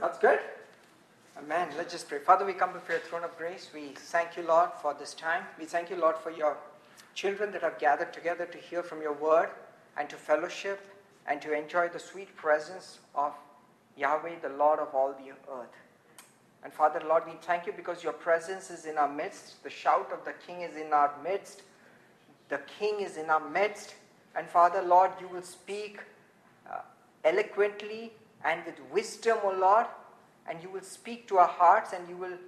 God's good? Amen. Let's just pray. Father, we come before your throne of grace. We thank you, Lord, for this time. We thank you, Lord, for your children that have gathered together to hear from your word and to fellowship and to enjoy the sweet presence of Yahweh, the Lord of all the earth. And Father, Lord, we thank you because your presence is in our midst. The shout of the King is in our midst. The King is in our midst. And Father, Lord, you will speak uh, eloquently and with wisdom, O Lord, and you will speak to our hearts and you will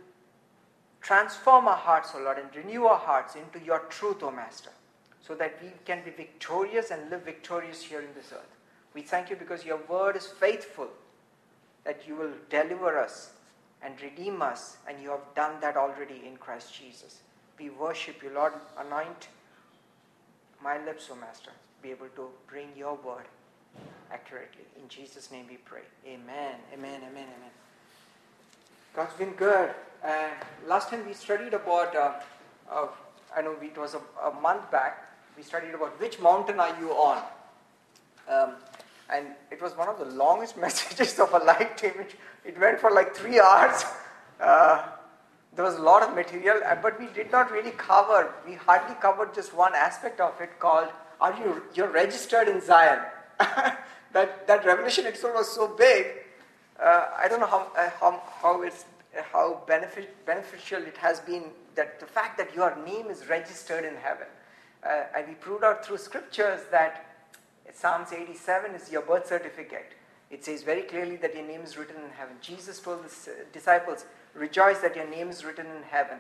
transform our hearts, O Lord, and renew our hearts into your truth, O Master, so that we can be victorious and live victorious here in this earth. We thank you because your word is faithful, that you will deliver us and redeem us, and you have done that already in Christ Jesus. We worship you, Lord. Anoint my lips, O Master, be able to bring your word accurately. In Jesus' name we pray. Amen. Amen. Amen. Amen. God's been good. Last time we studied about, uh, uh, I know it was a, a, month back, we studied about which mountain are you on. Um, and it was one of the longest messages of a lifetime. It, it went for like three hours. Uh, there was a lot of material, uh, but we did not really cover, we hardly covered just one aspect of it called, are you, you're registered in Zion. that, that revelation itself was so big. Uh, I don't know how, uh, how, how, it's, how benefit, beneficial it has been that the fact that your name is registered in heaven. Uh, and we proved out through scriptures that Psalms 87 is your birth certificate. It says very clearly that your name is written in heaven. Jesus told the disciples, Rejoice that your name is written in heaven.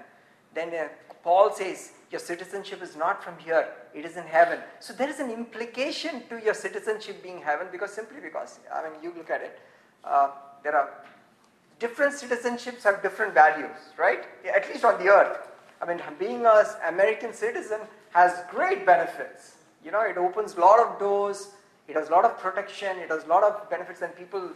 Then uh, Paul says, Your citizenship is not from here, it is in heaven. So there is an implication to your citizenship being heaven because simply because, I mean, you look at it, uh, there are different citizenships have different values, right? At least on the earth. I mean, being an American citizen has great benefits. You know, it opens a lot of doors, it has a lot of protection, it has a lot of benefits, and people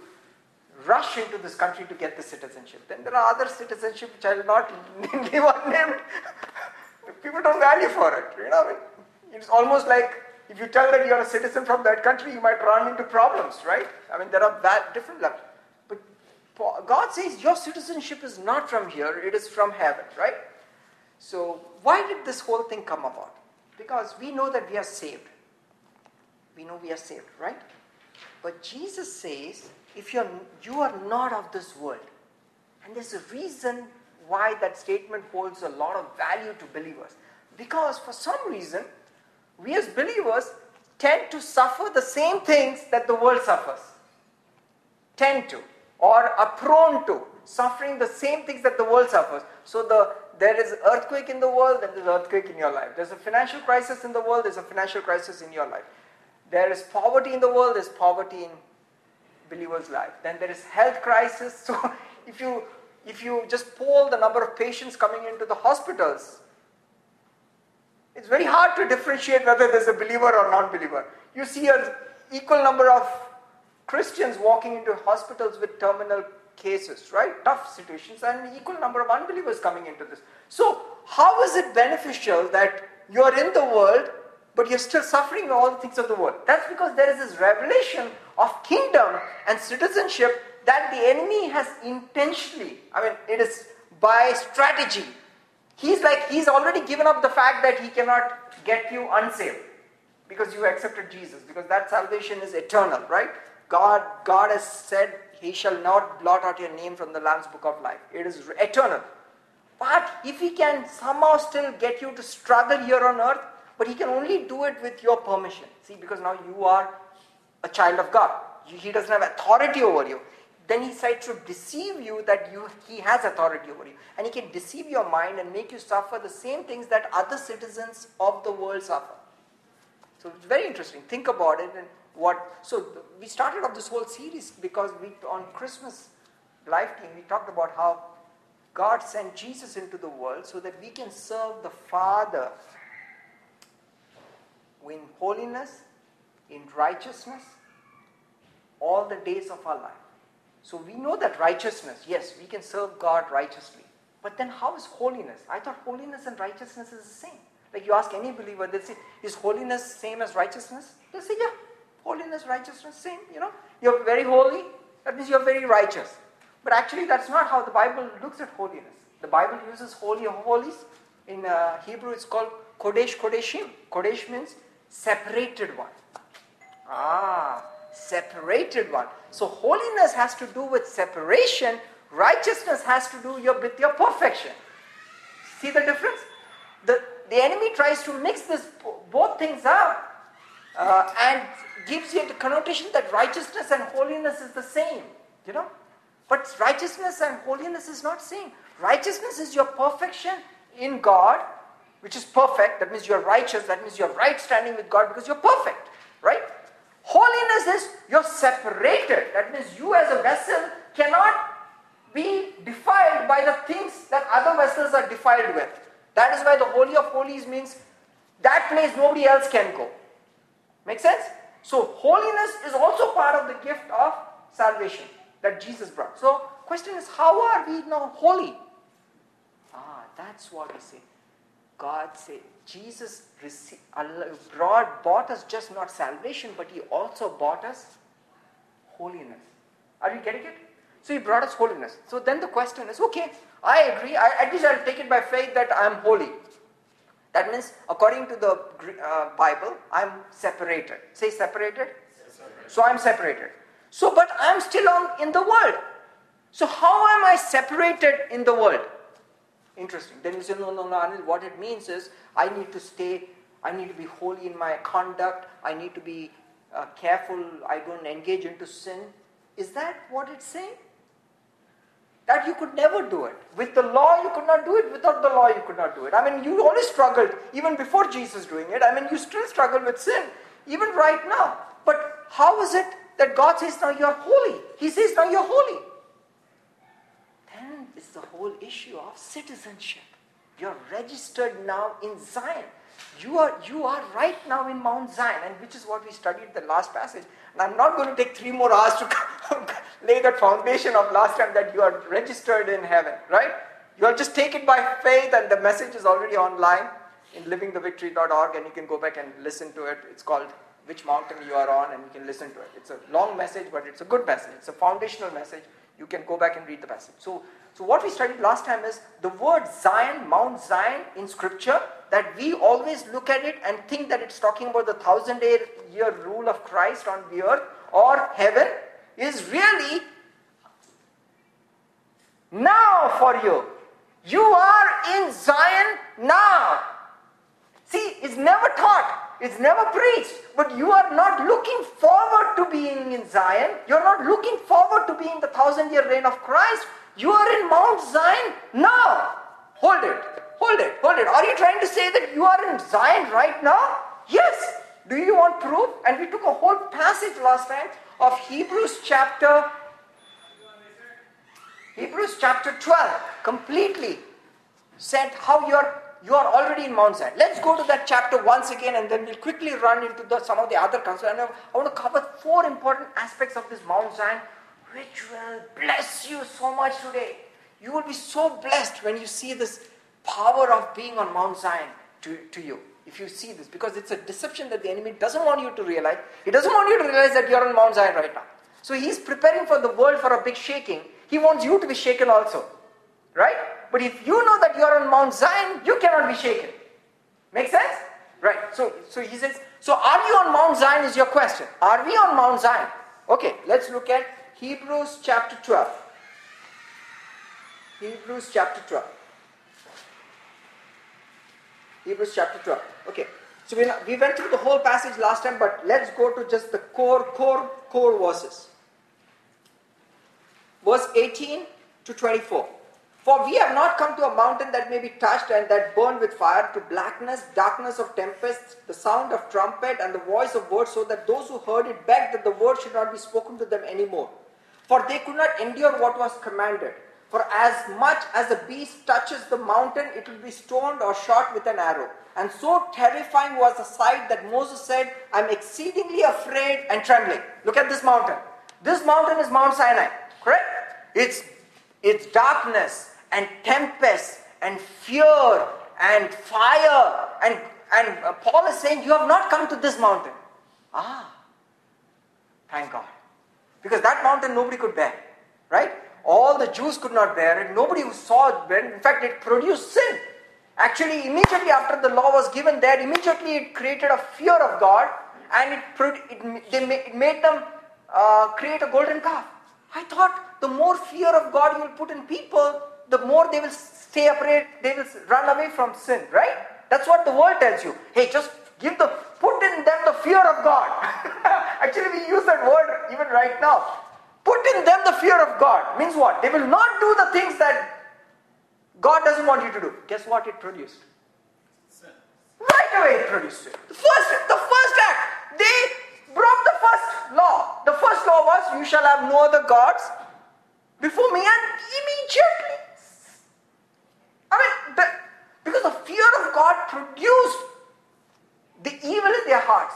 rush into this country to get the citizenship. Then there are other citizenship which I will not leave unnamed. People don't value for it. You know, it's almost like if you tell that you're a citizen from that country, you might run into problems, right? I mean, there are that different levels. But God says your citizenship is not from here; it is from heaven, right? So why did this whole thing come about? Because we know that we are saved. We know we are saved, right? But Jesus says, if you're, you are not of this world. And there's a reason why that statement holds a lot of value to believers. Because for some reason, we as believers tend to suffer the same things that the world suffers. Tend to, or are prone to suffering the same things that the world suffers. So the there is earthquake in the world, then there's earthquake in your life. There's a financial crisis in the world, there's a financial crisis in your life. There is poverty in the world, there's poverty in believer's life. Then there is health crisis. So if you if you just poll the number of patients coming into the hospitals, it's very hard to differentiate whether there's a believer or non-believer. You see an equal number of Christians walking into hospitals with terminal cases, right? Tough situations, and an equal number of unbelievers coming into this. So, how is it beneficial that you're in the world, but you're still suffering all the things of the world? That's because there is this revelation of kingdom and citizenship that the enemy has intentionally, I mean, it is by strategy. He's like, he's already given up the fact that he cannot get you unsaved because you accepted Jesus, because that salvation is eternal, right? God, God has said he shall not blot out your name from the Lamb's book of life. It is eternal. But if he can somehow still get you to struggle here on earth, but he can only do it with your permission. See, because now you are a child of God. He doesn't have authority over you. Then he tries to deceive you that you, he has authority over you. And he can deceive your mind and make you suffer the same things that other citizens of the world suffer. So it's very interesting. Think about it and what so we started off this whole series because we on christmas life team we talked about how god sent jesus into the world so that we can serve the father in holiness in righteousness all the days of our life so we know that righteousness yes we can serve god righteously but then how is holiness i thought holiness and righteousness is the same like you ask any believer they say is holiness same as righteousness they say yeah Holiness, righteousness, same, you know. You're very holy, that means you're very righteous. But actually, that's not how the Bible looks at holiness. The Bible uses holy of holies. In uh, Hebrew, it's called Kodesh Kodeshim. Kodesh means separated one. Ah, separated one. So holiness has to do with separation. Righteousness has to do your, with your perfection. See the difference? The, the enemy tries to mix this both things up uh, and gives you the connotation that righteousness and holiness is the same. You know? But righteousness and holiness is not same. Righteousness is your perfection in God, which is perfect. That means you're righteous. That means you're right standing with God because you're perfect. Right? Holiness is you're separated. That means you as a vessel cannot be defiled by the things that other vessels are defiled with. That is why the Holy of Holies means that place nobody else can go. Make sense? So holiness is also part of the gift of salvation that Jesus brought. So question is how are we now holy? Ah, that's what we say. God said, Jesus received, brought, bought us just not salvation, but He also bought us holiness. Are you getting it? So He brought us holiness. So then the question is, okay, I agree. I, at least I'll take it by faith that I'm holy. That means, according to the uh, Bible, I'm separated. Say separated. separated. So I'm separated. So, but I'm still on, in the world. So, how am I separated in the world? Interesting. Then you say, no, no, no, Anil, what it means is I need to stay, I need to be holy in my conduct, I need to be uh, careful, I don't engage into sin. Is that what it's saying? That you could never do it. With the law, you could not do it. Without the law, you could not do it. I mean, you always struggled, even before Jesus doing it. I mean, you still struggle with sin, even right now. But how is it that God says now you are holy? He says now you're holy is the whole issue of citizenship. You're registered now in Zion. You are, you are right now in Mount Zion, and which is what we studied the last passage. And I'm not going to take three more hours to lay that foundation of last time that you are registered in heaven, right? You'll just take it by faith, and the message is already online in livingthevictory.org, and you can go back and listen to it. It's called Which Mountain You Are On, and you can listen to it. It's a long message, but it's a good message. It's a foundational message. You can go back and read the passage. So, so what we studied last time is the word Zion, Mount Zion in scripture, that we always look at it and think that it's talking about the thousand year rule of Christ on the earth or heaven, is really now for you. You are in Zion now. See, it's never taught, it's never preached, but you are not looking forward to being in Zion. You're not looking forward to being the thousand year reign of Christ. You are in Mount Zion now. Hold it. Hold it. Hold it. Are you trying to say that you are in Zion right now? Yes. Do you want proof? And we took a whole passage last time of Hebrews chapter Hebrews chapter 12 completely said how you're you are already in Mount Zion. Let's go to that chapter once again and then we'll quickly run into the, some of the other concerns. I want to cover four important aspects of this Mount Zion which will bless you so much today. You will be so blessed when you see this power of being on Mount Zion to, to you. If you see this, because it's a deception that the enemy doesn't want you to realize. He doesn't want you to realize that you're on Mount Zion right now. So he's preparing for the world for a big shaking. He wants you to be shaken also. Right? But if you know that you're on Mount Zion, you cannot be shaken. Make sense? Right. So, so he says, so are you on Mount Zion is your question. Are we on Mount Zion? Okay, let's look at Hebrews chapter 12. Hebrews chapter 12. Hebrews chapter 12. Okay. So we, we went through the whole passage last time, but let's go to just the core, core, core verses. Verse 18 to 24. For we have not come to a mountain that may be touched and that burn with fire, to blackness, darkness of tempests, the sound of trumpet, and the voice of words, so that those who heard it begged that the word should not be spoken to them anymore. For they could not endure what was commanded. For as much as the beast touches the mountain, it will be stoned or shot with an arrow. And so terrifying was the sight that Moses said, I'm exceedingly afraid and trembling. Look at this mountain. This mountain is Mount Sinai, correct? It's, it's darkness and tempest and fear and fire. And, and Paul is saying, You have not come to this mountain. Ah, thank God. Because that mountain nobody could bear. Right? All the Jews could not bear it. Nobody who saw it bear. In fact, it produced sin. Actually, immediately after the law was given there, immediately it created a fear of God and it, it, they it made them uh, create a golden calf. I thought the more fear of God you will put in people, the more they will stay afraid, they will run away from sin, right? That's what the world tells you. Hey, just give the, put in them the fear of God. Actually, we use that word even right now. Put in them the fear of God. Means what? They will not do the things that God doesn't want you to do. Guess what it produced? Sin. Right away it produced it. The first, the first act. They broke the first law. The first law was, you shall have no other gods before me. And immediately, I mean, the, because the fear of God produced the evil in their hearts.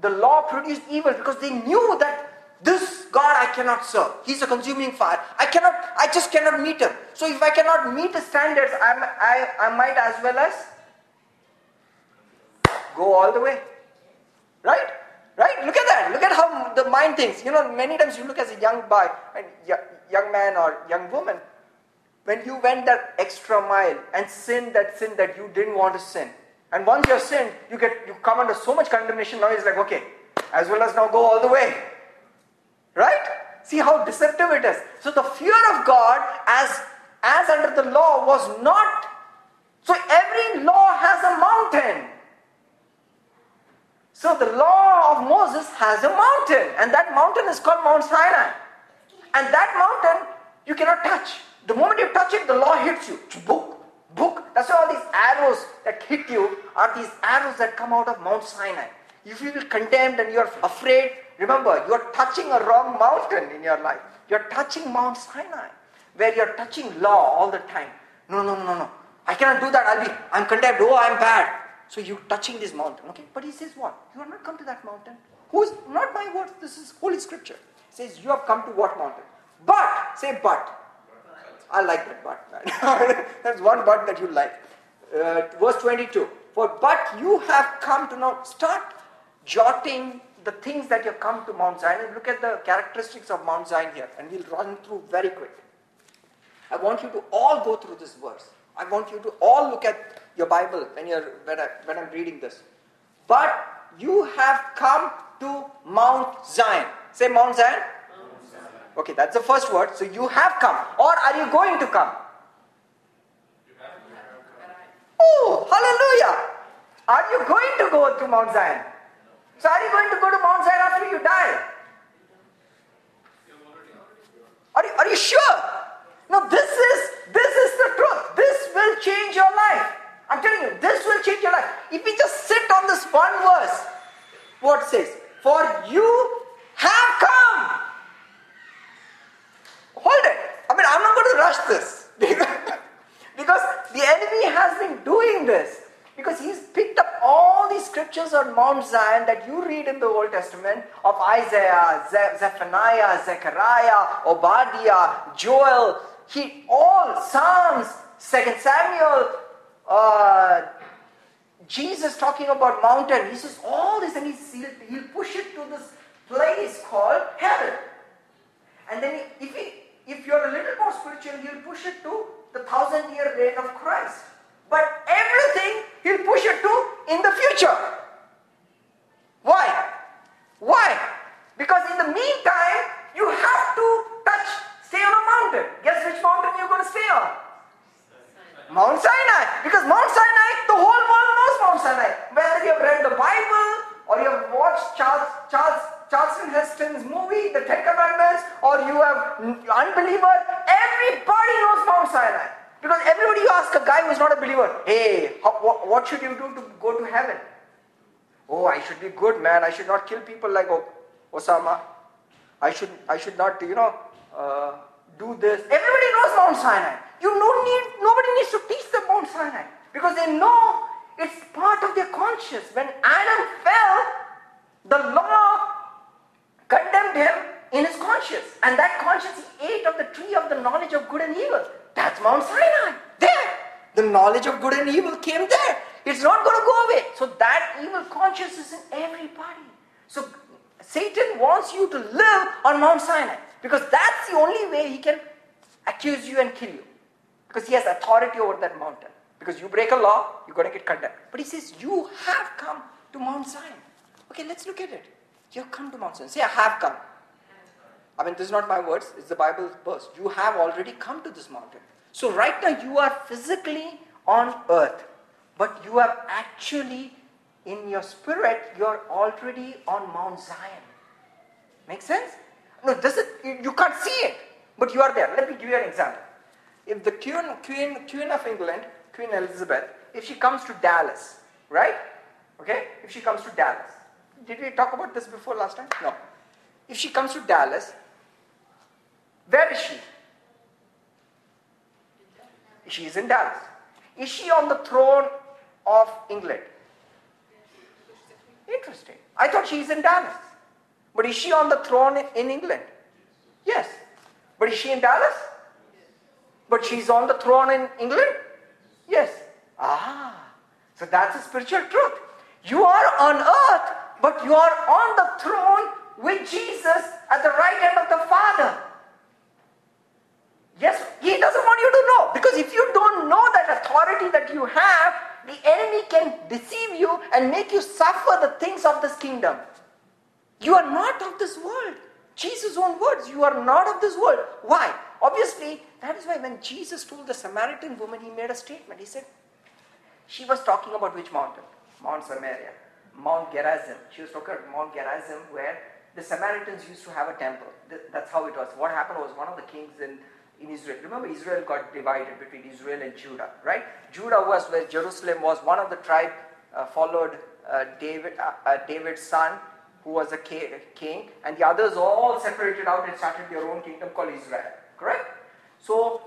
The law produced evil because they knew that this God I cannot serve. He's a consuming fire. I cannot, I just cannot meet him. So if I cannot meet the standards, I'm, I, I might as well as go all the way. Right? Right? Look at that. Look at how the mind thinks. You know, many times you look as a young boy, young man or young woman, when you went that extra mile and sinned that sin that you didn't want to sin. And once you're sinned, you get you come under so much condemnation. Now it's like, okay, as well as now go all the way. Right? See how deceptive it is. So the fear of God as as under the law was not so every law has a mountain. So the law of Moses has a mountain, and that mountain is called Mount Sinai. And that mountain you cannot touch. The moment you touch it, the law hits you. Book, book. That's why all these arrows that hit you are these arrows that come out of Mount Sinai. If you feel condemned and you're afraid, remember you're touching a wrong mountain in your life. You're touching Mount Sinai, where you're touching law all the time. No, no, no, no. No. I cannot do that. I'll be, I'm condemned. Oh, I'm bad. So you're touching this mountain. Okay? But he says what? You have not come to that mountain. Who's not my words, this is Holy Scripture. Says, You have come to what mountain? But, say but. I like that but. That's one but that you like. Uh, verse 22. For but you have come to know, start jotting the things that you have come to Mount Zion. Look at the characteristics of Mount Zion here, and we'll run through very quick. I want you to all go through this verse. I want you to all look at your Bible when, you're, when, I, when I'm reading this. But you have come to Mount Zion. Say Mount Zion. Okay, that's the first word. So you have come. Or are you going to come? Oh, hallelujah. Are you going to go to Mount Zion? So are you going to go to Mount Zion after you die? Are you, are you sure? No, this is this is the truth. This will change your life. I'm telling you, this will change your life. If we just sit on this one verse, what says? For you have come. Hold it. I mean, I'm not going to rush this because the enemy has been doing this because he's picked up all these scriptures on Mount Zion that you read in the Old Testament of Isaiah, Ze- Zephaniah, Zechariah, Obadiah, Joel, he all Psalms, Second Samuel, uh, Jesus talking about mountain. He says all this, and he'll, he'll push it to this place called heaven. And then if he, if you're a little more spiritual, he'll push it to the thousand year reign of Christ. But everything he'll push it to in the future. Why? Why? Because in the meantime, you have to touch, stay on a mountain. Guess which mountain you're going to stay on? Mount Sinai. Because Mount Sinai, the whole world knows Mount Sinai. Whether you have read the Bible or you have watched Charles, Charles, Charlton Heston's movie, The Ten Commandments, or you have unbeliever, everybody knows Mount Sinai. Because everybody you ask a guy who is not a believer, hey, how, what, what, should you do to go to heaven? Oh, I should be good, man. I should not kill people like Osama. I should, I should not, you know, uh, do this. Everybody knows Mount Sinai. You don't need, nobody needs to teach them Mount Sinai because they know it's part of their conscience. When Adam fell, the law condemned him in his conscience. And that conscience, he ate of the tree of the knowledge of good and evil. That's Mount Sinai. There. The knowledge of good and evil came there. It's not going to go away. So that evil conscience is in everybody. So Satan wants you to live on Mount Sinai because that's the only way he can accuse you and kill you because he has authority over that mountain. Because you break a law, you're going to get condemned. But he says, You have come to Mount Sinai. Okay, let's look at it. You have come to Mount Zion. Say, I have come. I mean, this is not my words, it's the Bible's verse. You have already come to this mountain. So, right now, you are physically on earth, but you are actually, in your spirit, you are already on Mount Zion. Make sense? No, this is, you can't see it, but you are there. Let me give you an example. If the Queen, Queen, Queen of England, Queen Elizabeth, if she comes to Dallas, right? Okay? If she comes to Dallas. Did we talk about this before last time? No. If she comes to Dallas, where is she? She is in Dallas. Is she on the throne of England? Interesting. I thought she is in Dallas. But is she on the throne in England? Yes. But is she in Dallas? But she's on the throne in England? Yes. Ah. So that's a spiritual truth. You are on earth, but you are on the throne with Jesus at the right hand of the Father. Yes, He doesn't want you to know. Because if you don't know that authority that you have, the enemy can deceive you and make you suffer the things of this kingdom. You are not of this world. Jesus' own words, you are not of this world. Why? Obviously, that is why when Jesus told the Samaritan woman, he made a statement. He said, she was talking about which mountain? Mount Samaria, Mount Gerizim. She was talking about Mount Gerizim where the Samaritans used to have a temple. That's how it was. What happened was one of the kings in, in Israel. Remember, Israel got divided between Israel and Judah, right? Judah was where Jerusalem was. One of the tribe uh, followed uh, David, uh, uh David's son, who was a king, and the others all separated out and started their own kingdom called Israel. Correct? So,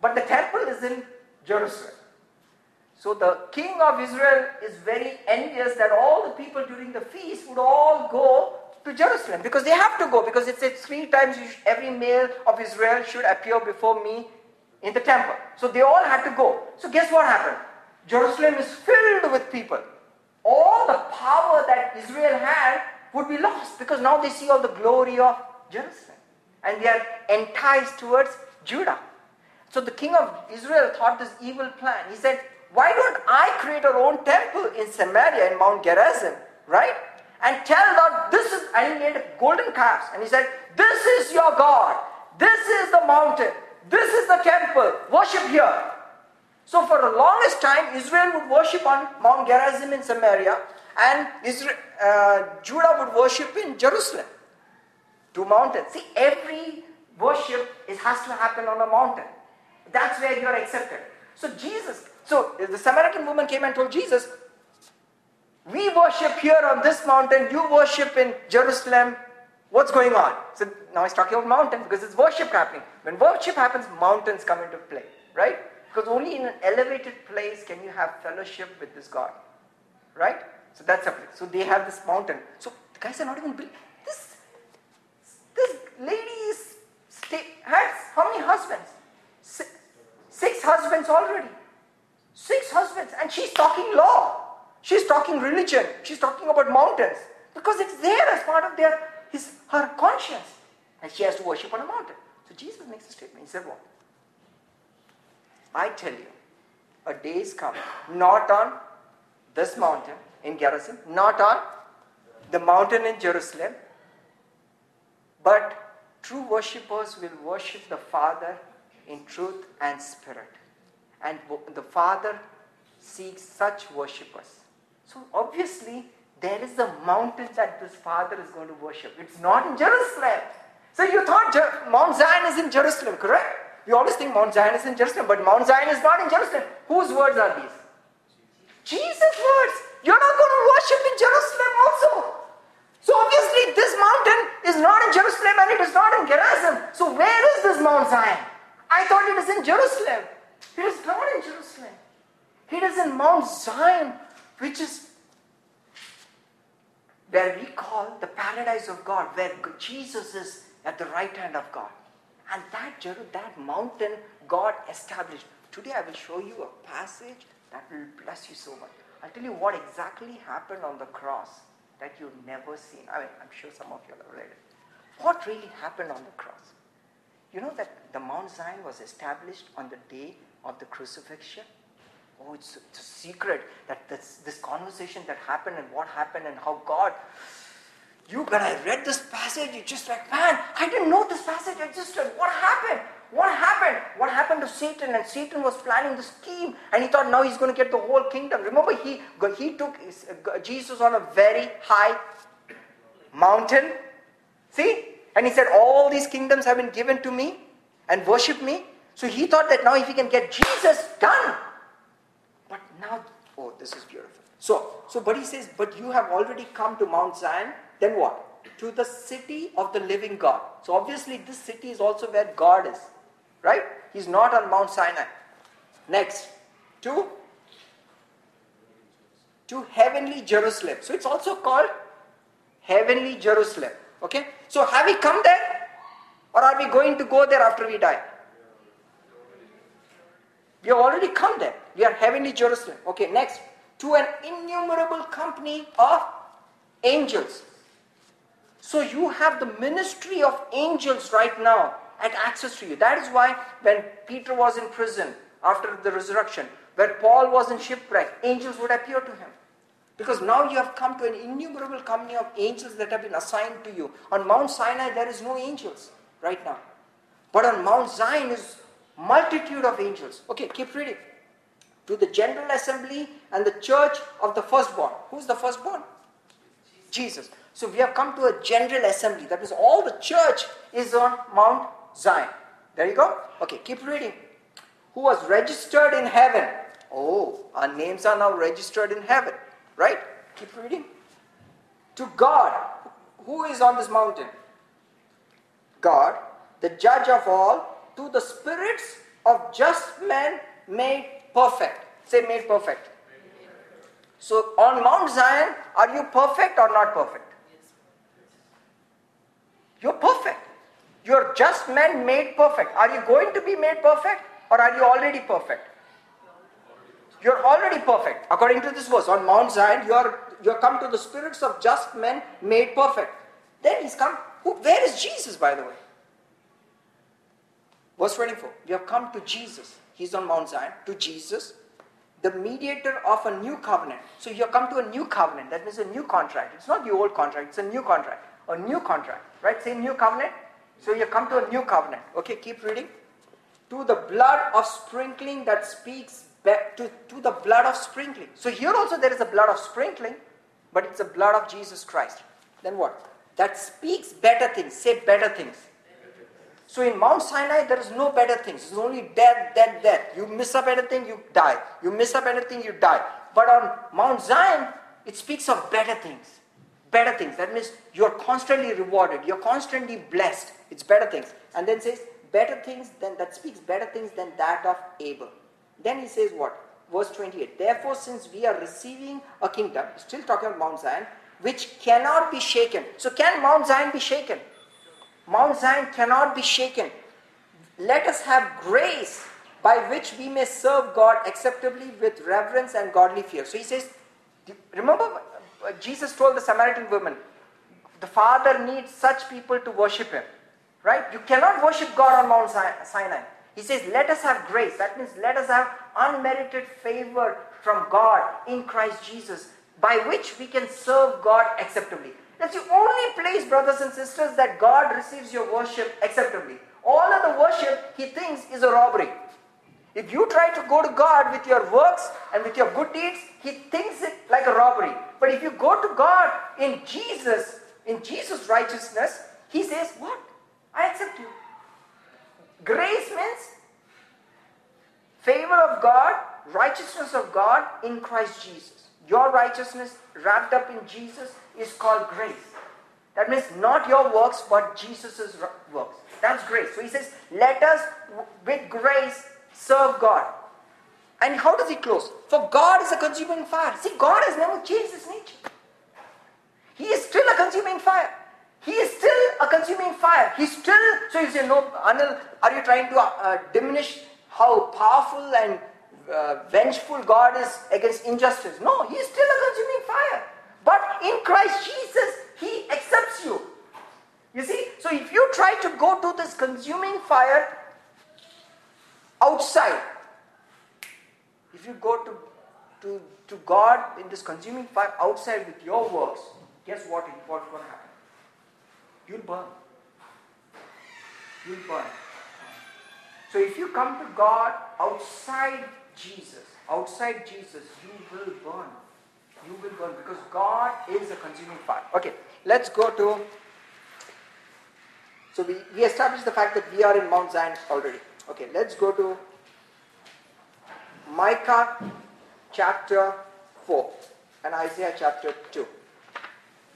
but the temple is in Jerusalem. So the king of Israel is very envious that all the people during the feast would all go to Jerusalem because they have to go because it says three times every male of Israel should appear before me in the temple. So they all had to go. So guess what happened? Jerusalem is filled with people. All the power that Israel had would be lost because now they see all the glory of Jerusalem and they are enticed towards Judah. So the king of Israel thought this evil plan. He said, Why don't I create our own temple in Samaria in Mount Gerizim, right? And tell that this is, and he made golden calves. And he said, This is your God. This is the mountain. This is the temple. Worship here. So for the longest time, Israel would worship on Mount Gerizim in Samaria, and Israel, uh, Judah would worship in Jerusalem. Two mountains. See, every worship is, has to happen on a mountain. That's where you are accepted. So Jesus, so the Samaritan woman came and told Jesus, we worship here on this mountain, you worship in Jerusalem. What's going on? So now he's talking about mountains because it's worship happening. When worship happens, mountains come into play, right? Because only in an elevated place can you have fellowship with this God, right? So that's place. So they have this mountain. So the guys are not even this. This lady is stay, has how many husbands? Six, six husbands already. Six husbands, and she's talking law. She's talking religion. She's talking about mountains because it's there as part of their his her conscience, and she has to worship on a mountain. So Jesus makes a statement. He said, "What? I tell you, a day is coming, not on this mountain in Gerizim, not on the mountain in Jerusalem, but true worshippers will worship the Father in truth and spirit. And the Father seeks such worshippers. So obviously, there is a mountain that this Father is going to worship. It's not in Jerusalem. So you thought Mount Zion is in Jerusalem, correct? We always think Mount Zion is in Jerusalem, but Mount Zion is not in Jerusalem. Whose words are these? Jesus' words. You're not going to worship in Jerusalem also. So obviously this mountain is not in Jerusalem and it is not in Gerizim. So where is this Mount Zion? I thought it is in Jerusalem. It is not in Jerusalem. It is in Mount Zion, which is where we call the paradise of God, where Jesus is at the right hand of God. And that, that mountain God established. Today I will show you a passage that will bless you so much. I'll tell you what exactly happened on the cross that you've never seen. I mean, I'm sure some of you have read it. What really happened on the cross? You know that the Mount Zion was established on the day of the crucifixion? Oh, it's, it's a secret that this, this conversation that happened and what happened and how God. You, when I read this passage, you just like, man, I didn't know this passage existed. What happened? What happened? What happened to Satan? And Satan was planning the scheme, and he thought now he's going to get the whole kingdom. Remember, he he took uh, Jesus on a very high mountain. See, and he said, all these kingdoms have been given to me, and worship me. So he thought that now if he can get Jesus, done. But now, oh, this is beautiful. So, so, but he says, but you have already come to Mount Zion. Then what? To the city of the living God. So obviously, this city is also where God is. Right? He's not on Mount Sinai. Next, to to heavenly Jerusalem. So it's also called heavenly Jerusalem. Okay? So have we come there? Or are we going to go there after we die? We have already come there. We are heavenly Jerusalem. Okay, next. To an innumerable company of angels. So you have the ministry of angels right now at access to you. That is why when Peter was in prison after the resurrection, where Paul was in shipwreck, angels would appear to him. Because now you have come to an innumerable company of angels that have been assigned to you. On Mount Sinai, there is no angels right now. But on Mount Zion is multitude of angels. Okay, keep reading. To the general assembly and the church of the firstborn. Who's the firstborn? Jesus. So we have come to a general assembly. That means all the church is on Mount Zion. There you go. Okay, keep reading. Who was registered in heaven? Oh, our names are now registered in heaven. Right? Keep reading. To God. Who is on this mountain? God, the judge of all, to the spirits of just men made perfect. Say, made perfect. So, on Mount Zion, are you perfect or not perfect? You're perfect. You're just men made perfect. Are you going to be made perfect or are you already perfect? You're already perfect. According to this verse, on Mount Zion, you're you're come to the spirits of just men made perfect. Then he's come. Who, where is Jesus, by the way? Verse 24. We have come to Jesus. He's on Mount Zion, to Jesus, the mediator of a new covenant. So you have come to a new covenant. That means a new contract. It's not the old contract, it's a new contract. A new contract. Right? Say new covenant. So you come to a new covenant. Okay, keep reading. To the blood of sprinkling that speaks to, to the blood of sprinkling. So here also there is a blood of sprinkling, but it's a blood of Jesus Christ. Then what? That speaks better things. Say better things. So in Mount Sinai, there is no better things. It's only death, death, death. You miss up anything, you die. You miss up anything, you die. But on Mount Zion, it speaks of better things better things. That means you're constantly rewarded, you're constantly blessed. It's better things. And then says, better things than that speaks better things than that of Abel. Then he says what? Verse 28. Therefore, since we are receiving a kingdom, still talking about Mount Zion, which cannot be shaken. So, can Mount Zion be shaken? Mount Zion cannot be shaken. Let us have grace by which we may serve God acceptably with reverence and godly fear. So he says, remember uh, Jesus told the Samaritan woman, the Father needs such people to worship Him. Right? You cannot worship God on Mount Sinai. He says, let us have grace. That means let us have unmerited favor from God in Christ Jesus, by which we can serve God acceptably. That's the only place, brothers and sisters, that God receives your worship acceptably. All other worship, He thinks, is a robbery. If you try to go to God with your works and with your good deeds, He thinks it like a robbery. But if you go to God in Jesus, in Jesus' righteousness, He says, What? I accept you. Grace means favor of God, righteousness of God in Christ Jesus. Your righteousness wrapped up in Jesus is called grace. That means not your works, but Jesus' works. That's grace. So he says, Let us with grace serve God. And how does he close? For God is a consuming fire. See, God has never changed his nature. He is still a consuming fire. He is still a consuming fire. He's still, so you say, no, Anil, are you trying to uh, diminish how powerful and uh, vengeful God is against injustice? No, he is still a consuming fire. But in Christ Jesus, he accepts you. You see? So if you try to go to this consuming fire outside, if you go to, to, to God in this consuming fire outside with your works, guess what? What's going to happen? You'll burn. You'll burn. So if you come to God outside Jesus, outside Jesus, you will burn. You will burn because God is a consuming fire. Okay, let's go to. So we, we established the fact that we are in Mount Zion already. Okay, let's go to Micah chapter 4 and Isaiah chapter 2.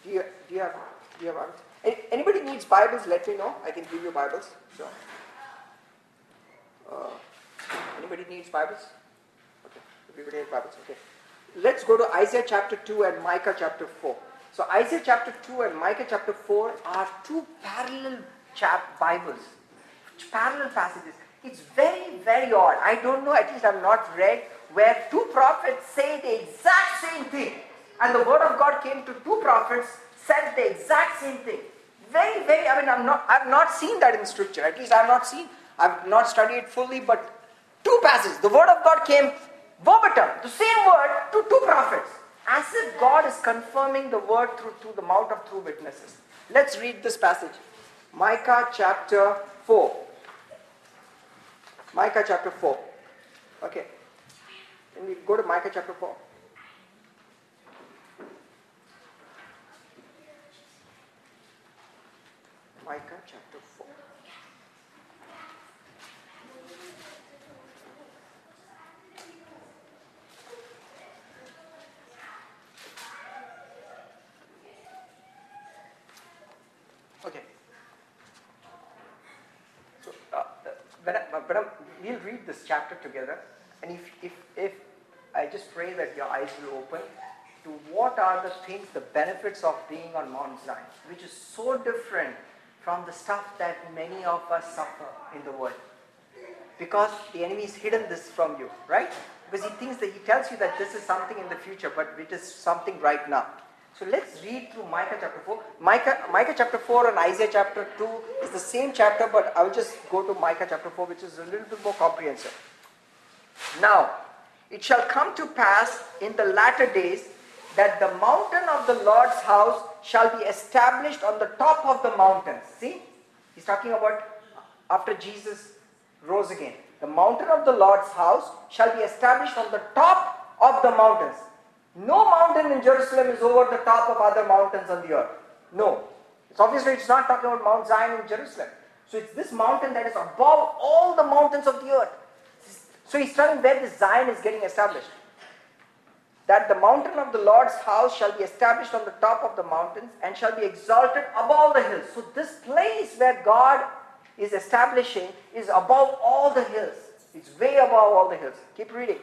Do you, do you have, do you have anybody needs Bibles, let me know. I can give you Bibles. So, uh, anybody needs Bibles? Okay, everybody has Bibles. Okay. Let's go to Isaiah chapter 2 and Micah chapter 4. So Isaiah chapter 2 and Micah chapter 4 are two parallel chap Bibles, parallel passages. It's very, very odd. I don't know, at least I've not read where two prophets say the exact same thing. And the word of God came to two prophets, said the exact same thing. Very, very, I mean, I'm not, I've not seen that in scripture. At least I've not seen, I've not studied it fully, but two passages. The word of God came verbatim, the same word to two prophets. As if God is confirming the word through, through the mouth of two witnesses. Let's read this passage. Micah chapter 4. Micah chapter 4. Okay. Can we go to Micah chapter 4? Micah chapter 4. Okay. So, uh, I, when I, we'll read this chapter together, and if, if, if I just pray that your eyes will open to what are the things, the benefits of being on Mount Zion, which is so different from the stuff that many of us suffer in the world. Because the enemy has hidden this from you, right? Because he thinks that he tells you that this is something in the future, but it is something right now. So let's read through Micah chapter 4. Micah, Micah chapter 4 and Isaiah chapter 2 is the same chapter, but I'll just go to Micah chapter 4, which is a little bit more comprehensive. Now, it shall come to pass in the latter days that the mountain of the Lord's house shall be established on the top of the mountains. See? He's talking about after Jesus rose again. The mountain of the Lord's house shall be established on the top of the mountains. No mountain in Jerusalem is over the top of other mountains on the earth. No. It's obviously it's not talking about Mount Zion in Jerusalem. So it's this mountain that is above all the mountains of the earth. So he's telling where this Zion is getting established. That the mountain of the Lord's house shall be established on the top of the mountains and shall be exalted above the hills. So this place where God is establishing is above all the hills. It's way above all the hills. Keep reading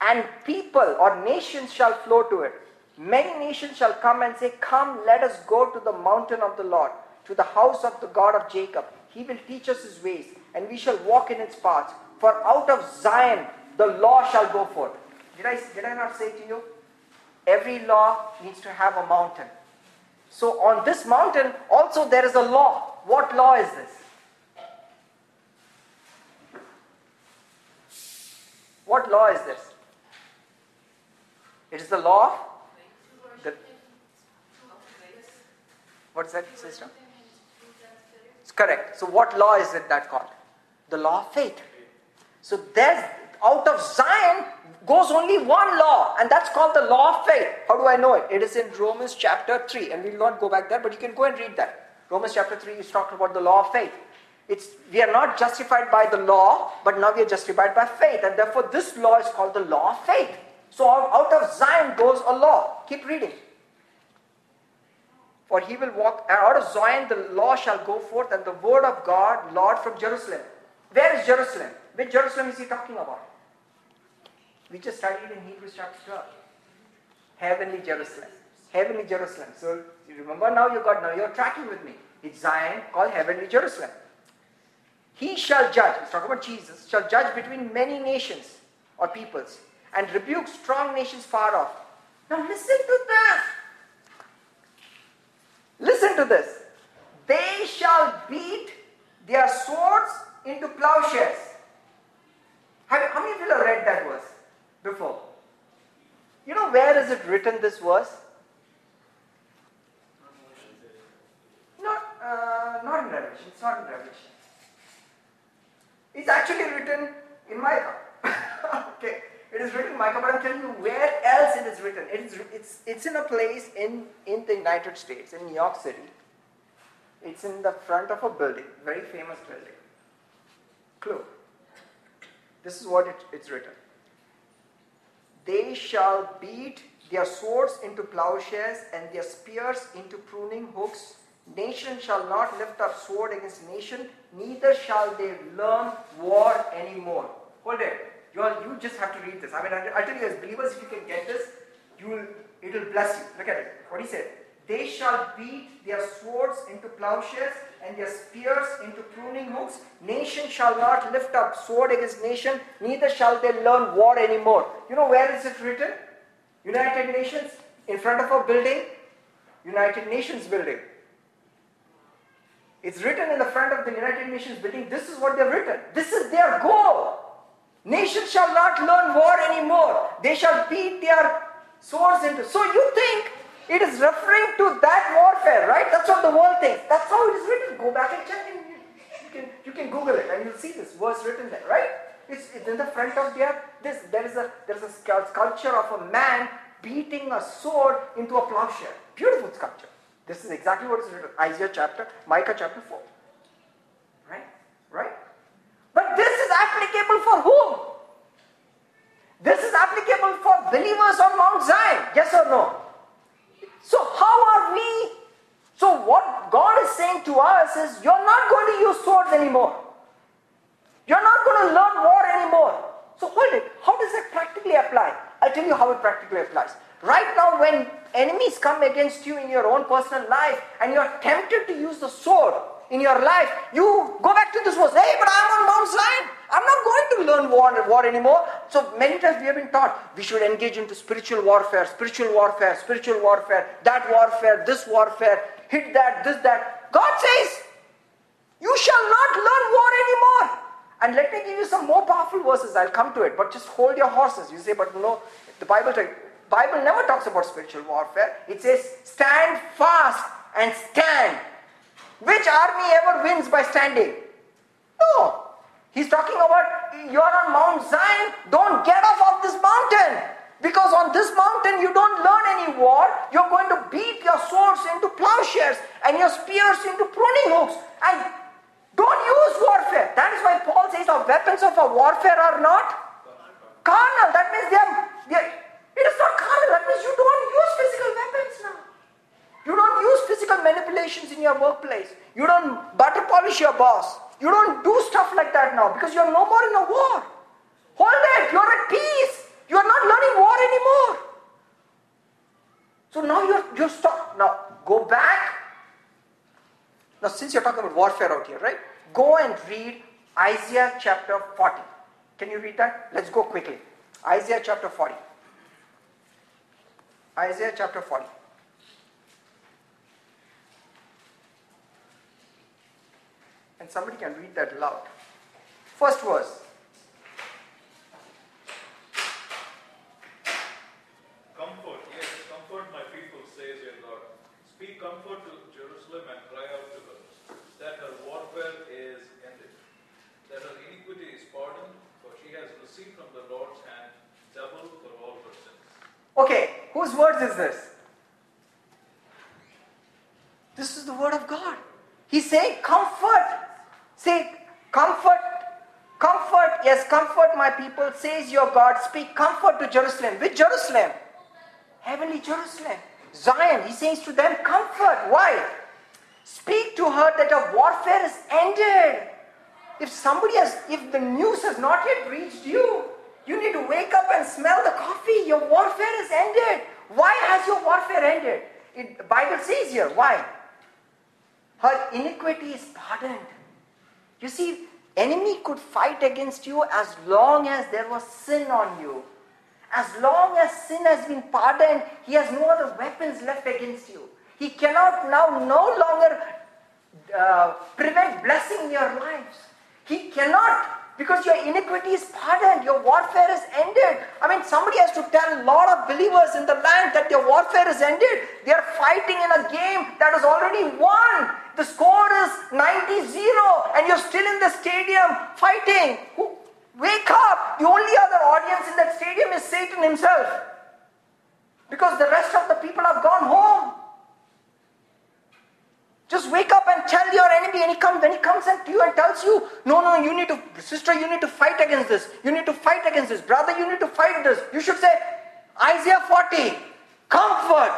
and people or nations shall flow to it. Many nations shall come and say, Come, let us go to the mountain of the Lord, to the house of the God of Jacob. He will teach us his ways, and we shall walk in its paths. For out of Zion the law shall go forth. Did I, did I not say to you? Every law needs to have a mountain. So on this mountain also there is a law. What law is this? What law is this? It is the law of the, what's that system? It's correct. So what law is it that called? The law of faith. So there's out of Zion goes only one law, and that's called the law of faith. How do I know it? It is in Romans chapter 3, and we will not go back there, but you can go and read that. Romans chapter 3 is talking about the law of faith. It's, we are not justified by the law, but now we are justified by faith, and therefore this law is called the law of faith. So out of Zion goes a law. Keep reading. For he will walk, out of Zion the law shall go forth, and the word of God, Lord, from Jerusalem. Where is Jerusalem? Which Jerusalem is he talking about? We just studied in Hebrews chapter 12. Heavenly Jerusalem. Heavenly Jerusalem. So remember now you got now you're tracking with me. It's Zion called Heavenly Jerusalem. He shall judge, he's talking about Jesus, shall judge between many nations or peoples and rebuke strong nations far off. Now listen to this. Listen to this. they shall beat their swords into plowshares. Have, how many of you have read that verse before? You know where is it written, this verse? Not, uh, not in Revelation. It's not in Revelation. It's actually written in Micah. okay. It is written in Micah, but I'm telling you where else it is written. It is, it's, it's in a place in, in the United States, in New York City. It's in the front of a building, very famous building. Clue. This is what it, it's written. They shall beat their swords into plowshares and their spears into pruning hooks. Nation shall not lift up sword against nation, neither shall they learn war anymore. Hold it. You, all, you just have to read this. I mean, I, tell you, as believers, if you can get this, you will, it will bless you. Look at it. What he said. They shall beat their swords into plowshares and their spears into pruning hooks. Nation shall not lift up sword against nation, neither shall they learn war anymore. You know where is it written? United Nations, in front of a building, United Nations building. It's written in the front of the United Nations building. This is what they've written. This is their goal. Nations shall not learn war anymore. They shall beat their swords into. So you think it is referring to that warfare, right? That's what the world thinks. That's how it is written. Go back and check. And you, can, you can Google it and you'll see this verse written there, right? It's, it's in the front of their this. There is a there is a sculpture of a man beating a sword into a plowshare. Beautiful sculpture. This is exactly what is written. Isaiah chapter, Micah chapter 4. Right? Right? But this is applicable for whom? This is applicable for believers on Mount Zion. Yes or no? So, how are we? So, what God is saying to us is, you're not going to use swords anymore. You're not going to learn war anymore. So, hold it. How does that practically apply? I'll tell you how it practically applies. Right now, when enemies come against you in your own personal life and you're tempted to use the sword, in your life, you go back to this verse. Hey, but I'm on Mount Zion. I'm not going to learn war, war anymore. So many times we have been taught we should engage into spiritual warfare, spiritual warfare, spiritual warfare, that warfare, this warfare, hit that, this, that. God says, you shall not learn war anymore. And let me give you some more powerful verses. I'll come to it, but just hold your horses. You say, but no, the Bible, Bible never talks about spiritual warfare. It says, stand fast and stand which army ever wins by standing? No. He's talking about you're on Mount Zion, don't get off of this mountain. Because on this mountain you don't learn any war. You're going to beat your swords into plowshares and your spears into pruning hooks. And don't use warfare. That is why Paul says our weapons of our warfare are not carnal. That means they are, they are it is not carnal. That means you don't use physical weapons now. You don't use physical manipulations in your workplace. You don't butter polish your boss. You don't do stuff like that now because you're no more in a war. Hold it, you're at peace. You're not learning war anymore. So now you're, you're stuck. Now go back. Now, since you're talking about warfare out here, right? Go and read Isaiah chapter 40. Can you read that? Let's go quickly. Isaiah chapter 40. Isaiah chapter 40. And somebody can read that loud. First verse. Comfort, yes, comfort my people, says your God. Speak comfort to Jerusalem and cry out to her that her warfare is ended, that her iniquity is pardoned, for she has received from the Lord's hand double for all her sins. Okay, whose words is this? This is the word of God. He's saying, Comfort Say, comfort, comfort, yes, comfort my people, says your God. Speak comfort to Jerusalem. Which Jerusalem? Heavenly Jerusalem. Zion, he says to them, comfort. Why? Speak to her that her warfare is ended. If somebody has, if the news has not yet reached you, you need to wake up and smell the coffee. Your warfare is ended. Why has your warfare ended? It, the Bible says here, why? Her iniquity is pardoned. You see, enemy could fight against you as long as there was sin on you. As long as sin has been pardoned, he has no other weapons left against you. He cannot now no longer uh, prevent blessing in your lives. He cannot because your iniquity is pardoned, your warfare is ended. I mean, somebody has to tell a lot of believers in the land that their warfare is ended. They are fighting in a game that is already won. The score is 90 0, and you're still in the stadium fighting. Wake up! The only other audience in that stadium is Satan himself. Because the rest of the people have gone home. Just wake up and tell your enemy, and he comes, when he comes to you and tells you, no, no, you need to, sister, you need to fight against this. You need to fight against this. Brother, you need to fight this. You should say, Isaiah 40, comfort,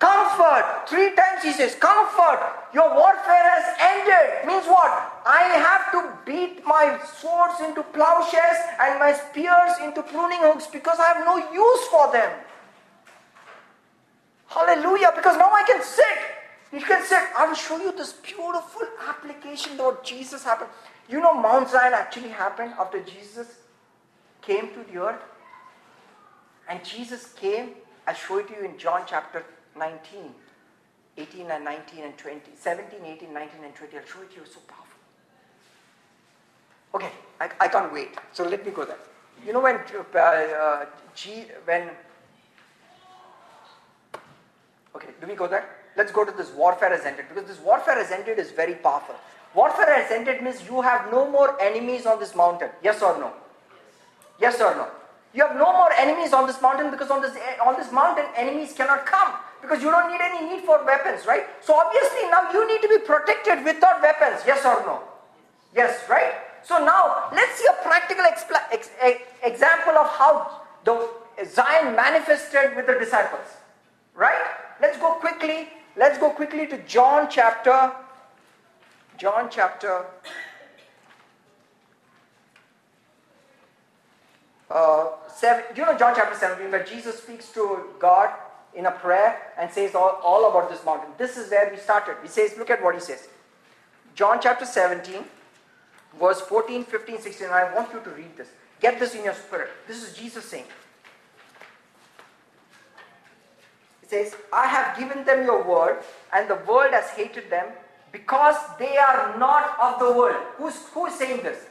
comfort. Three times he says, comfort. Your warfare has ended. Means what? I have to beat my swords into plowshares and my spears into pruning hooks because I have no use for them. Hallelujah. Because now I can sit you can say, I will show you this beautiful application what Jesus happened. You know, Mount Zion actually happened after Jesus came to the earth. And Jesus came, I'll show it to you in John chapter 19, 18 and 19 and 20, 17, 18, 19 and 20. I'll show it to you, so powerful. Okay, I, I can't wait. So let me go there. You know when, uh, uh, G, when, okay, do we go there? Let's go to this warfare has ended because this warfare has ended is very powerful. Warfare has ended means you have no more enemies on this mountain. Yes or no? Yes or no? You have no more enemies on this mountain because on this on this mountain enemies cannot come because you don't need any need for weapons, right? So obviously now you need to be protected without weapons. Yes or no? Yes, right? So now let's see a practical expla- ex- example of how the Zion manifested with the disciples. Right? Let's go quickly Let's go quickly to John chapter, John chapter uh, 7. Do you know John chapter 17 where Jesus speaks to God in a prayer and says all, all about this mountain? This is where we started. He says, look at what he says. John chapter 17, verse 14, 15, 16. I want you to read this. Get this in your spirit. This is Jesus saying. Says, I have given them your word, and the world has hated them because they are not of the world. Who's, who is saying this?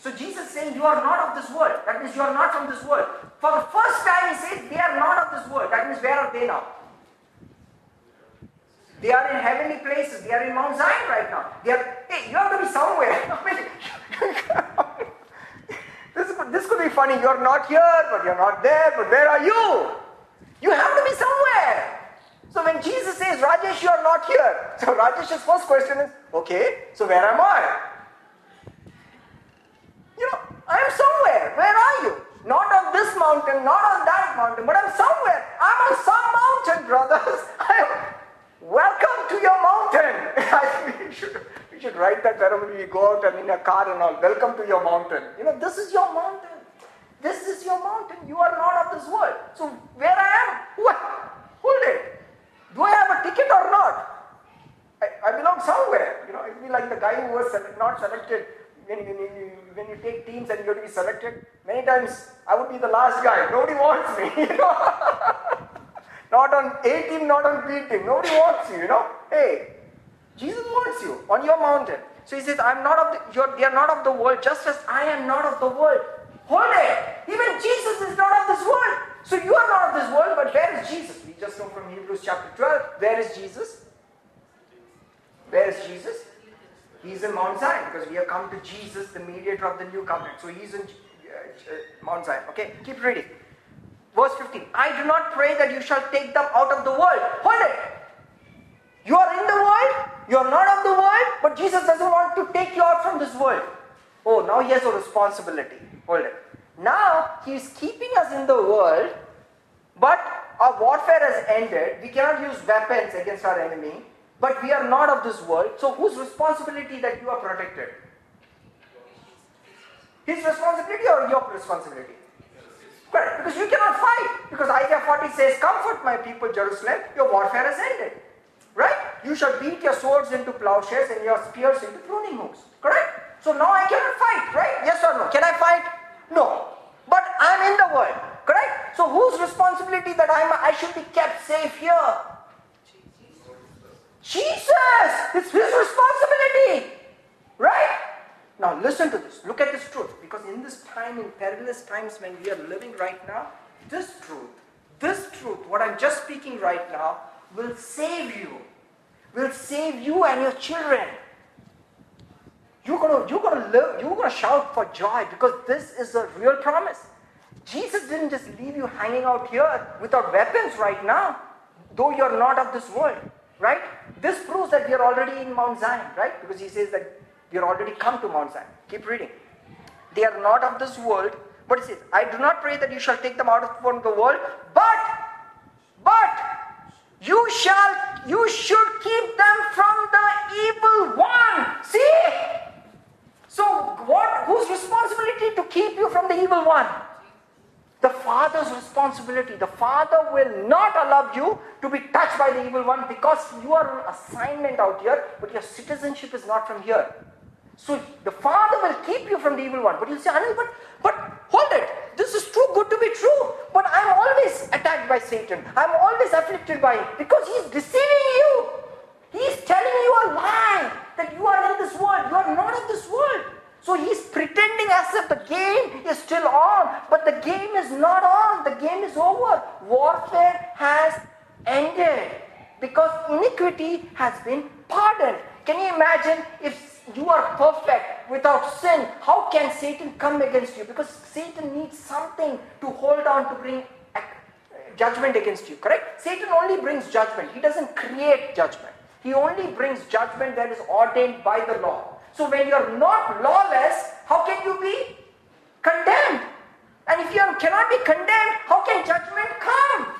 So Jesus is saying, You are not of this world. That means you are not from this world. For the first time, he says, They are not of this world. That means where are they now? They are in heavenly places. They are in Mount Zion right now. They are, hey, you have to be somewhere. this, this could be funny. You're not here, but you're not there, but where are you? You have to be somewhere. So when Jesus says, Rajesh, you are not here. So Rajesh's first question is, okay, so where am I? You know, I am somewhere. Where are you? Not on this mountain, not on that mountain, but I'm somewhere. I'm on some mountain, brothers. i welcome to your mountain. We should write that wherever we go out and in a car and all. Welcome to your mountain. You know, this is your mountain. This is your mountain. You are not of this world. So where I am? What? Hold it. Do I have a ticket or not? I, I belong somewhere. You know, it'd be like the guy who was not selected when, when, you, when you take teams and you're to be selected. Many times I would be the last guy. Nobody wants me. You know? not on A team, not on B team. Nobody wants you. You know. Hey, Jesus wants you on your mountain. So he says, "I'm not of the. You're, they are not of the world, just as I am not of the world." Hold it. Even Jesus is not of this world. So you are not of this world, but where is Jesus? We just know from Hebrews chapter 12. Where is Jesus? Where is Jesus? He's in Mount Zion because we have come to Jesus, the mediator of the new covenant. So he's in uh, uh, Mount Zion. Okay, keep reading. Verse 15 I do not pray that you shall take them out of the world. Hold it. You are in the world, you are not of the world, but Jesus doesn't want to take you out from this world. Oh, now he has a responsibility. Hold it. Now he is keeping us in the world, but our warfare has ended. We cannot use weapons against our enemy, but we are not of this world. So whose responsibility that you are protected? His responsibility or your responsibility? Correct. Because you cannot fight. Because Isaiah 40 says, Comfort my people, Jerusalem, your warfare has ended. Right? You shall beat your swords into plowshares and your spears into pruning hooks. Correct? So now I cannot fight, right? Yes or no? Can I fight? No. But I'm in the world. Correct? So whose responsibility that I'm, I should be kept safe here? Jesus! It's his responsibility! Right? Now listen to this. Look at this truth. Because in this time, in perilous times when we are living right now, this truth, this truth, what I'm just speaking right now, will save you. Will save you and your children. You're gonna, you're gonna live, you're gonna shout for joy because this is a real promise. Jesus didn't just leave you hanging out here without weapons right now, though you're not of this world, right? This proves that we are already in Mount Zion, right? Because he says that we are already come to Mount Zion. Keep reading. They are not of this world, but he says, I do not pray that you shall take them out of the world, but, but you shall, you should keep them from the evil one. See? So, what? Whose responsibility to keep you from the evil one? The Father's responsibility. The Father will not allow you to be touched by the evil one because you are on assignment out here, but your citizenship is not from here. So the Father will keep you from the evil one. But you say, Anil, but, but hold it. This is too good to be true. But I'm always attacked by Satan. I'm always afflicted by him because he's deceiving you. He's telling you a lie that you are in this world. You are not in this world. So he's pretending as if the game is still on, but the game is not on. The game is over. Warfare has ended because iniquity has been pardoned. Can you imagine if you are perfect without sin? How can Satan come against you? Because Satan needs something to hold on to bring uh, judgment against you, correct? Satan only brings judgment, he doesn't create judgment. He only brings judgment that is ordained by the law. So when you're not lawless, how can you be condemned? And if you cannot be condemned, how can judgment come?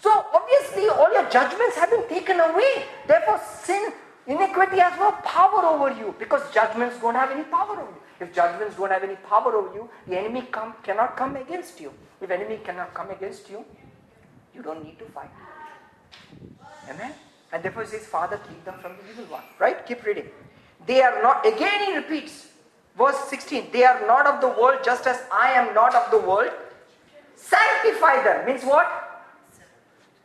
So obviously all your judgments have been taken away. Therefore sin, iniquity has no power over you because judgments don't have any power over you. If judgments don't have any power over you, the enemy come, cannot come against you. If enemy cannot come against you, you don't need to fight. Amen? And therefore he says, Father, keep them from the evil one. Right? Keep reading. They are not, again he repeats, verse 16, they are not of the world just as I am not of the world. Sanctify them means what?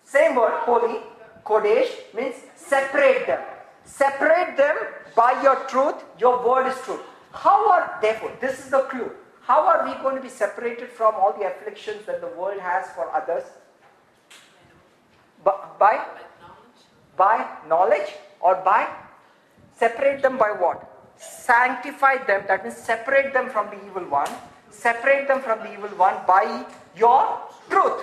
Same word, holy. Kodesh means separate them. Separate them by your truth. Your word is truth. How are, therefore, this is the clue. How are we going to be separated from all the afflictions that the world has for others? By? By knowledge or by Separate them by what? Sanctify them, that means separate them from the evil one. Separate them from the evil one by your truth.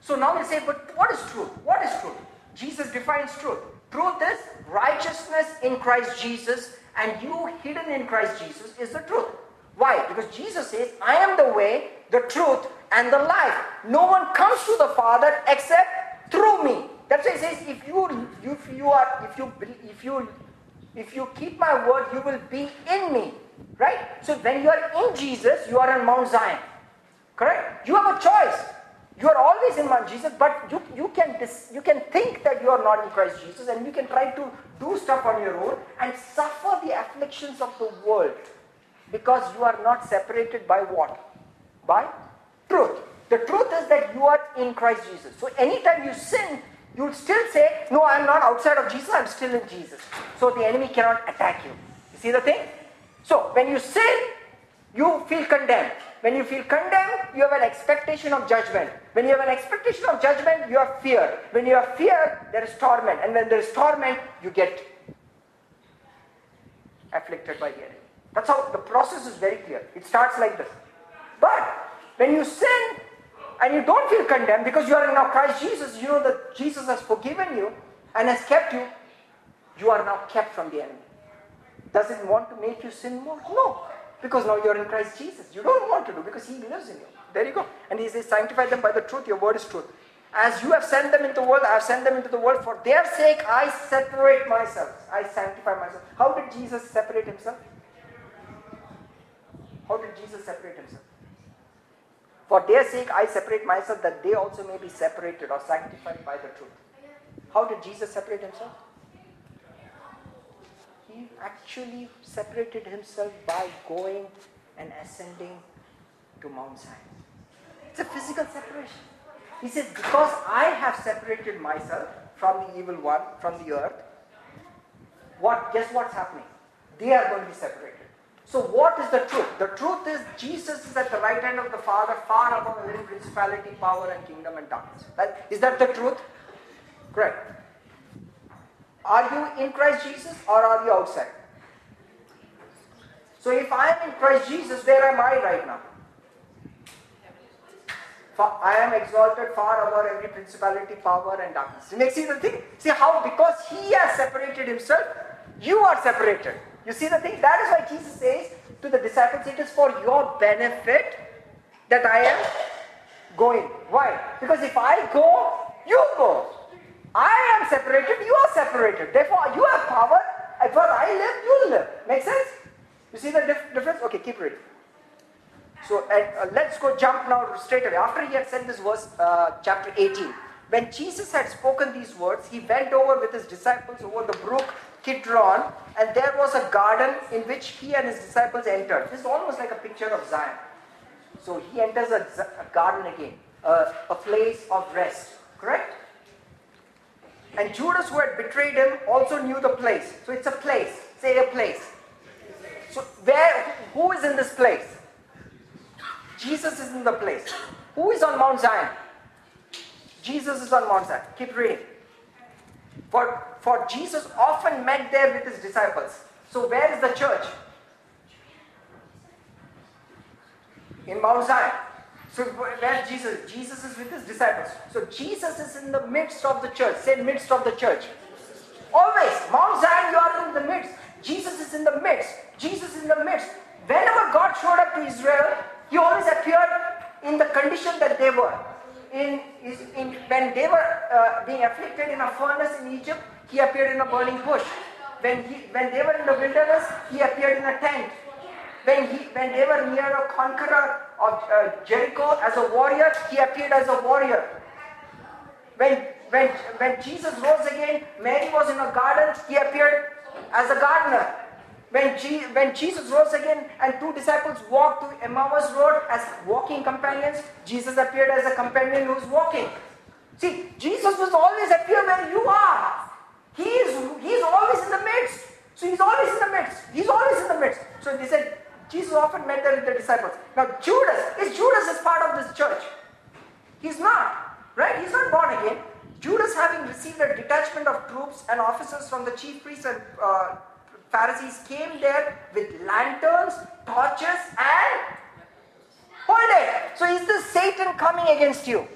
So now we say, but what is truth? What is truth? Jesus defines truth. Truth is righteousness in Christ Jesus, and you hidden in Christ Jesus is the truth. Why? Because Jesus says, I am the way, the truth, and the life. No one comes to the Father except through me. That's why he says, if you if you are if you if you if you keep my word, you will be in me. Right? So when you are in Jesus, you are on Mount Zion. Correct? You have a choice. You are always in Mount Jesus, but you, you, can dis, you can think that you are not in Christ Jesus and you can try to do stuff on your own and suffer the afflictions of the world because you are not separated by what? By truth. The truth is that you are in Christ Jesus. So anytime you sin, you would still say, No, I'm not outside of Jesus, I'm still in Jesus. So the enemy cannot attack you. You see the thing? So when you sin, you feel condemned. When you feel condemned, you have an expectation of judgment. When you have an expectation of judgment, you have fear. When you have fear, there is torment. And when there is torment, you get afflicted by the enemy. That's how the process is very clear. It starts like this. But when you sin, and you don't feel condemned because you are in now Christ Jesus, you know that Jesus has forgiven you and has kept you, you are now kept from the enemy. Does it want to make you sin more? No. Because now you're in Christ Jesus. You don't want to do because He lives in you. There you go. And He says, Sanctify them by the truth, your word is truth. As you have sent them into the world, I have sent them into the world. For their sake, I separate myself. I sanctify myself. How did Jesus separate himself? How did Jesus separate himself? For their sake I separate myself that they also may be separated or sanctified by the truth. How did Jesus separate himself? He actually separated himself by going and ascending to Mount Zion. It's a physical separation. He says, Because I have separated myself from the evil one, from the earth, what guess what's happening? They are going to be separated. So what is the truth? The truth is Jesus is at the right hand of the Father, far above every principality, power, and kingdom and darkness. Is that the truth? Correct. Are you in Christ Jesus or are you outside? So if I am in Christ Jesus, where am I right now? I am exalted far above every principality, power, and darkness. You see the thing? See how because he has separated himself, you are separated. You see the thing? That is why Jesus says to the disciples, It is for your benefit that I am going. Why? Because if I go, you go. I am separated, you are separated. Therefore, you have power. If I live, you live. Make sense? You see the dif- difference? Okay, keep reading. So uh, let's go jump now straight away. After he had said this verse, uh, chapter 18, when Jesus had spoken these words, he went over with his disciples over the brook Kidron, and there was a garden in which he and his disciples entered. This is almost like a picture of Zion. So he enters a, a garden again, a, a place of rest. Correct? And Judas, who had betrayed him, also knew the place. So it's a place. Say a place. So where? Who is in this place? Jesus is in the place. Who is on Mount Zion? Jesus is on Mount Zion. Keep reading. For, for Jesus often met there with his disciples. So where is the church? In Mount Zion. So where Jesus? Jesus is with his disciples. So Jesus is in the midst of the church. Say midst of the church. Always. Mount Zion, you are in the midst. Jesus is in the midst. Jesus is in the midst. Whenever God showed up to Israel, he always appeared in the condition that they were. In, in, when they were uh, being afflicted in a furnace in Egypt, he appeared in a burning bush. When, he, when they were in the wilderness, he appeared in a tent. When, he, when they were near a conqueror of uh, Jericho as a warrior, he appeared as a warrior. When, when, when Jesus rose again, Mary was in a garden, he appeared as a gardener. When, G, when Jesus rose again and two disciples walked to Emmaus Road as walking companions, Jesus appeared as a companion who was walking. See, Jesus was always appear where you are. He is he is always in the midst. So he's always in the midst. He's always in the midst. So they said, Jesus often met with the disciples. Now Judas, is Judas is part of this church. He's not, right? He's not born again. Judas having received a detachment of troops and officers from the chief priests and uh, Pharisees came there with lanterns, torches, and hold it. So is this Satan coming against you?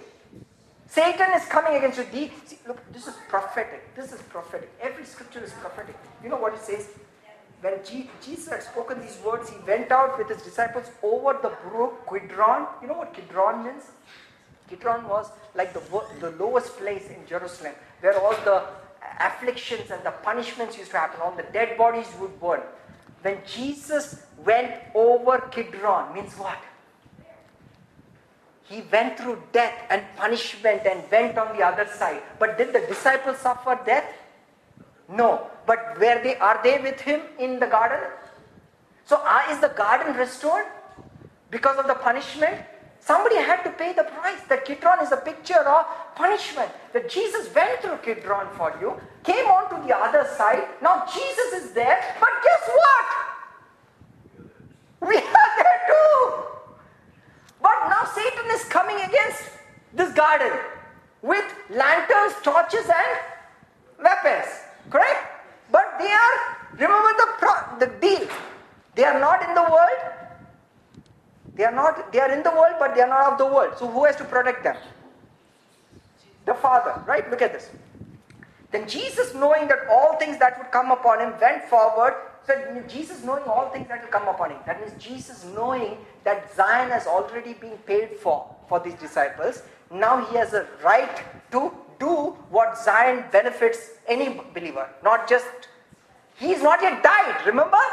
Satan is coming against you. See, look, this is prophetic. This is prophetic. Every scripture is prophetic. You know what it says? When Jesus had spoken these words, he went out with his disciples over the brook Kidron. You know what Kidron means? Kidron was like the, the lowest place in Jerusalem, where all the afflictions and the punishments used to happen, all the dead bodies would burn. When Jesus went over Kidron, means what? He went through death and punishment and went on the other side. But did the disciples suffer death? No. But were they are they with him in the garden? So is the garden restored because of the punishment? Somebody had to pay the price. That Kidron is a picture of punishment. That Jesus went through Kidron for you, came on to the other side. Now Jesus is there, but guess what? We are there too. But now Satan is coming against this garden with lanterns, torches, and weapons. Correct? But they are, remember the, pro- the deal. They are not in the world, they are not, they are in the world, but they are not of the world. So who has to protect them? The Father, right? Look at this. Then Jesus, knowing that all things that would come upon him, went forward. So Jesus knowing all things that will come upon him. That means Jesus knowing that Zion has already been paid for for these disciples. Now he has a right to do what Zion benefits any believer, not just. He's not yet died, remember?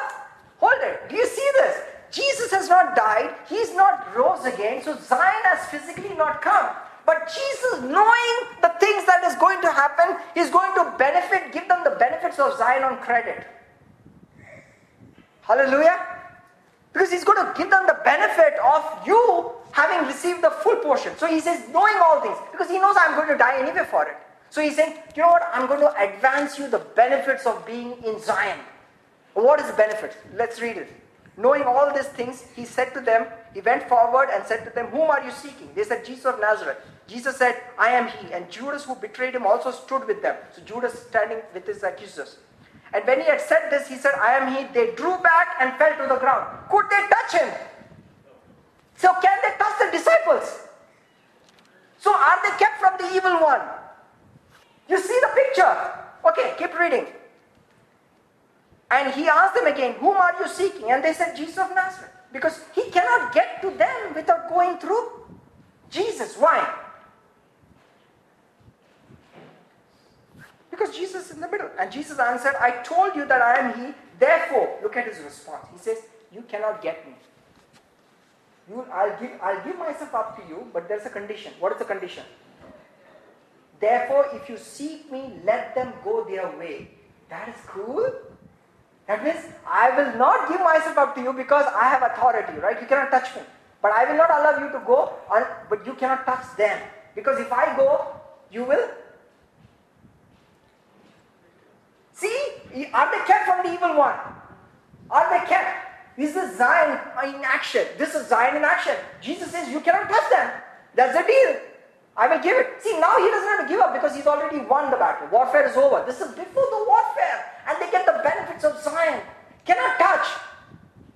Hold it. Do you see this? Jesus has not died, he's not rose again, so Zion has physically not come. But Jesus, knowing the things that is going to happen, is going to benefit, give them the benefits of Zion on credit. Hallelujah. Because he's going to give them the benefit of you having received the full portion. So he says, knowing all things, because he knows I'm going to die anyway for it. So he's saying, you know what? I'm going to advance you the benefits of being in Zion. What is the benefit? Let's read it. Knowing all these things, he said to them, he went forward and said to them, Whom are you seeking? They said, Jesus of Nazareth. Jesus said, I am he. And Judas, who betrayed him, also stood with them. So Judas standing with his accusers. And when he had said this, he said, I am he. They drew back and fell to the ground. Could they touch him? So can they touch the disciples? So are they kept from the evil one? You see the picture. Okay, keep reading. And he asked them again, Whom are you seeking? And they said, Jesus of Nazareth. Because he cannot get to them without going through Jesus. Why? Because Jesus is in the middle. And Jesus answered, I told you that I am he. Therefore, look at his response. He says, You cannot get me. You, I'll, give, I'll give myself up to you, but there's a condition. What is the condition? Therefore, if you seek me, let them go their way. That is cool. That means I will not give myself up to you because I have authority, right? You cannot touch me. But I will not allow you to go, but you cannot touch them. Because if I go, you will. See? Are they kept from the evil one? Are they kept? This is Zion in action. This is Zion in action. Jesus says, You cannot touch them. That's the deal. I will give it. See, now he doesn't have to give up because he's already won the battle. Warfare is over. This is before the warfare. And they get the benefits of Zion. Cannot touch.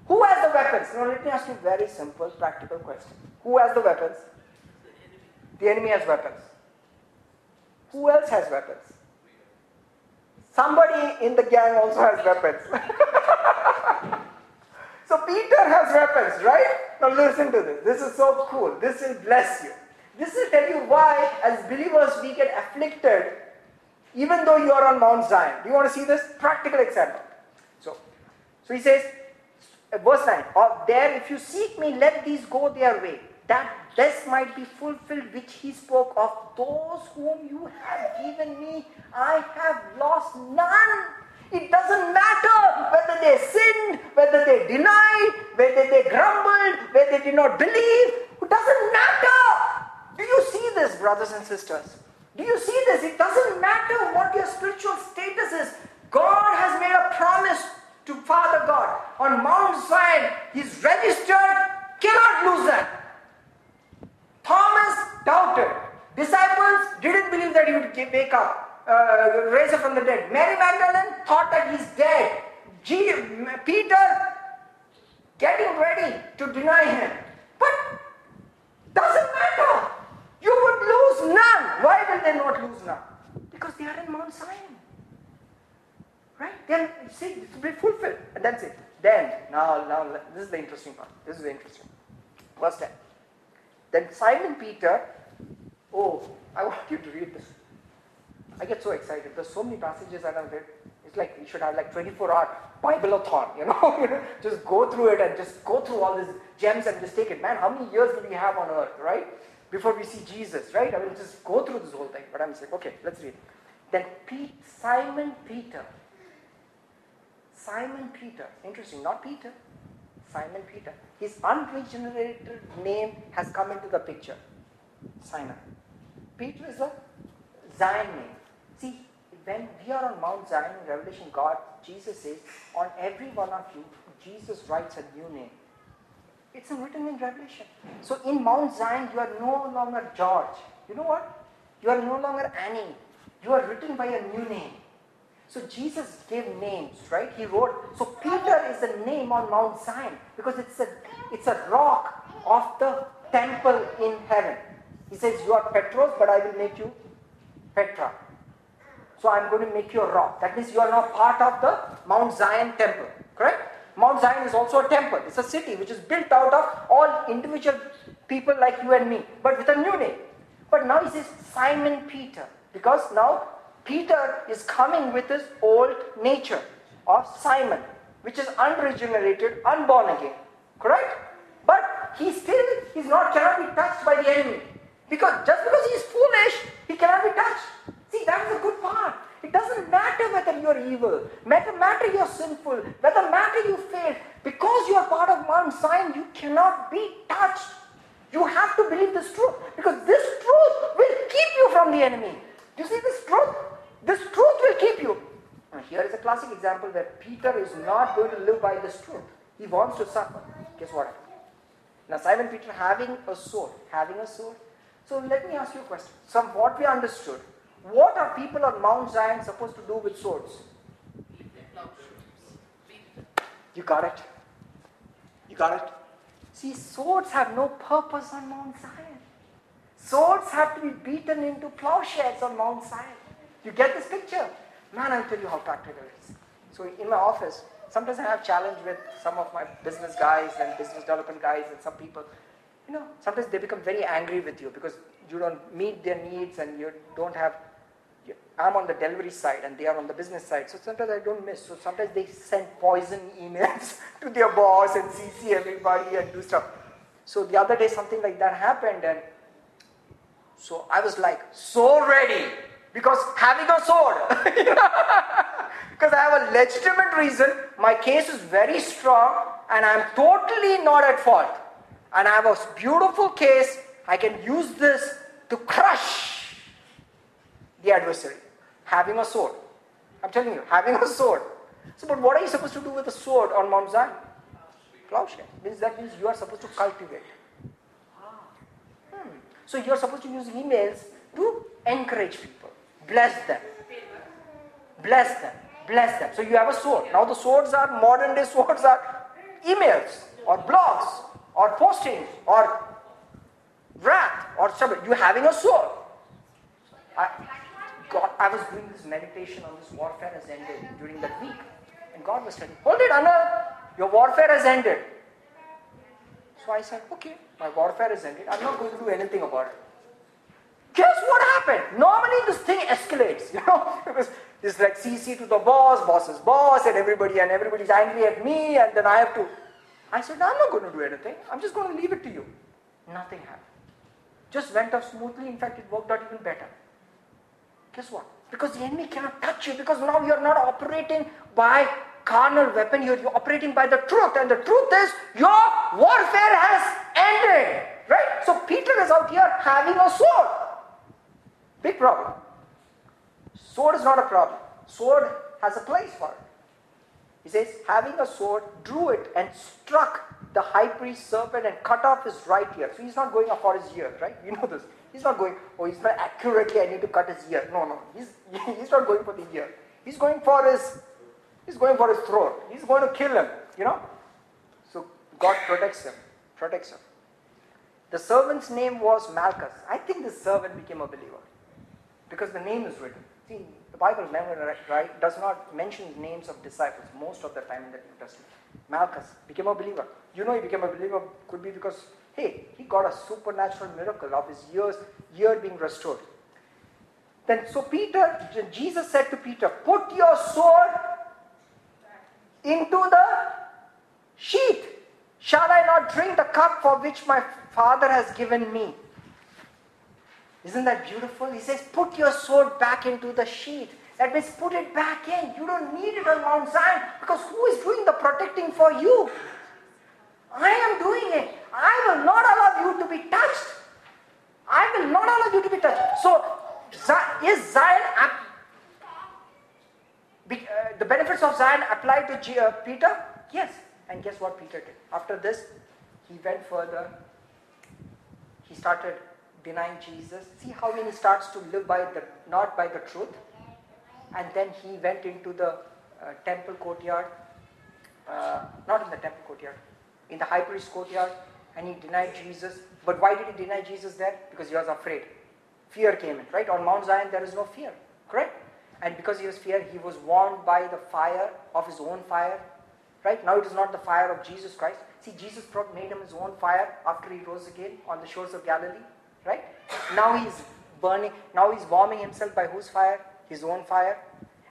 Who has the weapons? Now, let me ask you a very simple, practical question. Who has the weapons? The enemy has weapons. Who else has weapons? Somebody in the gang also has weapons. so Peter has weapons, right? Now listen to this. This is so cool. This will bless you. This will tell you why, as believers, we get afflicted even though you are on Mount Zion. Do you want to see this? Practical example. So, so he says, uh, verse 9, or there if you seek me, let these go their way, that this might be fulfilled which he spoke of. Those whom you have given me, I have lost none. It doesn't matter whether they sinned, whether they denied, whether they grumbled, whether they did not believe. It doesn't matter. Do you see this, brothers and sisters? Do you see this? It doesn't matter what your spiritual status is. God has made a promise to Father God. On Mount Zion, He's registered, cannot lose that. Thomas doubted. Disciples didn't believe that he would wake up, uh, raise up from the dead. Mary Magdalene thought that he's dead. G- Peter getting ready to deny him. But doesn't matter. You would lose none. Why will they not lose none? Because they are in Mount Zion. Right? Then see, it will be fulfilled. And that's it. Then, now, now, this is the interesting part. This is the interesting. Verse 10. Then Simon Peter, oh, I want you to read this. I get so excited. There's so many passages that I've read. It's like you should have like 24 hour Bible-a-thon, you know? just go through it and just go through all these gems and just take it. Man, how many years do we have on earth, right? Before we see Jesus, right? I will just go through this whole thing, but I'm saying, okay, let's read. Then Pete, Simon Peter. Simon Peter. Interesting, not Peter. Simon Peter. His unregenerated name has come into the picture. Simon. Peter is a Zion name. See, when we are on Mount Zion in Revelation, God, Jesus says, on every one of you, Jesus writes a new name. It's written in Revelation. So in Mount Zion, you are no longer George. You know what? You are no longer Annie. You are written by a new name. So Jesus gave names, right? He wrote. So Peter is a name on Mount Zion because it's a it's a rock of the temple in heaven. He says, You are Petros, but I will make you Petra. So I'm going to make you a rock. That means you are now part of the Mount Zion temple. Correct? Mount Zion is also a temple. It's a city which is built out of all individual people like you and me, but with a new name. But now he says Simon Peter, because now Peter is coming with his old nature of Simon, which is unregenerated, unborn again. Correct? But he still he's not cannot be touched by the enemy. Because just because he is foolish, he cannot be touched. See, that is a good part. It doesn't matter whether you're evil, matter matter you're sinful, whether matter you fail. Because you are part of Mount Zion, you cannot be touched. You have to believe this truth because this truth will keep you from the enemy. Do you see this truth? This truth will keep you. Here is a classic example where Peter is not going to live by this truth. He wants to suffer. Guess what Now, Simon Peter having a sword, having a sword. So, let me ask you a question. From what we understood. What are people on Mount Zion supposed to do with swords? You got it? You got it? See, swords have no purpose on Mount Zion. Swords have to be beaten into plowshares on Mount Zion. You get this picture? Man, I'll tell you how practical it is. So in my office, sometimes I have challenge with some of my business guys and business development guys and some people. You know, sometimes they become very angry with you because you don't meet their needs and you don't have I'm on the delivery side and they are on the business side. So sometimes I don't miss. So sometimes they send poison emails to their boss and CC everybody and do stuff. So the other day something like that happened and so I was like so ready because having a sword. because I have a legitimate reason. My case is very strong and I'm totally not at fault. And I have a beautiful case. I can use this to crush the adversary. Having a sword. I'm telling you, having a sword. So, but what are you supposed to do with a sword on Mount Zion? Plowshare. Means that means you are supposed to cultivate. Hmm. So you are supposed to use emails to encourage people, bless them, bless them, bless them. So you have a sword. Now the swords are modern day swords are emails or blogs or postings or wrath or something. You're having a sword. I, God, I was doing this meditation on this warfare has ended during that week. And God was telling Hold it, Anna, your warfare has ended. So I said, Okay, my warfare has ended. I'm not going to do anything about it. Guess what happened? Normally this thing escalates, you know. Because it's like CC to the boss, boss's boss, and everybody, and everybody's angry at me, and then I have to. I said, I'm not going to do anything. I'm just going to leave it to you. Nothing happened. Just went off smoothly. In fact, it worked out even better. Guess what? Because the enemy cannot touch you because now you're not operating by carnal weapon, you're, you're operating by the truth. And the truth is your warfare has ended. Right? So Peter is out here having a sword. Big problem. Sword is not a problem. Sword has a place for it. He says, having a sword, drew it and struck the high priest serpent and cut off his right ear. So he's not going for his ear, right? You know this. He's not going, oh, he's not accurately, I need to cut his ear. No, no. He's, he's not going for the ear. He's going for his, he's going for his throat. He's going to kill him, you know. So God protects him, protects him. The servant's name was Malchus. I think the servant became a believer because the name is written. See, the Bible never right, does not mention names of disciples most of the time in the New Testament. Malchus became a believer. You know he became a believer could be because Hey, he got a supernatural miracle of his ears, ear being restored. Then, so Peter, Jesus said to Peter, Put your sword into the sheath. Shall I not drink the cup for which my Father has given me? Isn't that beautiful? He says, Put your sword back into the sheath. That means put it back in. You don't need it on Mount Zion because who is doing the protecting for you? I am doing it. I will not allow you to be touched. I will not allow you to be touched. So, is Zion uh, the benefits of Zion apply to uh, Peter? Yes. And guess what Peter did? After this, he went further. He started denying Jesus. See how he starts to live by the not by the truth, and then he went into the uh, temple courtyard. Uh, not in the temple courtyard, in the high priest courtyard, and he denied Jesus. But why did he deny Jesus there? Because he was afraid. Fear came in, right? On Mount Zion, there is no fear, correct? And because he was fear, he was warned by the fire of his own fire, right? Now it is not the fire of Jesus Christ. See, Jesus made him his own fire after he rose again on the shores of Galilee, right? Now he's burning, now he's warming himself by whose fire? His own fire.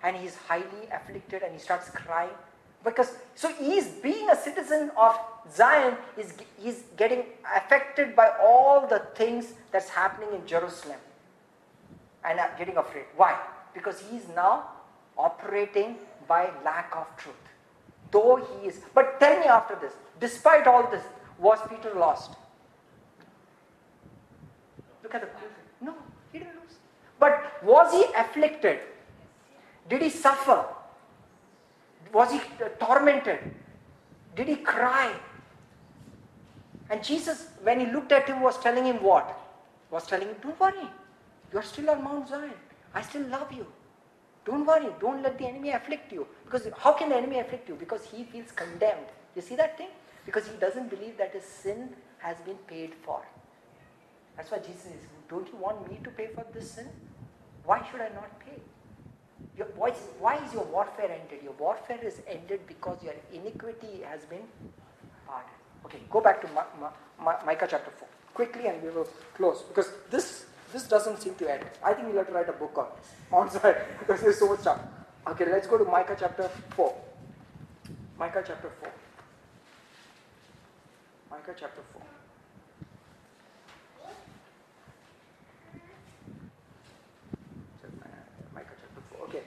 And he's highly afflicted and he starts crying. Because, so he's being a citizen of Zion is he's getting affected by all the things that's happening in Jerusalem and getting afraid. Why? Because he's now operating by lack of truth. Though he is, but tell me after this, despite all this, was Peter lost? Look at the No, he didn't lose. But was he afflicted? Did he suffer? Was he uh, tormented? Did he cry? And Jesus, when he looked at him, was telling him what? Was telling him, Don't worry. You're still on Mount Zion. I still love you. Don't worry. Don't let the enemy afflict you. Because how can the enemy afflict you? Because he feels condemned. You see that thing? Because he doesn't believe that his sin has been paid for. That's why Jesus says, Don't you want me to pay for this sin? Why should I not pay? Your, why, is, your warfare ended? Your warfare is ended because your iniquity has been pardoned. Okay, go back to Ma, Ma, Ma, Micah chapter 4 quickly and we will close because this this doesn't seem to end. I think we'll have to write a book on this. On because there's so much stuff. Okay, let's go to Micah chapter 4. Micah chapter 4. Micah chapter 4. Micah chapter 4. Okay.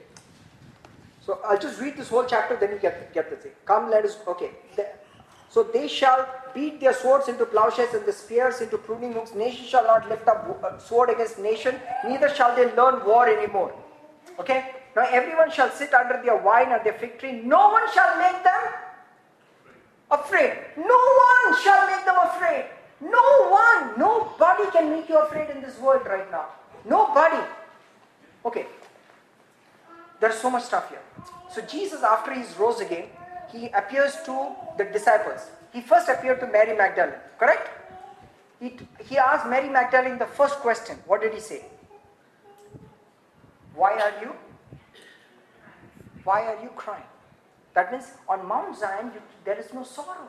So I'll just read this whole chapter, then you get, get the thing. Come, let us. Okay. So they shall beat their swords into plowshares and the spears into pruning hooks. Nation shall not lift up uh, sword against nation, neither shall they learn war anymore. Okay? Now everyone shall sit under their wine and their fig tree. No one shall make them afraid. No one shall make them afraid. No one. Nobody can make you afraid in this world right now. Nobody. Okay. There's so much stuff here. So Jesus, after he's rose again, he appears to the disciples. He first appeared to Mary Magdalene, correct? He, he asked Mary Magdalene the first question. What did he say? Why are you? Why are you crying? That means on Mount Zion, you, there is no sorrow,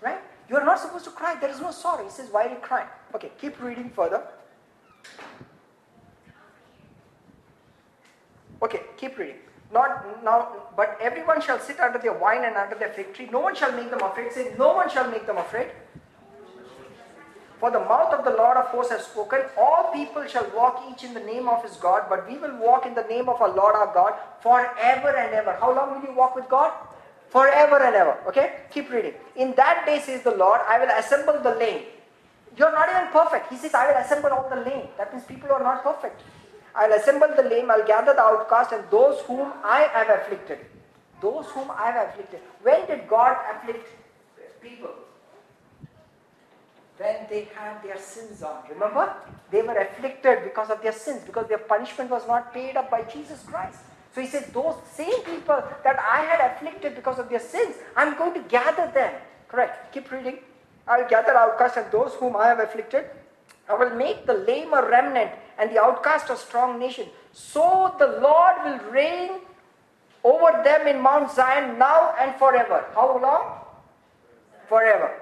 right? You are not supposed to cry. There is no sorrow. He says, Why are you crying? Okay, keep reading further. Okay, keep reading. Not now, but everyone shall sit under their wine and under their fig tree. No one shall make them afraid. Say, no one shall make them afraid. For the mouth of the Lord of hosts has spoken, all people shall walk each in the name of his God, but we will walk in the name of our Lord our God forever and ever. How long will you walk with God? Forever and ever. Okay? Keep reading. In that day, says the Lord, I will assemble the lame. You're not even perfect. He says, I will assemble all the lame. That means people are not perfect. I'll assemble the lame, I'll gather the outcast, and those whom I have afflicted. Those whom I have afflicted. When did God afflict people? When they had their sins on. Remember? They were afflicted because of their sins, because their punishment was not paid up by Jesus Christ. So he says, Those same people that I had afflicted because of their sins, I'm going to gather them. Correct. Keep reading. I'll gather outcasts and those whom I have afflicted. I will make the lame a remnant and the outcast a strong nation. So the Lord will reign over them in Mount Zion now and forever. How long? Forever.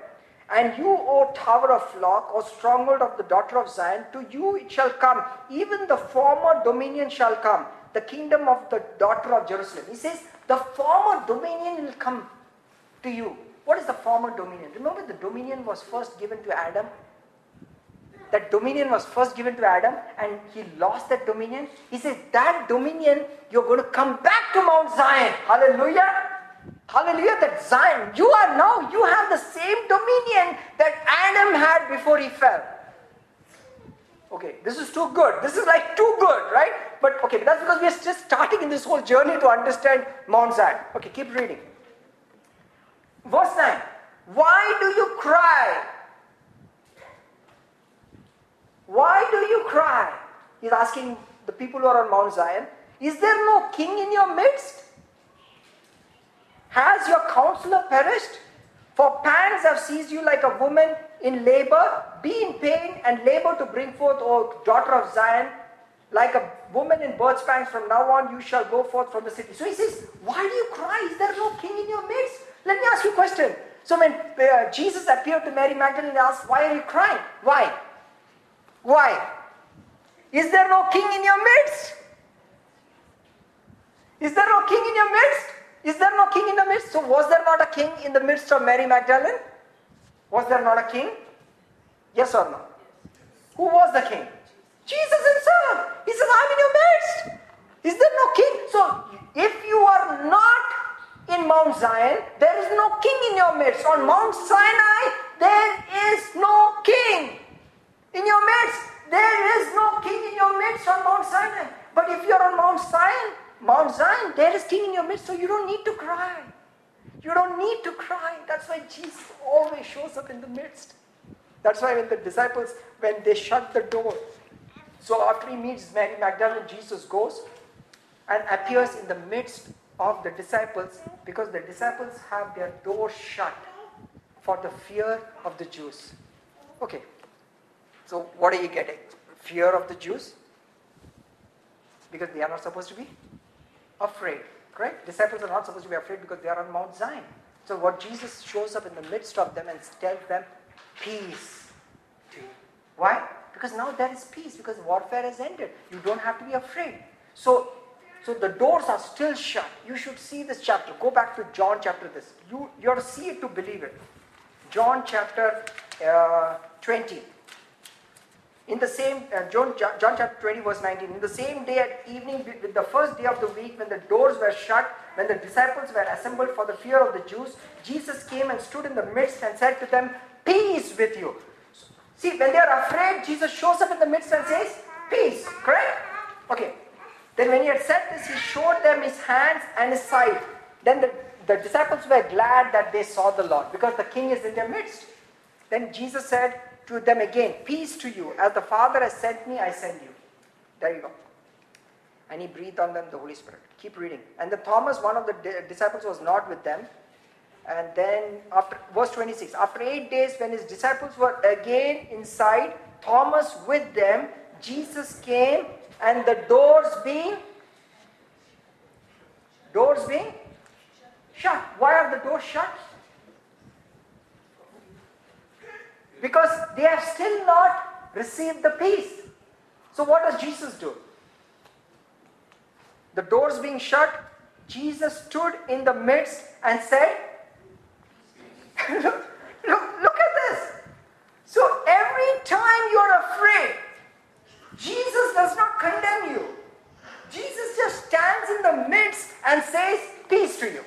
And you, O tower of flock, O stronghold of the daughter of Zion, to you it shall come. Even the former dominion shall come, the kingdom of the daughter of Jerusalem. He says, the former dominion will come to you. What is the former dominion? Remember, the dominion was first given to Adam that dominion was first given to Adam and he lost that dominion. He says, That dominion, you're going to come back to Mount Zion. Hallelujah. Hallelujah. That Zion, you are now, you have the same dominion that Adam had before he fell. Okay, this is too good. This is like too good, right? But okay, that's because we're just starting in this whole journey to understand Mount Zion. Okay, keep reading. Verse 9. Why do you cry? Why do you cry? He's asking the people who are on Mount Zion, Is there no king in your midst? Has your counselor perished? For pangs have seized you like a woman in labor. Be in pain and labor to bring forth, O daughter of Zion. Like a woman in birth pangs, from now on you shall go forth from the city. So he says, Why do you cry? Is there no king in your midst? Let me ask you a question. So when uh, Jesus appeared to Mary Magdalene and asked, Why are you crying? Why? Why? Is there no king in your midst? Is there no king in your midst? Is there no king in the midst? So, was there not a king in the midst of Mary Magdalene? Was there not a king? Yes or no? Who was the king? Jesus himself. He says, I'm in your midst. Is there no king? So, if you are not in Mount Zion, there is no king in your midst. On Mount Sinai, there is no king in your midst. There is no king in your midst on Mount Sinai. But if you are on Mount Sin, there is king in your midst, so you don't need to cry. You don't need to cry. That's why Jesus always shows up in the midst. That's why when the disciples, when they shut the door, so after he meets Mary Magdalene, Jesus goes and appears in the midst of the disciples because the disciples have their door shut for the fear of the Jews. Okay, so what are you getting? Fear of the Jews? Because they are not supposed to be afraid, correct? Disciples are not supposed to be afraid because they are on Mount Zion. So what Jesus shows up in the midst of them and tells them, peace to you. Why? Because now there is peace because warfare has ended. You don't have to be afraid. So so the doors are still shut. You should see this chapter. Go back to John chapter this. You, you have to see it to believe it. John chapter uh, 20. In the same, uh, John, John chapter 20 verse 19. In the same day at evening, with the first day of the week, when the doors were shut, when the disciples were assembled for the fear of the Jews, Jesus came and stood in the midst and said to them, Peace with you. See, when they are afraid, Jesus shows up in the midst and says, Peace. Correct? Okay. Then when he had said this, he showed them his hands and his side. Then the, the disciples were glad that they saw the Lord because the king is in their midst. Then Jesus said to them again, Peace to you. As the Father has sent me, I send you. There you go. And he breathed on them the Holy Spirit. Keep reading. And then Thomas, one of the disciples, was not with them. And then, after verse 26, after eight days, when his disciples were again inside, Thomas with them, Jesus came and the doors being doors being shut. Why are the doors shut? Because they have still not received the peace. So what does Jesus do? The doors being shut, Jesus stood in the midst and said, look, look, look at this. So every time you're afraid, Jesus does not condemn you. Jesus just stands in the midst and says, Peace to you.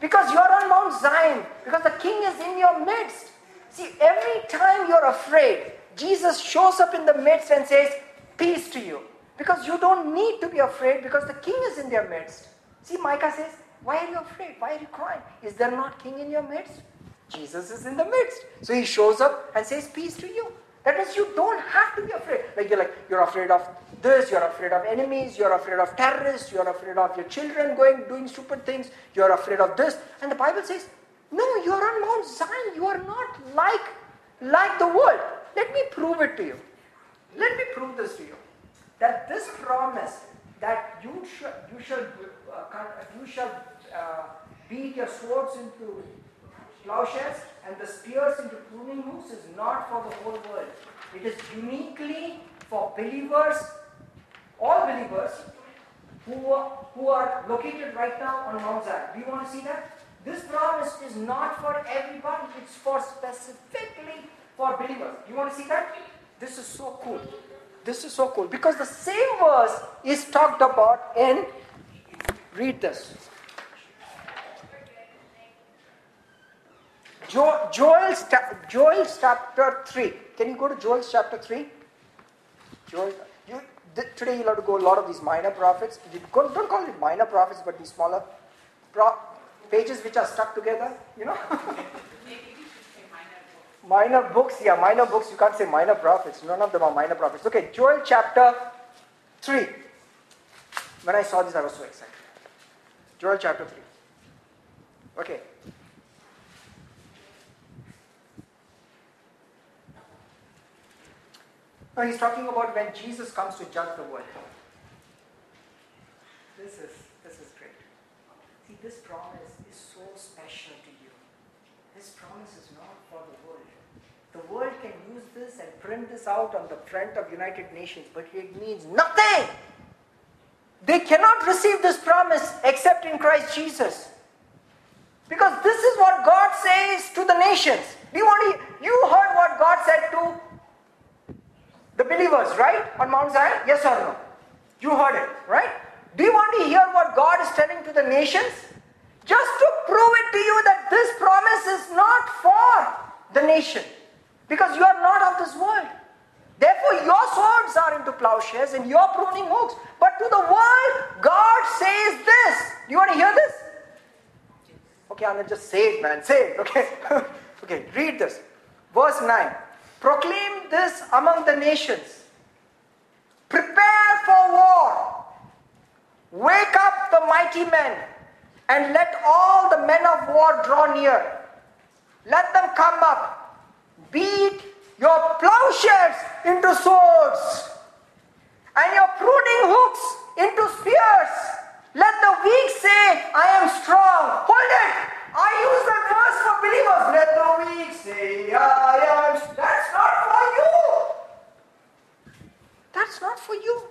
Because you're on Mount Zion, because the King is in your midst. See, every time you're afraid, Jesus shows up in the midst and says, Peace to you. Because you don't need to be afraid because the King is in their midst. See, Micah says, Why are you afraid? Why are you crying? Is there not King in your midst? Jesus is in the midst. So he shows up and says, Peace to you. That means you don't have to be afraid. Like you're like, you're afraid of this, you're afraid of enemies, you're afraid of terrorists, you're afraid of your children going doing stupid things, you're afraid of this. And the Bible says, No, you're on Mount Zion, you are not like like the world. Let me prove it to you. Let me prove this to you. That this promise that you shall you shall uh, you shall uh, beat your swords into plowshares and the spears into pruning hooks is not for the whole world. It is uniquely for believers, all believers, who are, who are located right now on Mount Zion. Do you want to see that? This promise is not for everybody, it's for specifically for believers. You want to see that? This is so cool. This is so cool because the same verse is talked about in, read this. Jo- Joel's, Joel's chapter 3. Can you go to Joel's chapter 3? Joel, you, today you'll have to go a lot of these minor prophets. Don't call it minor prophets, but these smaller pro- pages which are stuck together, you know? minor books, yeah, minor books. You can't say minor prophets. None of them are minor prophets. Okay, Joel chapter 3. When I saw this, I was so excited. Joel chapter 3. Okay. Now he's talking about when Jesus comes to judge the world. This is this is great. See, this promise is so special to you. This promise is not for the world. The world can use this and print this out on the front of United Nations, but it means nothing. They cannot receive this promise except in Christ Jesus. Because this is what God says to the nations. Do you, want to, you heard what God said to the believers, right? On Mount Zion? Yes or no? You heard it, right? Do you want to hear what God is telling to the nations? Just to prove it to you that this promise is not for the nation. Because you are not of this world. Therefore, your swords are into plowshares and you're pruning hooks. But to the world, God says this. Do you want to hear this? Okay, I'm going to just say it, man. Say it, okay? okay, read this. Verse 9. Proclaim this among the nations. Prepare for war. Wake up the mighty men and let all the men of war draw near. Let them come up. Beat your plowshares into swords and your pruning hooks into spears. Let the weak say, I am strong. Hold it. I use that verse for believers. Let the weak say, I am. That's not for you. That's not for you.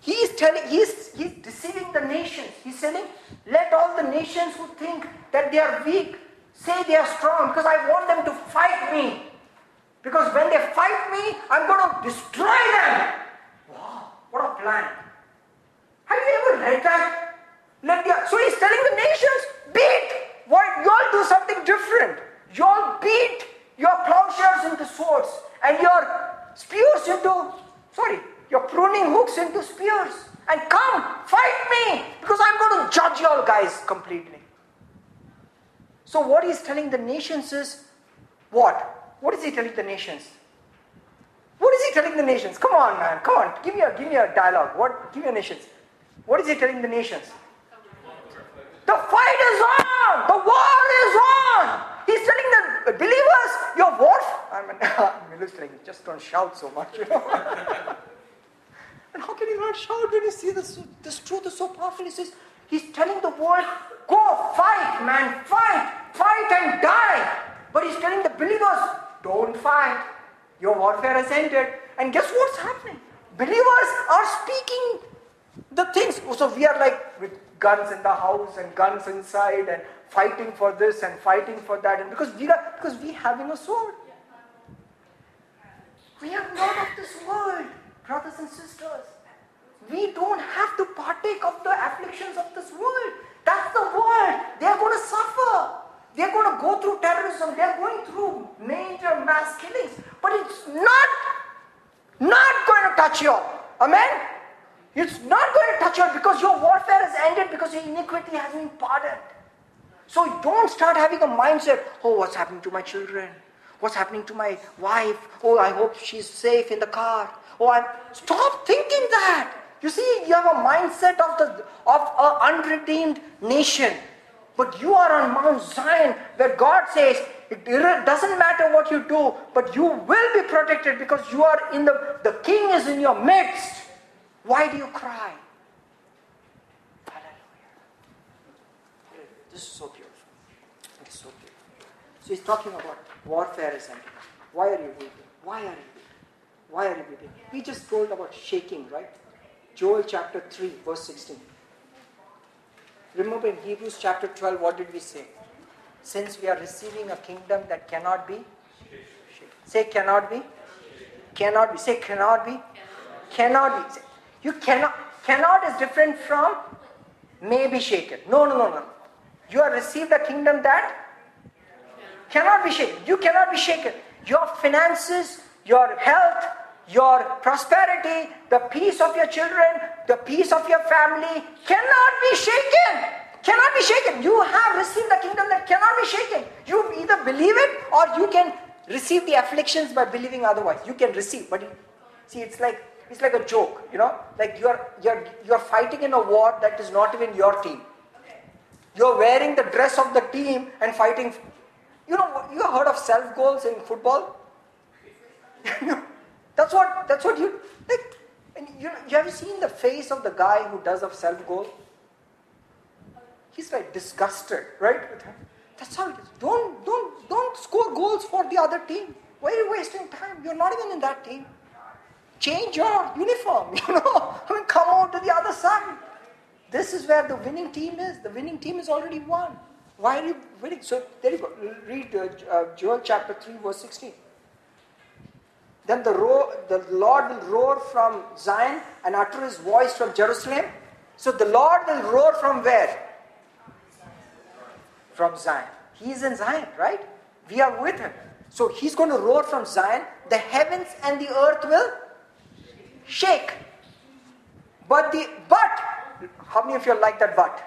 He is telling, he is, deceiving the nations. He's telling, let all the nations who think that they are weak say they are strong because I want them to fight me. Because when they fight me, I'm going to destroy them. Wow, what a plan. Have you ever read that? Let the, so he's telling the nations, beat. Why y'all do something different? Y'all beat your plowshares into swords and your spears into, sorry, your pruning hooks into spears. And come, fight me, because I'm going to judge y'all guys completely. So what he's telling the nations is, what? What is he telling the nations? What is he telling the nations? Come on, man. Come on. Give me a give me a dialogue. What give me a nations. What is he telling the nations? The fight is on! The war is on! He's telling the believers, your war I mean Milu's telling just don't shout so much, you know. and how can you not shout when you see this this truth is so powerful? He says, he's telling the world, go fight, man, fight, fight and die. But he's telling the believers, don't fight. Your warfare has ended. And guess what's happening? Believers are speaking the things. So we are like with guns in the house and guns inside and fighting for this and fighting for that. And because we are because we having a sword. We are not of this world, brothers and sisters. We don't have to partake of the afflictions of this world. That's the world. They are going to suffer. They're going to go through terrorism. They're going through major mass killings. But it's not, not going to touch you. Amen? It's not going to touch you because your warfare has ended because your iniquity has been pardoned. So don't start having a mindset, oh, what's happening to my children? What's happening to my wife? Oh, I hope she's safe in the car. Oh, I'm stop thinking that. You see, you have a mindset of the of an unredeemed nation. But you are on Mount Zion where God says, it doesn't matter what you do, but you will be protected because you are in the, the king is in your midst. Why do you cry? Hallelujah. This is so beautiful. It's so beautiful. So he's talking about warfare is ending. Why are you weeping? Why are you weeping? Why are you weeping? We just told about shaking, right? Joel chapter 3, verse 16. Remember in Hebrews chapter 12, what did we say? Since we are receiving a kingdom that cannot be. Say cannot be. Cannot be. Say cannot be. Cannot be. Say, you cannot. Cannot is different from may be shaken. No, no, no, no. You have received a kingdom that cannot be shaken. You cannot be shaken. Your finances, your health, your prosperity, the peace of your children, the peace of your family cannot be shaken. Cannot be shaken. You have received the kingdom that cannot be shaken. You either believe it or you can receive the afflictions by believing otherwise. You can receive, but see, it's like it's like a joke, you know. Like you're you're you're fighting in a war that is not even your team. You're wearing the dress of the team and fighting. You know, you heard of self goals in football? That's what that's what you like. And you, you have seen the face of the guy who does a self goal? He's like disgusted, right? That's how it is. Don't don't don't score goals for the other team. Why are you wasting time? You're not even in that team. Change your uniform, you know. I mean, come out to the other side. This is where the winning team is. The winning team is already won. Why are you winning? So there you go. Read uh, uh, Joel chapter 3, verse 16. Then the, roar, the Lord will roar from Zion and utter his voice from Jerusalem. So the Lord will roar from where? From Zion. He is in Zion, right? We are with him. So he's going to roar from Zion. The heavens and the earth will shake. But the but how many of you like that but?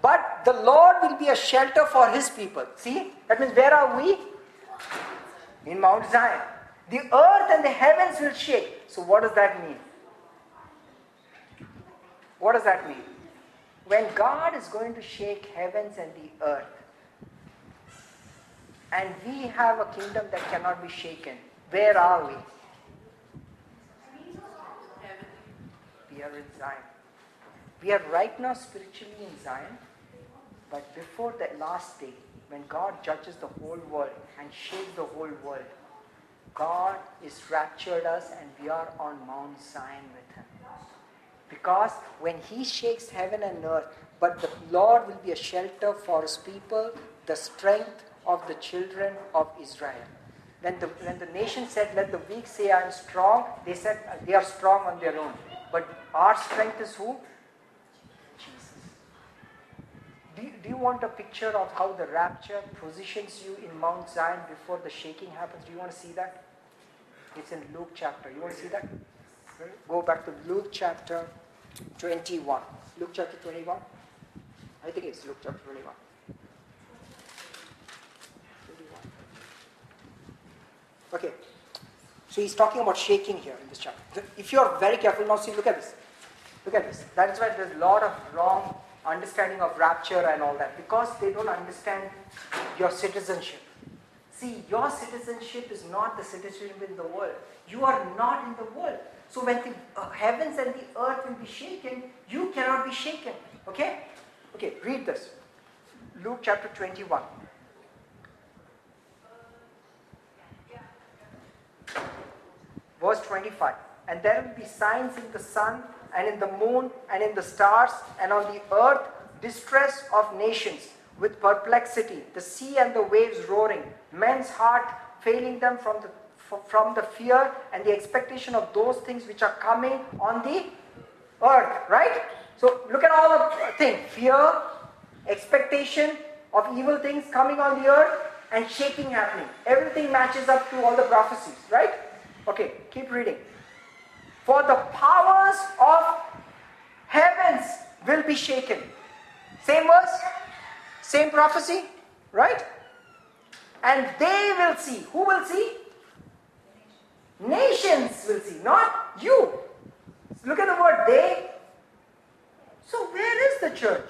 But the Lord will be a shelter for his people. See? That means where are we? In Mount Zion. The earth and the heavens will shake. So what does that mean? What does that mean? When God is going to shake heavens and the earth, and we have a kingdom that cannot be shaken, where are we? We are in Zion. We are right now spiritually in Zion, but before the last day, when God judges the whole world and shakes the whole world, God is raptured us and we are on Mount Zion with Him. Because when He shakes heaven and earth, but the Lord will be a shelter for His people, the strength of the children of Israel. When the, when the nation said, Let the weak say, I am strong, they said they are strong on their own. But our strength is who? Jesus. Do you, do you want a picture of how the rapture positions you in Mount Zion before the shaking happens? Do you want to see that? It's in Luke chapter. You want to see that? Go back to Luke chapter 21. Luke chapter 21. I think it's Luke chapter 21. 21. Okay. So he's talking about shaking here in this chapter. If you're very careful, now see, look at this. Look at this. That is why there's a lot of wrong understanding of rapture and all that because they don't understand your citizenship. See, your citizenship is not the citizenship in the world. You are not in the world. So when the uh, heavens and the earth will be shaken, you cannot be shaken. Okay? Okay, read this. Luke chapter 21. Verse 25. And there will be signs in the sun and in the moon and in the stars and on the earth distress of nations with perplexity, the sea and the waves roaring, men's heart failing them from the from the fear and the expectation of those things which are coming on the earth, right? So look at all the things fear, expectation of evil things coming on the earth, and shaking happening. Everything matches up to all the prophecies, right? Okay, keep reading. For the powers of heavens will be shaken. Same verse, same prophecy, right? And they will see. Who will see? Nations will see, not you. Look at the word they. So, where is the church?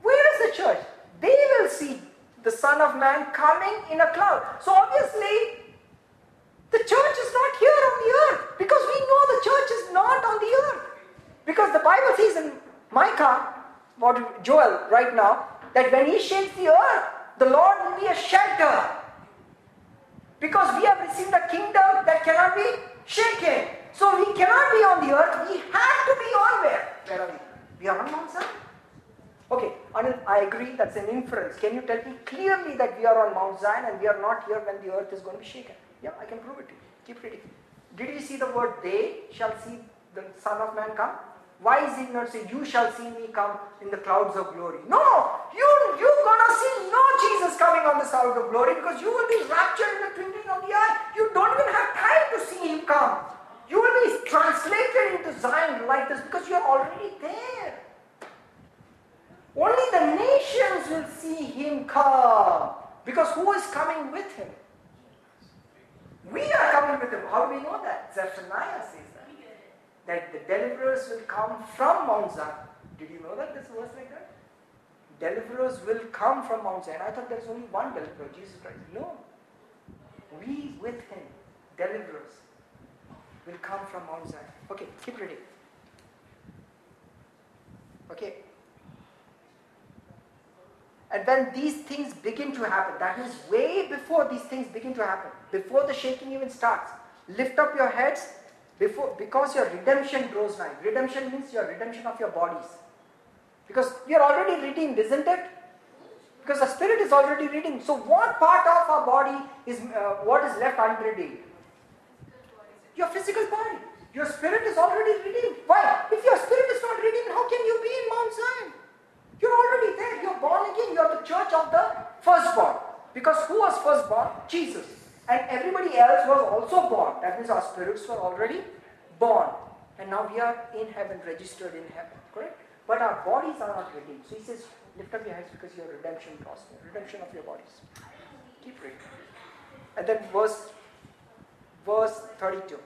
Where is the church? They will see the Son of Man coming in a cloud. So, obviously, the church is not here on the earth because we know the church is not on the earth. Because the Bible says in Micah, what Joel right now, that when he shakes the earth, the Lord will be a shelter. Because we have received a kingdom that cannot be shaken. So we cannot be on the earth. We have to be on where? Where are we? We are on Mount Zion. Okay, Anil, I agree that's an inference. Can you tell me clearly that we are on Mount Zion and we are not here when the earth is going to be shaken? Yeah, I can prove it to you. Keep reading. Did you see the word they shall see the Son of Man come? Why is it not say, You shall see me come in the clouds of glory? No, you, you're gonna see no Jesus coming on the clouds of glory because you will be raptured in the twinkling of the eye. You don't even have time to see him come. You will be translated into Zion like this because you're already there. Only the nations will see him come because who is coming with him? We are coming with him. How do we know that? Zephaniah says that the deliverers will come from Mount Zion. Did you know that this verse like that? Deliverers will come from Mount Zion. I thought there's only one deliverer, Jesus Christ. No. We with him, deliverers, will come from Mount Zion. Okay, keep reading. Okay. And when these things begin to happen, that means way before these things begin to happen, before the shaking even starts, lift up your heads before, because your redemption grows nigh. Redemption means your redemption of your bodies. Because you're already redeemed, isn't it? Because the spirit is already redeemed. So, what part of our body is uh, what is left unredeemed? Your physical body. Your spirit is already redeemed. Why? If your spirit is not redeemed, how can you be in Mount Zion? You're already there. You're born again. You're the church of the firstborn. Because who was firstborn? Jesus. And everybody else was also born. That means our spirits were already born. And now we are in heaven, registered in heaven. Correct? But our bodies are not redeemed. So he says, lift up your hands because your redemption near. Redemption of your bodies. Keep reading. And then verse, verse 32.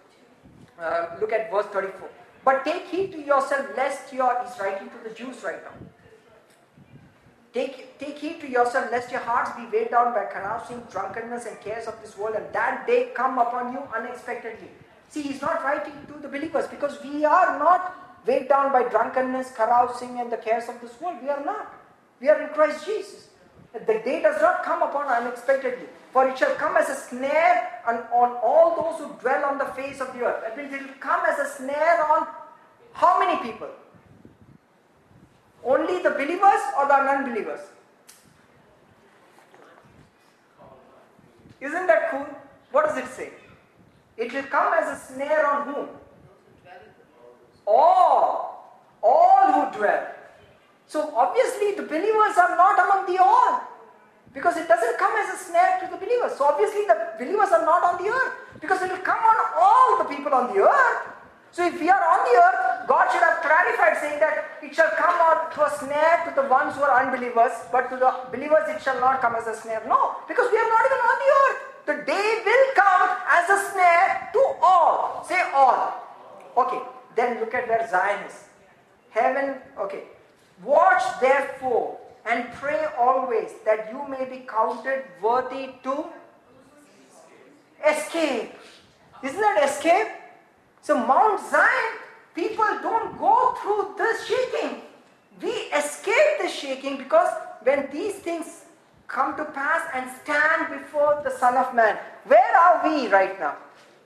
Uh, look at verse 34. But take heed to yourself lest you are, he's writing to the Jews right now. Take, take heed to yourself lest your hearts be weighed down by carousing, drunkenness, and cares of this world, and that day come upon you unexpectedly. See, he's not writing to the believers because we are not weighed down by drunkenness, carousing, and the cares of this world. We are not. We are in Christ Jesus. The day does not come upon unexpectedly, for it shall come as a snare on, on all those who dwell on the face of the earth. That means it will come as a snare on how many people? Only the believers or the non-believers? Isn't that cool? What does it say? It will come as a snare on whom? All. All who dwell. So obviously the believers are not among the all. Because it doesn't come as a snare to the believers. So obviously the believers are not on the earth. Because it will come on all the people on the earth. So if we are on the earth, God should have clarified saying that it shall come out to a snare to the ones who are unbelievers, but to the believers it shall not come as a snare. No, because we are not even on the earth. The day will come as a snare to all. Say all. Okay, then look at where Zion is. Heaven, okay. Watch therefore and pray always that you may be counted worthy to escape. Isn't that escape? So, Mount Zion, people don't go through this shaking. We escape the shaking because when these things come to pass and stand before the Son of Man, where are we right now?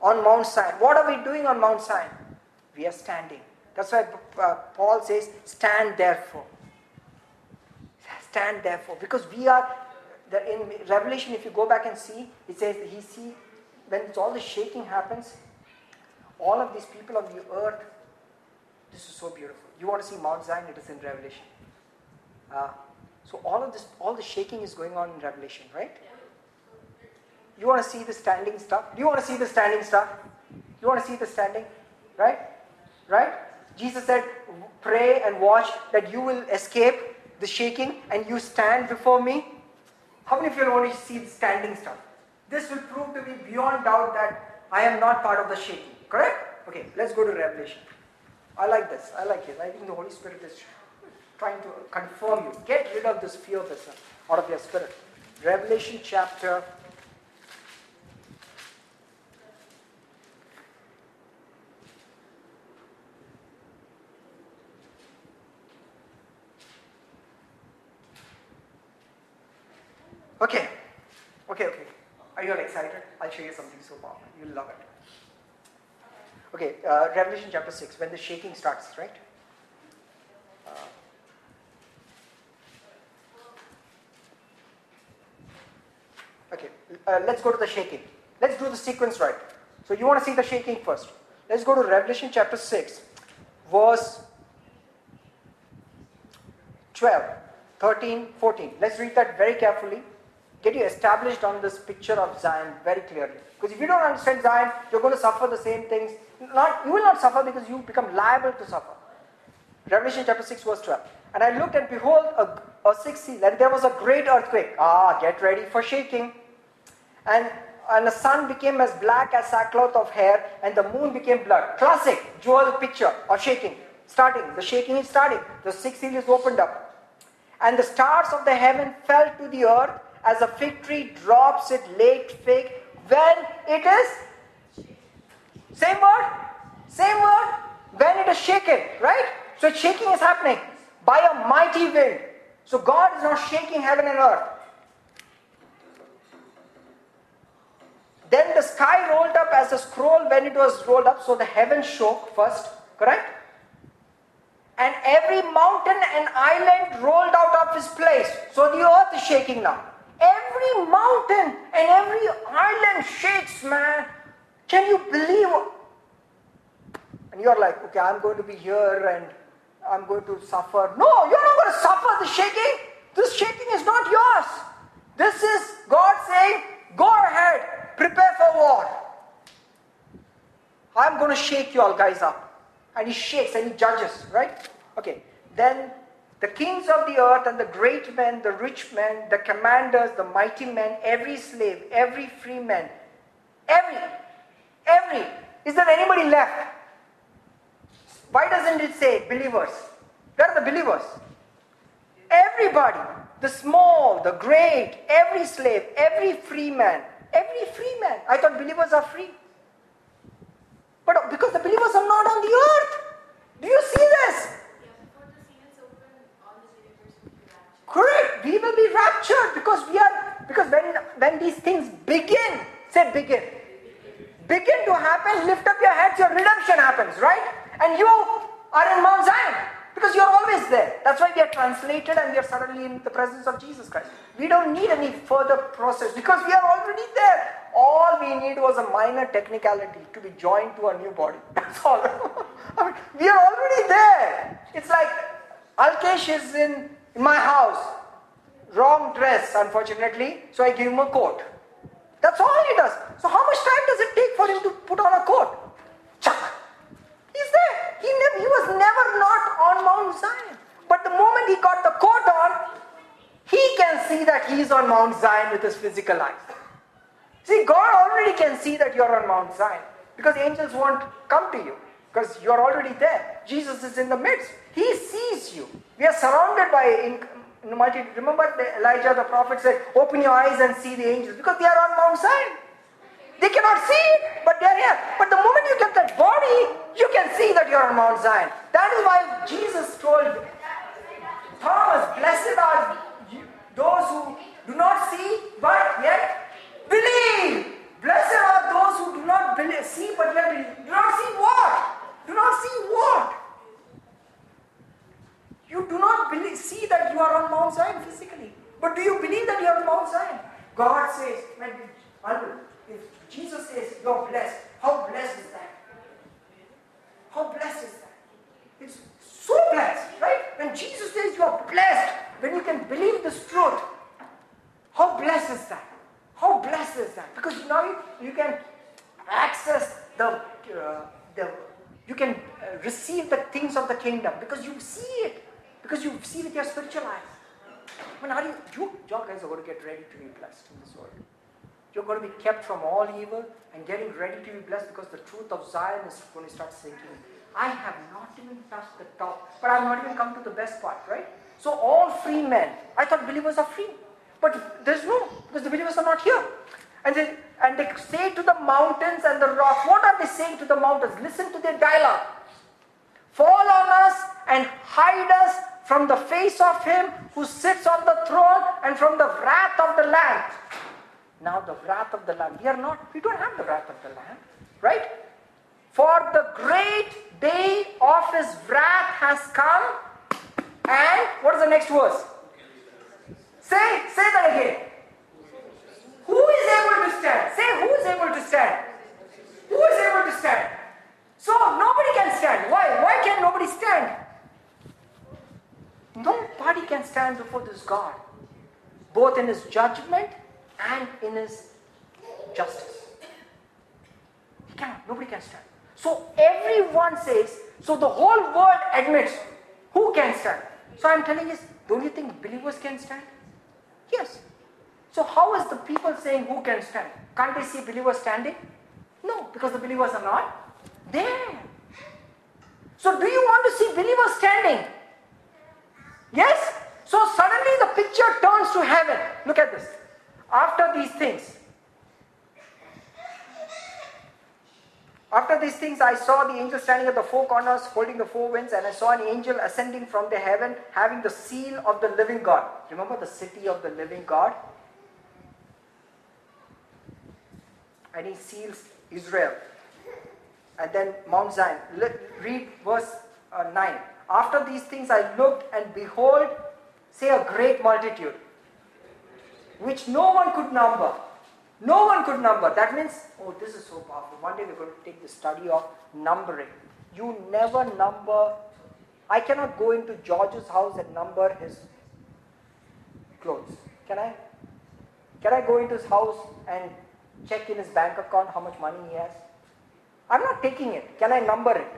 On Mount Zion. What are we doing on Mount Zion? We are standing. That's why uh, Paul says, Stand therefore. Stand therefore. Because we are, in Revelation, if you go back and see, it says, He see, when all the shaking happens, all of these people of the earth, this is so beautiful. You want to see Mount Zion? It is in Revelation. Uh, so all of this, all the shaking is going on in Revelation, right? You want to see the standing stuff? Do you want to see the standing stuff? You want to see the standing? Right? Right? Jesus said, Pray and watch that you will escape the shaking and you stand before me. How many of you want to see the standing stuff? This will prove to be beyond doubt that I am not part of the shaking. Correct? Okay, let's go to Revelation. I like this. I like it. I think the Holy Spirit is trying to confirm you. Get rid of this fear of business out of your spirit. Revelation chapter Okay, okay, okay. Are you all excited? I'll show you something so powerful. You'll love it. Okay, uh, Revelation chapter 6, when the shaking starts, right? Uh, okay, uh, let's go to the shaking. Let's do the sequence right. So, you want to see the shaking first. Let's go to Revelation chapter 6, verse 12, 13, 14. Let's read that very carefully. Get you established on this picture of Zion very clearly. Because if you don't understand Zion, you're going to suffer the same things not, you will not suffer because you become liable to suffer. Revelation chapter 6, verse 12. And I looked and behold a, a sixth seal, and there was a great earthquake. Ah, get ready for shaking. And, and the sun became as black as sackcloth of hair, and the moon became blood. Classic Joel picture of shaking. Starting. The shaking is starting. The sixth seal is opened up. And the stars of the heaven fell to the earth as a fig tree drops its late fig when it is same word? Same word? When it is shaken, right? So shaking is happening by a mighty wind. So God is not shaking heaven and earth. Then the sky rolled up as a scroll when it was rolled up, so the heaven shook first, correct? And every mountain and island rolled out of its place. So the earth is shaking now. Every mountain and every island shakes, man. Can you believe? And you're like, okay, I'm going to be here and I'm going to suffer. No, you're not going to suffer the shaking. This shaking is not yours. This is God saying, go ahead, prepare for war. I'm going to shake you all guys up. And he shakes and he judges, right? Okay. Then the kings of the earth and the great men, the rich men, the commanders, the mighty men, every slave, every free man, every every. Is there anybody left? Why doesn't it say believers? Where are the believers? Everybody, the small, the great, every slave, every free man, every free man. I thought believers are free. But because the believers are not on the earth. Do you see this? Correct. We will be raptured because we are because when when these things begin, say begin. Begin to happen, lift up your heads, your redemption happens, right? And you are in Mount Zion. Because you're always there. That's why we are translated and we are suddenly in the presence of Jesus Christ. We don't need any further process because we are already there. All we need was a minor technicality to be joined to a new body. That's all. I mean, we are already there. It's like Alkesh is in, in my house. Wrong dress, unfortunately, so I give him a coat. That's all he does. So, how much time does it take for him to put on a coat? Chuck. He's there. He, he was never not on Mount Zion. But the moment he got the coat on, he can see that he is on Mount Zion with his physical eyes. See, God already can see that you're on Mount Zion because angels won't come to you because you're already there. Jesus is in the midst. He sees you. We are surrounded by in, in multi. Remember Elijah the prophet said, "Open your eyes and see the angels," because they are on Mount Zion. They cannot see but they're here. But the moment you get that body, you can see that you're on Mount Zion. That is why Jesus told Thomas, Blessed are those who do not see, but yet believe. Blessed are those who do not believe, see, but yet believe. Do not see what? Do not see what? You do not believe, see that you are on Mount Zion physically. But do you believe that you are on Mount Zion? God says, if Jesus says you're blessed, how blessed is that? How blessed is that? It's so blessed, right? When Jesus says you are blessed, when you can believe this truth, how blessed is that? How blessed is that? Because now you, you can access the, uh, the you can uh, receive the things of the kingdom because you see it, because you see with your spiritual eyes. Mean, are you, you, you guys are going to get ready to be blessed in this world. You're going to be kept from all evil and getting ready to be blessed because the truth of Zion is going to start sinking. I have not even touched the top, but I've not even come to the best part, right? So all free men, I thought believers are free, but there's no, because the believers are not here. And they, and they say to the mountains and the rocks, what are they saying to the mountains? Listen to their dialogue. Fall on us and hide us from the face of him who sits on the throne and from the wrath of the Lamb now the wrath of the Lamb. We are not, we don't have the wrath of the Lamb, right? For the great day of his wrath has come. And what is the next verse? Say, say that again. Who is able to stand? Say, who is able to stand? Who is able to stand? So nobody can stand. Why? Why can nobody stand? Nobody can stand before this God, both in his judgment and in his justice. He cannot, nobody can stand. So everyone says, so the whole world admits who can stand. So I'm telling you, don't you think believers can stand? Yes. So how is the people saying who can stand? Can't they see believers standing? No, because the believers are not there. So do you want to see believers standing? Yes? So suddenly the picture turns to heaven. Look at this. After these things, after these things, I saw the angel standing at the four corners, holding the four winds, and I saw an angel ascending from the heaven, having the seal of the living God. Remember the city of the living God? And he seals Israel. And then Mount Zion. Read verse uh, 9. After these things I looked, and behold, say a great multitude which no one could number. No one could number. That means, oh, this is so powerful. One day we're going to take the study of numbering. You never number. I cannot go into George's house and number his clothes. Can I? Can I go into his house and check in his bank account how much money he has? I'm not taking it. Can I number it?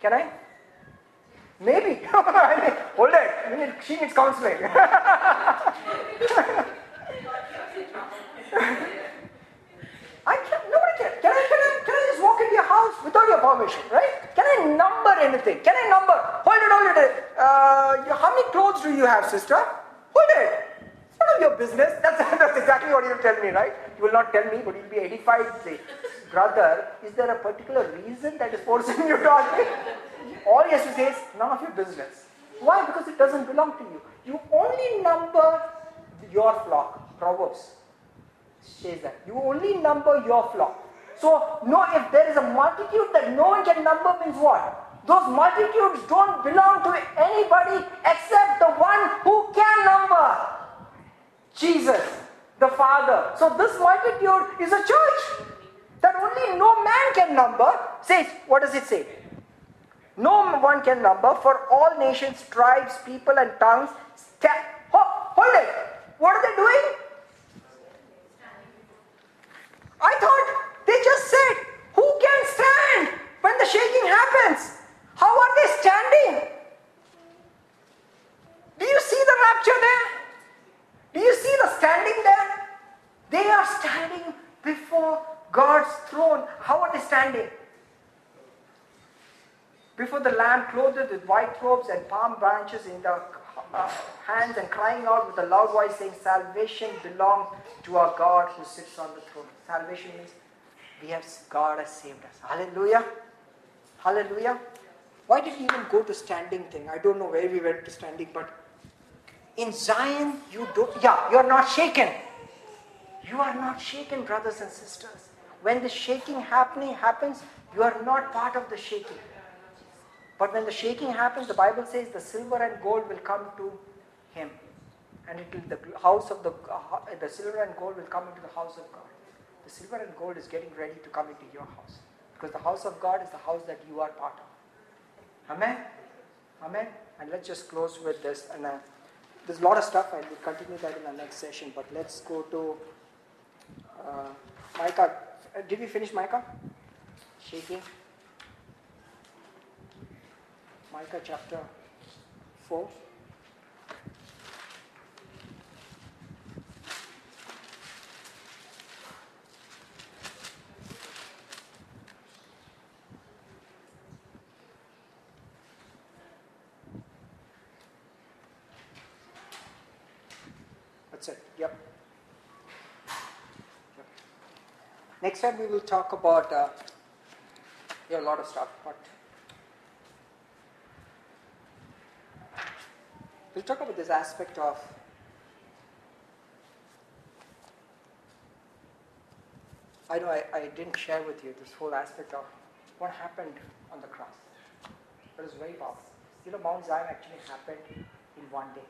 Can I? Maybe. I mean, hold it. She needs counseling. I can't, nobody can. Can I, can, I, can I just walk into your house without your permission, right? Can I number anything? Can I number? Hold it, hold it. Uh, how many clothes do you have, sister? Hold it. It's none of your business. That's, that's exactly what you'll tell me, right? You will not tell me, but you'll be edified. Say, brother, is there a particular reason that is forcing you to ask? All he has to say is, none of your business. Why? Because it doesn't belong to you. You only number your flock. Proverbs says that. You only number your flock. So, no, if there is a multitude that no one can number, means what? Those multitudes don't belong to anybody except the one who can number Jesus, the Father. So, this multitude is a church that only no man can number. Says, what does it say? No one can number for all nations, tribes, people, and tongues. Sta- hold it. What are they doing? I thought they just said, Who can stand when the shaking happens? How are they standing? Do you see the rapture there? Do you see the standing there? They are standing before God's throne. How are they standing? Before the Lamb, clothed with white robes and palm branches in their uh, hands, and crying out with a loud voice, saying, Salvation belongs to our God who sits on the throne. Salvation means we have God has saved us. Hallelujah. Hallelujah. Why did we even go to standing thing? I don't know where we went to standing, but in Zion, you don't, yeah, you're not shaken. You are not shaken, brothers and sisters. When the shaking happening happens, you are not part of the shaking. But when the shaking happens, the Bible says the silver and gold will come to him. And it will, the house of the, uh, the silver and gold will come into the house of God. The silver and gold is getting ready to come into your house. Because the house of God is the house that you are part of. Amen? Amen? And let's just close with this. And uh, there's a lot of stuff, and we'll continue that in the next session. But let's go to uh, Micah. Uh, did we finish Micah? Shaking. Micah chapter 4. That's it. Yep. Yep. Next time we will talk about uh, a lot of stuff, but we'll talk about this aspect of I know I, I didn't share with you this whole aspect of what happened on the cross. It was very powerful. You know, Mount Zion actually happened in one day.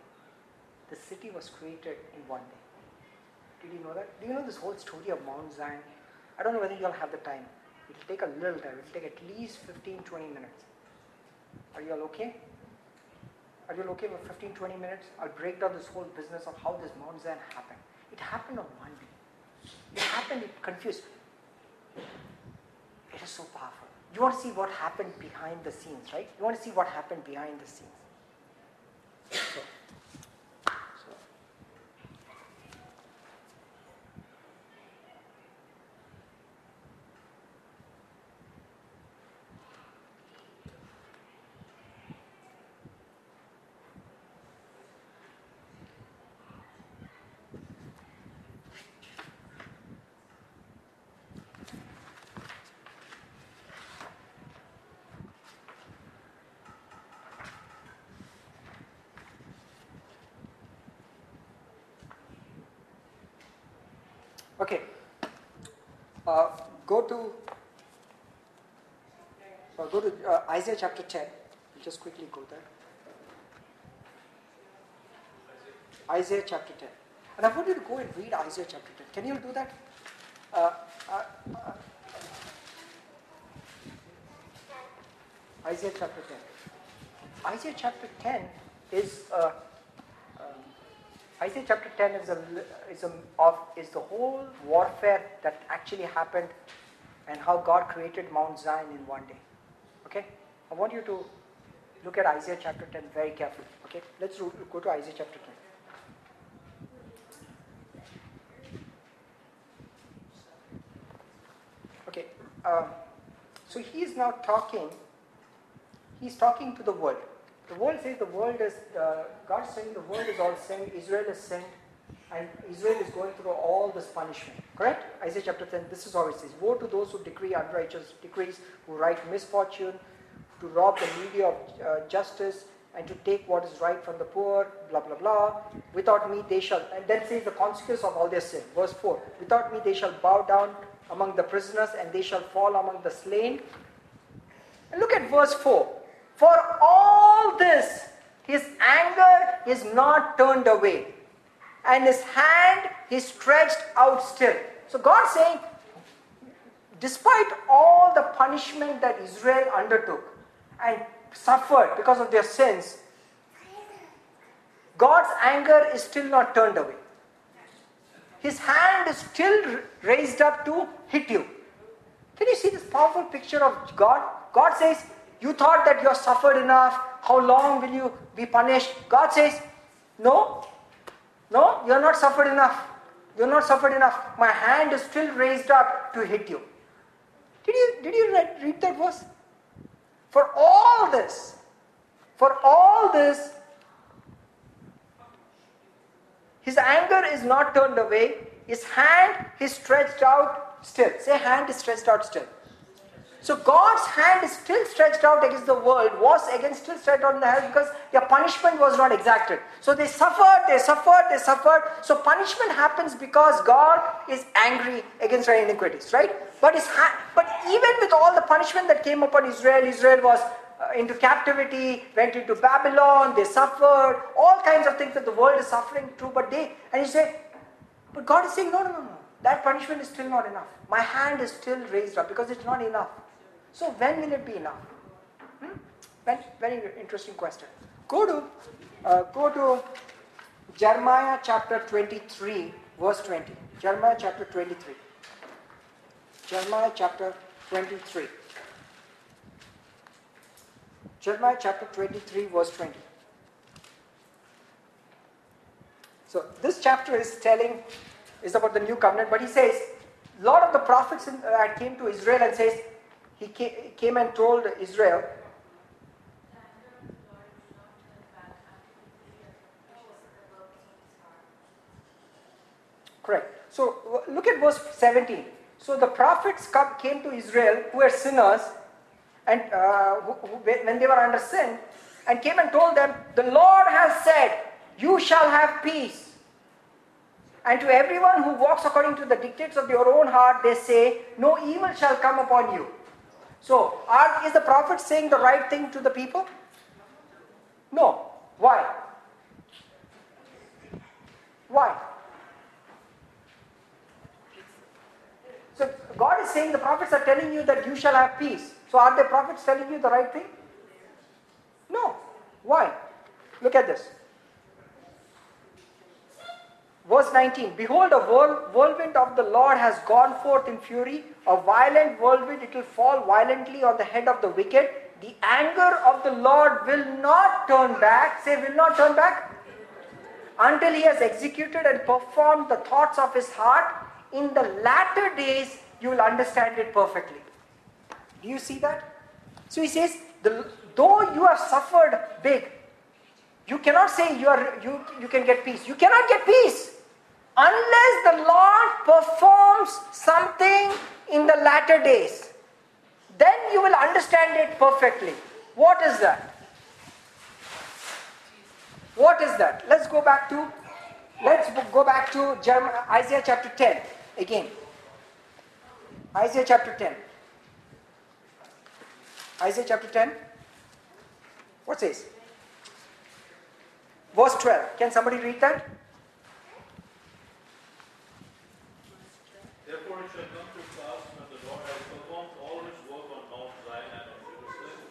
The city was created in one day. Did you know that? Do you know this whole story of Mount Zion? I don't know whether you'll have the time. It'll take a little time. It'll take at least 15, 20 minutes. Are you all okay? Are you all okay with 15, 20 minutes? I'll break down this whole business of how this Mount Zion happened. It happened on one day. It happened, it confused. It is so powerful. You want to see what happened behind the scenes, right? You want to see what happened behind the scenes. So. Okay. Uh, go to uh, go to uh, Isaiah chapter 10. Just quickly go there. Isaiah chapter 10. And I want you to go and read Isaiah chapter 10. Can you do that? Uh, uh, Isaiah chapter 10. Isaiah chapter 10 is Isaiah chapter 10 is, a, is, a, of, is the whole warfare that actually happened and how God created Mount Zion in one day. Okay? I want you to look at Isaiah chapter 10 very carefully. Okay? Let's go to Isaiah chapter 10. Okay. Um, so he is now talking, he's talking to the world. The world says the world is, uh, God saying the world is all sinned, Israel is sinned, and Israel is going through all this punishment. Correct? Isaiah chapter 10, this is how it says Woe to those who decree unrighteous decrees, who write misfortune, to rob the needy of uh, justice, and to take what is right from the poor, blah, blah, blah. Without me they shall, and then says the consequence of all their sin. Verse 4 Without me they shall bow down among the prisoners, and they shall fall among the slain. And look at verse 4. For all this, his anger is not turned away and his hand is stretched out still. So God saying, despite all the punishment that Israel undertook and suffered because of their sins, God's anger is still not turned away. His hand is still raised up to hit you. Can you see this powerful picture of God? God says, You thought that you have suffered enough. How long will you be punished? God says, No, no, you are not suffered enough. You are not suffered enough. My hand is still raised up to hit you. Did you, did you read, read that verse? For all this, for all this, his anger is not turned away. His hand is stretched out still. Say, hand is stretched out still. So God's hand is still stretched out against the world, was against still stretched out in the hell because their punishment was not exacted. So they suffered, they suffered, they suffered. So punishment happens because God is angry against their iniquities, right? But his hand, but even with all the punishment that came upon Israel, Israel was uh, into captivity, went into Babylon, they suffered, all kinds of things that the world is suffering through. But they, and you say, but God is saying, no, no, no, no. That punishment is still not enough. My hand is still raised up because it's not enough. So when will it be enough? Hmm? Very interesting question. Go to uh, go to Jeremiah chapter 23, verse 20. Jeremiah chapter 23. Jeremiah chapter 23. Jeremiah chapter 23, verse 20. So this chapter is telling, is about the new covenant, but he says, lot of the prophets in, uh, came to Israel and says, he came and told Israel, Correct. So look at verse 17. So the prophets come, came to Israel who were sinners, and uh, who, who, when they were under sin, and came and told them, The Lord has said, You shall have peace. And to everyone who walks according to the dictates of your own heart, they say, No evil shall come upon you. So, are, is the prophet saying the right thing to the people? No. Why? Why? So, God is saying the prophets are telling you that you shall have peace. So, are the prophets telling you the right thing? No. Why? Look at this. Verse 19 Behold, a whirlwind of the Lord has gone forth in fury, a violent whirlwind, it will fall violently on the head of the wicked. The anger of the Lord will not turn back. Say, will not turn back. Until he has executed and performed the thoughts of his heart. In the latter days, you will understand it perfectly. Do you see that? So he says, though you have suffered big, you cannot say you, are, you, you can get peace. You cannot get peace unless the Lord performs something in the latter days. Then you will understand it perfectly. What is that? What is that? Let's go back to let's go back to Jeremiah, Isaiah chapter 10 again. Isaiah chapter 10. Isaiah chapter 10. What says? Verse 12. Can somebody read that? Therefore it shall come to pass when the Lord has performed all his work on Mount Zion and on Jerusalem,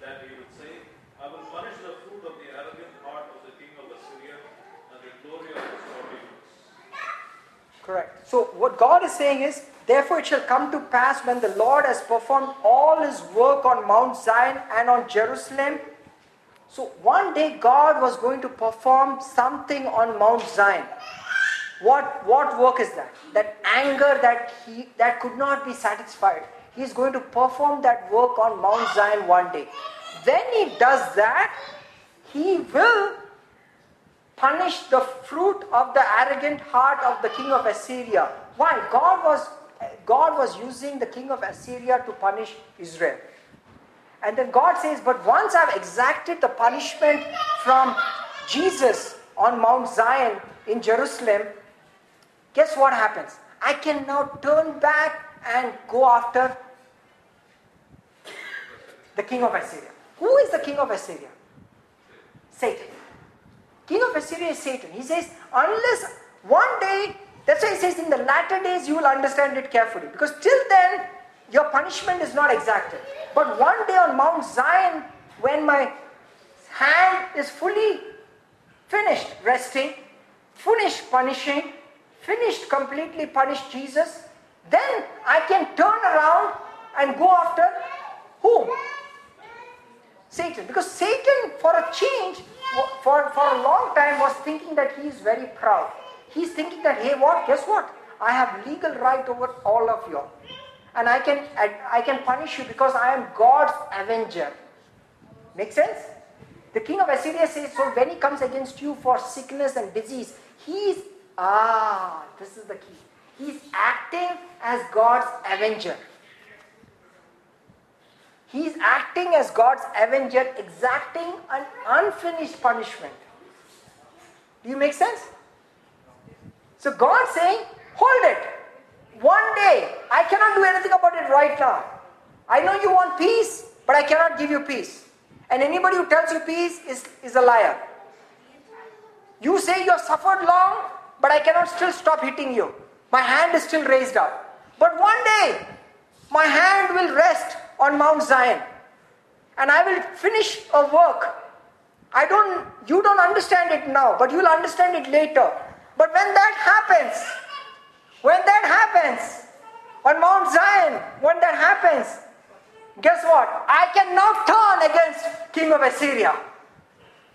that he will say, I will punish the fruit of the arrogant heart of the king of Assyria and the glory of his haughtiness. Correct. So, what God is saying is, therefore, it shall come to pass when the Lord has performed all his work on Mount Zion and on Jerusalem. So, one day God was going to perform something on Mount Zion. What, what work is that? That anger that, he, that could not be satisfied. He is going to perform that work on Mount Zion one day. When he does that, he will punish the fruit of the arrogant heart of the king of Assyria. Why? God was, God was using the king of Assyria to punish Israel. And then God says, But once I've exacted the punishment from Jesus on Mount Zion in Jerusalem, guess what happens? I can now turn back and go after the king of Assyria. Who is the king of Assyria? Satan. King of Assyria is Satan. He says, unless one day, that's why he says, in the latter days you will understand it carefully. Because till then, your punishment is not exacted. But one day on Mount Zion, when my hand is fully finished resting, finished punishing, finished completely punished Jesus, then I can turn around and go after whom? Satan. Because Satan, for a change, for, for a long time was thinking that he is very proud. He's thinking that, hey, what? Guess what? I have legal right over all of you. And I can, I, I can punish you because I am God's avenger. Make sense? The king of Assyria says, so when he comes against you for sickness and disease, he's, ah, this is the key. He's acting as God's avenger. He's acting as God's avenger, exacting an unfinished punishment. Do you make sense? So God saying, hold it. One day, I cannot do anything about it right now. I know you want peace, but I cannot give you peace. And anybody who tells you peace is, is a liar. You say you have suffered long, but I cannot still stop hitting you. My hand is still raised up. But one day, my hand will rest on Mount Zion. And I will finish a work. I don't, you don't understand it now, but you'll understand it later. But when that happens, when that happens, on Mount Zion, when that happens, guess what? I can now turn against King of Assyria.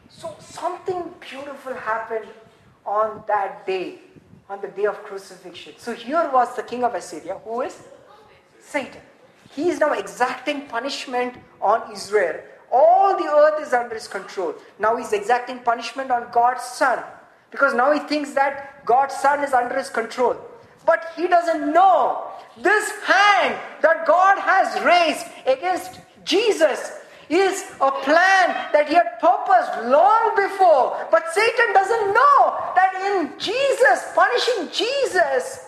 So something beautiful happened on that day, on the day of crucifixion. So here was the king of Assyria, who is Satan. He is now exacting punishment on Israel. All the earth is under his control. Now he's exacting punishment on God's son. Because now he thinks that God's son is under his control. But he doesn't know this hand that God has raised against Jesus is a plan that he had purposed long before. But Satan doesn't know that in Jesus, punishing Jesus,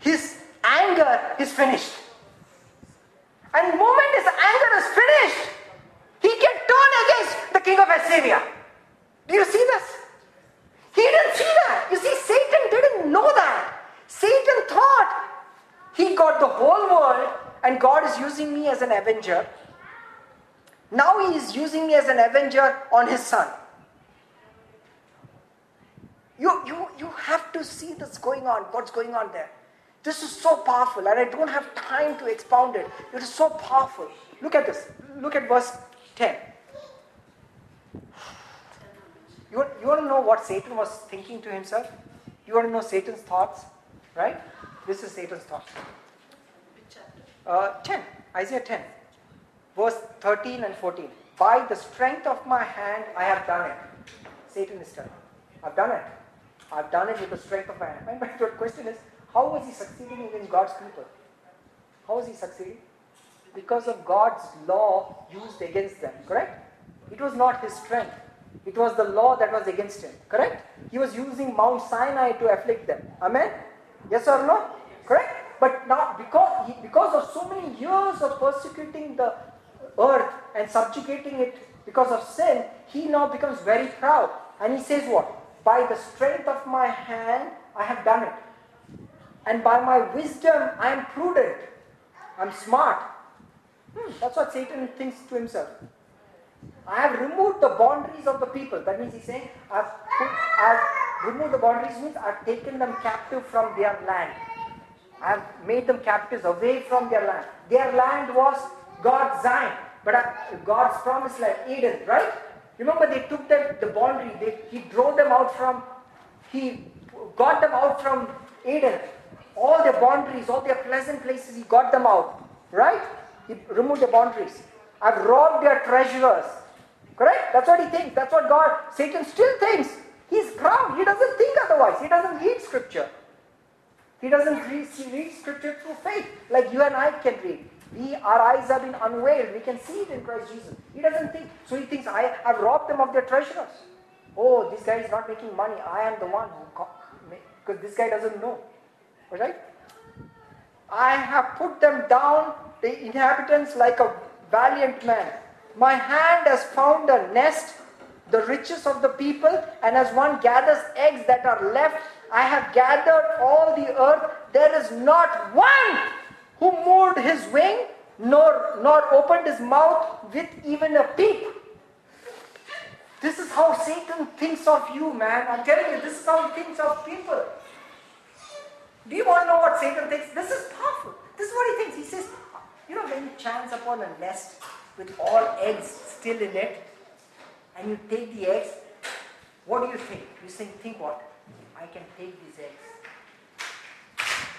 his anger is finished. And moment his anger is finished, he can turn against the king of Assyria. Do you see this? He didn't see that. You see, Satan didn't know that. Satan thought he got the whole world and God is using me as an avenger. Now he is using me as an avenger on his son. You, you, you have to see this going on, what's going on there. This is so powerful, and I don't have time to expound it. It is so powerful. Look at this. Look at verse 10. You want, you want to know what Satan was thinking to himself? You want to know Satan's thoughts? Right? This is Satan's thoughts. Uh, 10. Isaiah 10. Verse 13 and 14. By the strength of my hand I have done it. Satan is telling. I've done it. I've done it with the strength of my hand. My question is, how was he succeeding against God's people? How was he succeeding? Because of God's law used against them, correct? It was not his strength. It was the law that was against him, correct? He was using Mount Sinai to afflict them. Amen? Yes or no? Correct? But now, because, he, because of so many years of persecuting the earth and subjugating it because of sin, he now becomes very proud. And he says what? By the strength of my hand, I have done it. And by my wisdom, I am prudent. I'm smart. Hmm, that's what Satan thinks to himself. I have removed the boundaries of the people. That means he's saying, I've, put, I've remove the boundaries means I've taken them captive from their land. I've made them captives away from their land. Their land was God's Zion, but uh, God's promised land, Eden, right? Remember, they took them, the boundary, they, he drove them out from, he got them out from Eden. All their boundaries, all their pleasant places, he got them out, right? He removed the boundaries. I've robbed their treasures. Correct? That's what he thinks. That's what God, Satan still thinks. He's proud. He doesn't think otherwise. He doesn't read scripture. He doesn't read, read scripture through faith like you and I can read. We, our eyes have been unveiled. We can see it in Christ Jesus. He doesn't think. So he thinks, I have robbed them of their treasures. Oh, this guy is not making money. I am the one who, because this guy doesn't know. Right? I have put them down, the inhabitants, like a valiant man. My hand has found a nest, the riches of the people, and as one gathers eggs that are left, I have gathered all the earth. There is not one who moved his wing, nor, nor opened his mouth with even a peep. This is how Satan thinks of you, man. I'm telling you, this is how he thinks of people. Do you want to know what Satan thinks? This is powerful. This is what he thinks. He says, you know, when you chance upon a nest with all eggs still in it, and you take the eggs, what do you think? You think, think what? I can take these eggs.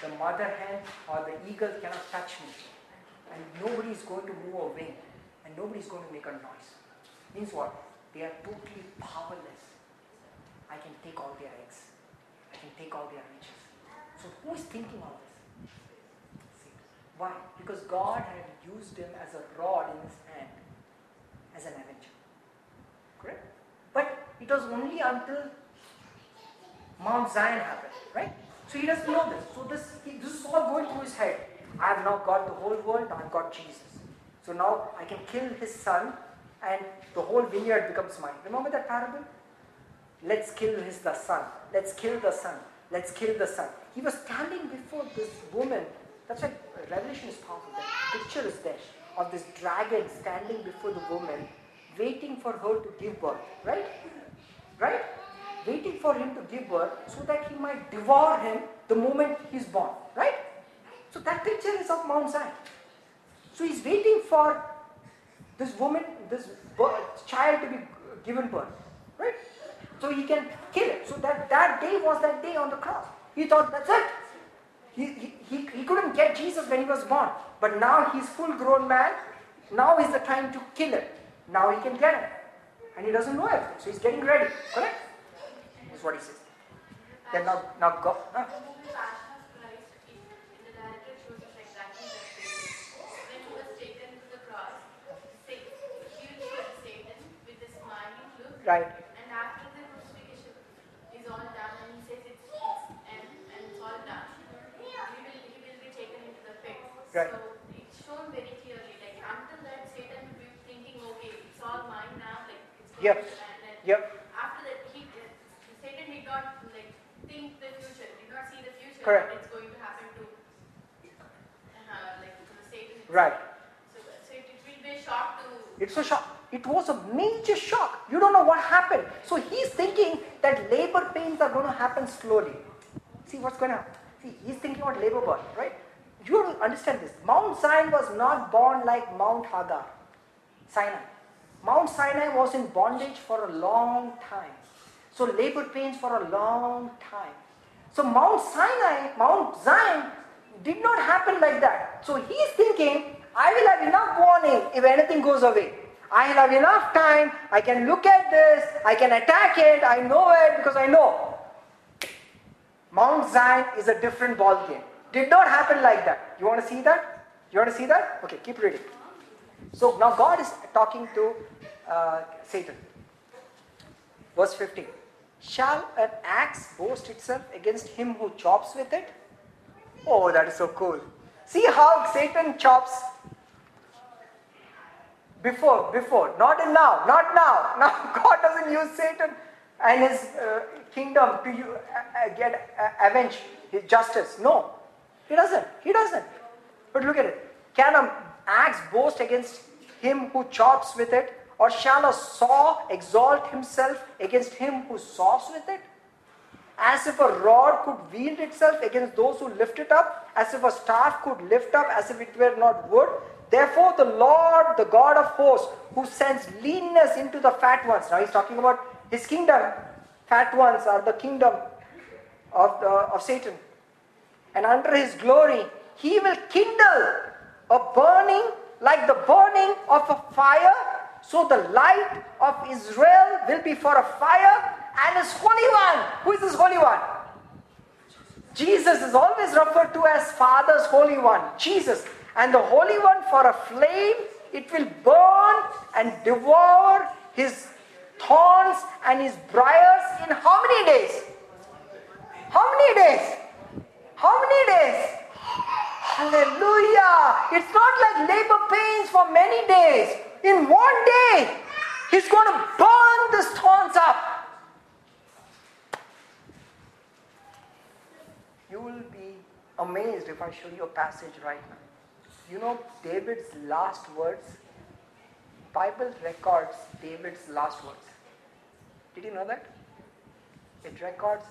The mother hen or the eagle cannot touch me. And nobody is going to move a wing. And nobody is going to make a noise. Means what? They are totally powerless. I can take all their eggs. I can take all their riches. So who is thinking of this? Why? Because God had used him as a rod in his hand as an avenger. Correct? But it was only until Mount Zion happened, right? So he doesn't know this. So this, this is all going through his head. I have now got the whole world, I've got Jesus. So now I can kill his son and the whole vineyard becomes mine. Remember that parable? Let's kill his the son. Let's kill the son. Let's kill the son. He was standing before this woman. That's why Revelation is powerful. The picture is there of this dragon standing before the woman, waiting for her to give birth. Right? Right? Waiting for him to give birth so that he might devour him the moment he's born. Right? So that picture is of Mount Zion. So he's waiting for this woman, this birth, child to be given birth. Right? So he can kill it. So that, that day was that day on the cross. He thought that's it. He, he, he, he couldn't get Jesus when he was born. But now he's full grown man. Now is the time to kill it. Now he can get it. And he doesn't know everything. So he's getting ready. Correct? That's what he says. Then now, now go. Huh? Right. And after the crucifixion is all done and he says it's, it's end and it's all done, he will, he will be taken into the pit. Right. So it's shown very clearly, like until that Satan will be thinking, okay, it's all mine now, like it's going Yep. to and then Yep. after that he uh, Satan did not like think the future, did not see the future Correct. it's going to happen to uh, like to the Satan itself. Right. So, so it, it will be a shock to It's a shock. It was a major shock. You don't know what happened. So he's thinking that labor pains are going to happen slowly. See what's going to happen. See, he's thinking about labor birth, right? You have to understand this. Mount Zion was not born like Mount Hagar, Sinai. Mount Sinai was in bondage for a long time. So labor pains for a long time. So Mount Sinai, Mount Zion did not happen like that. So he's thinking, I will have enough warning if anything goes away. I have enough time. I can look at this. I can attack it. I know it because I know. Mount Zion is a different ball game. Did not happen like that. You want to see that? You want to see that? Okay, keep reading. So now God is talking to uh, Satan. Verse 15. Shall an axe boast itself against him who chops with it? Oh, that is so cool. See how Satan chops before, before, not in now, not now. Now God doesn't use Satan and his uh, kingdom to uh, uh, get uh, avenge his justice. No, he doesn't. He doesn't. But look at it. Can an axe boast against him who chops with it, or shall a saw exalt himself against him who saws with it? as if a rod could wield itself against those who lift it up, as if a staff could lift up, as if it were not wood. Therefore, the Lord, the God of hosts, who sends leanness into the fat ones. Now he's talking about his kingdom. Fat ones are the kingdom of, the, of Satan. And under his glory, he will kindle a burning like the burning of a fire. So the light of Israel will be for a fire, and his Holy One. Who is his Holy One? Jesus is always referred to as Father's Holy One. Jesus. And the Holy One for a flame, it will burn and devour his thorns and his briars in how many days? How many days? How many days? Hallelujah. It's not like labor pains for many days. In one day, he's going to burn the thorns up. You will be amazed if I show you a passage right now. You know David's last words? Bible records David's last words. Did you know that? It records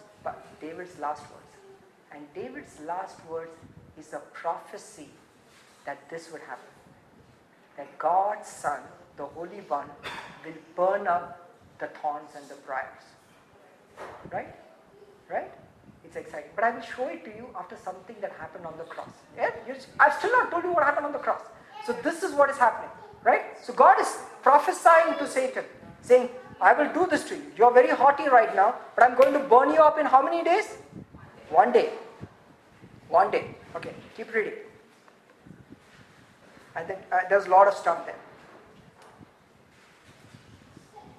David's last words. And David's last words is a prophecy that this would happen. That God's Son, the Holy One, will burn up the thorns and the briars. Right? Right? It's exciting. But I will show it to you after something that happened on the cross. Yeah? I've still not told you what happened on the cross. So this is what is happening. Right? So God is prophesying to Satan, saying, I will do this to you. You're very haughty right now, but I'm going to burn you up in how many days? One day. One day. Okay, keep reading. And then uh, there's a lot of stuff there.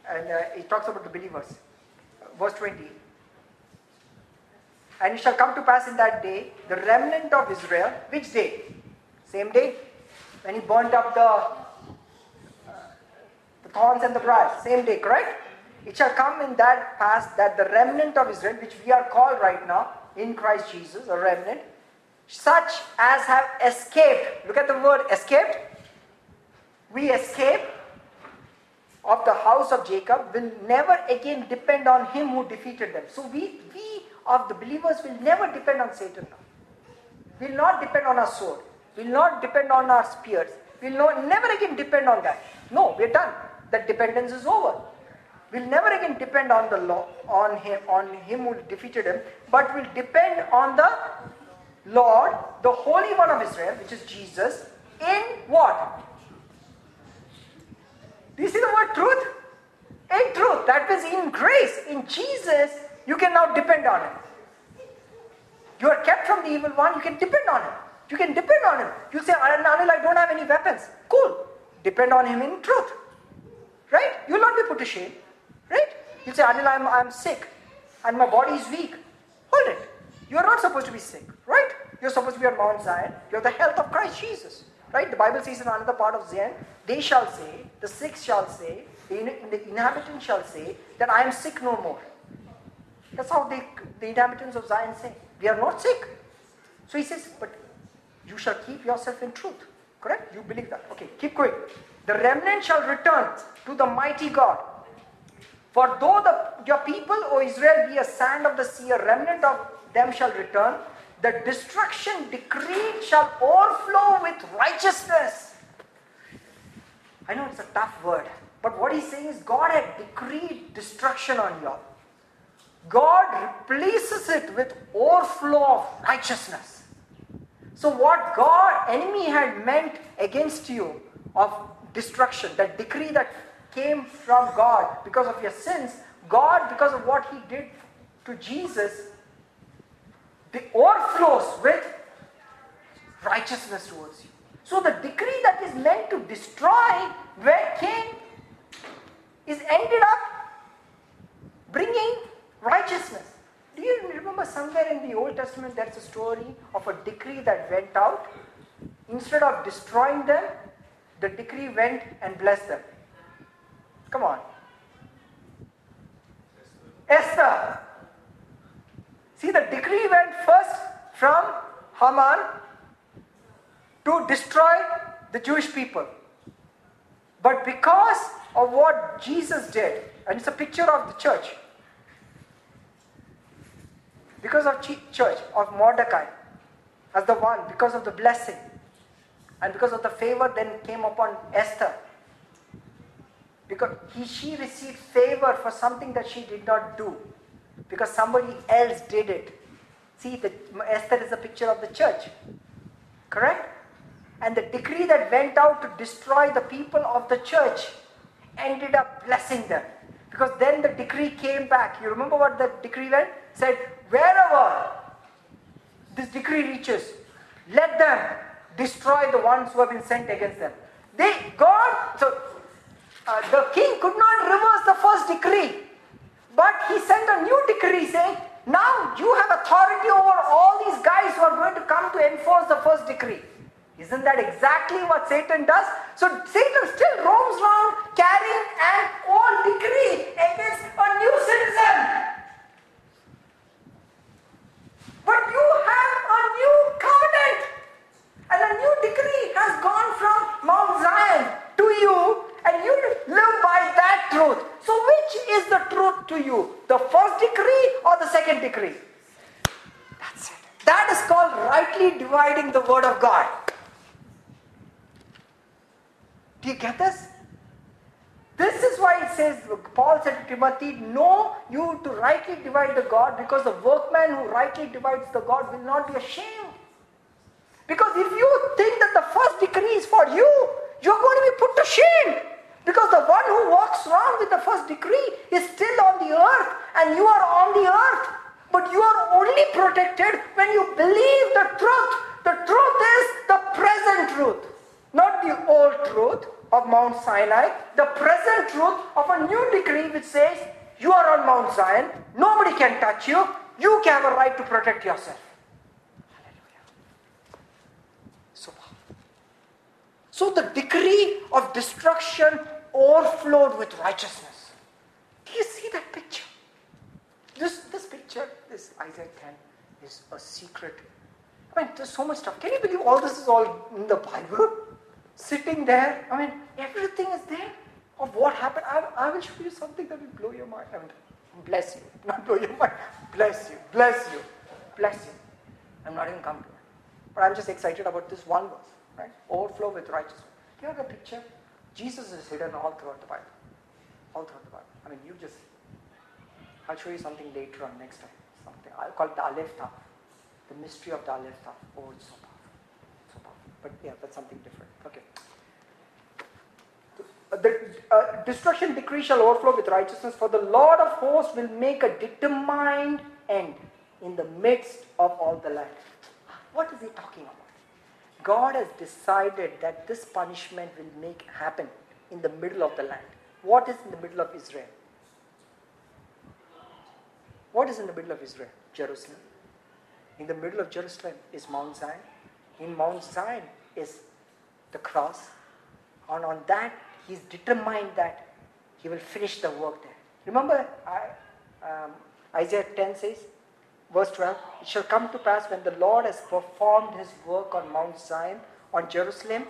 And uh, he talks about the believers. Verse 20. And it shall come to pass in that day, the remnant of Israel, which day? Same day? When he burnt up the, uh, the thorns and the briars. Same day, correct? It shall come in that past that the remnant of Israel, which we are called right now in Christ Jesus, a remnant, such as have escaped. Look at the word escaped. We escape of the house of Jacob will never again depend on him who defeated them. So we, we of the believers will never depend on Satan now. Will not depend on our sword. Will not depend on our spears. Will not, never again depend on that. No, we're done. That dependence is over. We'll never again depend on the law, on him, on him who defeated him, but we will depend on the Lord, the Holy One of Israel, which is Jesus, in what? Do you see the word truth? In truth. That means in grace. In Jesus, you can now depend on Him. You are kept from the evil one, you can depend on Him. You can depend on Him. You say, Anil, I don't have any weapons. Cool. Depend on Him in truth. Right? You will not be put to shame. Right? You say, Anil, I'm, I'm sick and my body is weak. Hold it. You are not supposed to be sick, right? You're supposed to be on Mount Zion. You have the health of Christ Jesus, right? The Bible says in another part of Zion, they shall say, the sick shall say, the, inhabitants shall say, that I am sick no more. That's how they, the inhabitants of Zion say. We are not sick. So he says, but you shall keep yourself in truth. Correct? You believe that. Okay, keep going. The remnant shall return to the mighty God. For though the, your people, O Israel, be a sand of the sea, a remnant of them shall return, the destruction decreed shall overflow with righteousness. I know it's a tough word, but what he's saying is God had decreed destruction on you. God replaces it with overflow of righteousness. So what God enemy had meant against you of destruction, that decree that came from God because of your sins, God, because of what He did to Jesus, the overflows with righteousness towards you. So the decree that is meant to destroy where came is ended up bringing righteousness. Do you remember somewhere in the Old Testament there's a story of a decree that went out? Instead of destroying them, the decree went and blessed them. Come on. Esther. See, the decree went first from Haman to destroy the Jewish people. But because of what Jesus did, and it's a picture of the church, because of church, of Mordecai, as the one, because of the blessing, and because of the favor then came upon Esther. Because he, she received favor for something that she did not do, because somebody else did it. See, the, Esther is a picture of the church, correct? And the decree that went out to destroy the people of the church ended up blessing them. Because then the decree came back. You remember what the decree went? Said, wherever this decree reaches, let them destroy the ones who have been sent against them. They, God, so uh, the king could not reverse the first decree, but he sent a new decree saying, now you have authority over all these guys who are going to come to enforce the first decree. Isn't that exactly what Satan does? So Satan still roams around carrying an old decree against a new citizen. But you have a new covenant. And a new decree has gone from Mount Zion to you, and you live by that truth. So, which is the truth to you? The first decree or the second decree? That's it. That is called rightly dividing the word of God. Do you get this? This is why it says, Paul said to Timothy, Know you to rightly divide the God, because the workman who rightly divides the God will not be ashamed. Because if you think that the first decree is for you, you're going to be put to shame. Because the one who walks wrong with the first decree is still on the earth, and you are on the earth. But you are only protected when you believe the truth. The truth is the present truth, not the old truth of Mount Sinai, the present truth of a new decree which says, You are on Mount Zion, nobody can touch you, you have a right to protect yourself. So the decree of destruction overflowed with righteousness. Do you see that picture? This, this picture, this Isaiah 10, is a secret. I mean, there's so much stuff. Can you believe all this is all in the Bible? Sitting there, I mean, everything is there of what happened. I, I will show you something that will blow your mind. I mean, bless you. Not blow your mind. Bless you. Bless you. Bless you. I'm not even come to it. But I'm just excited about this one verse, right? Overflow with righteousness. You have the picture? Jesus is hidden all throughout the Bible. All throughout the Bible. I mean, you just, I'll show you something later on next time. Something. I'll call it the Aleph Taf. The mystery of the Aleph Taf. Oh, it's so powerful. So powerful. But yeah, that's something different. Okay. The uh, destruction decree shall overflow with righteousness, for the Lord of hosts will make a determined end in the midst of all the land. What is he talking about? God has decided that this punishment will make happen in the middle of the land. What is in the middle of Israel? What is in the middle of Israel? Jerusalem. In the middle of Jerusalem is Mount Zion. In Mount Zion is the cross. And on that, he's determined that he will finish the work there. Remember, I, um, Isaiah 10 says, verse 12, it shall come to pass when the Lord has performed his work on Mount Zion, on Jerusalem,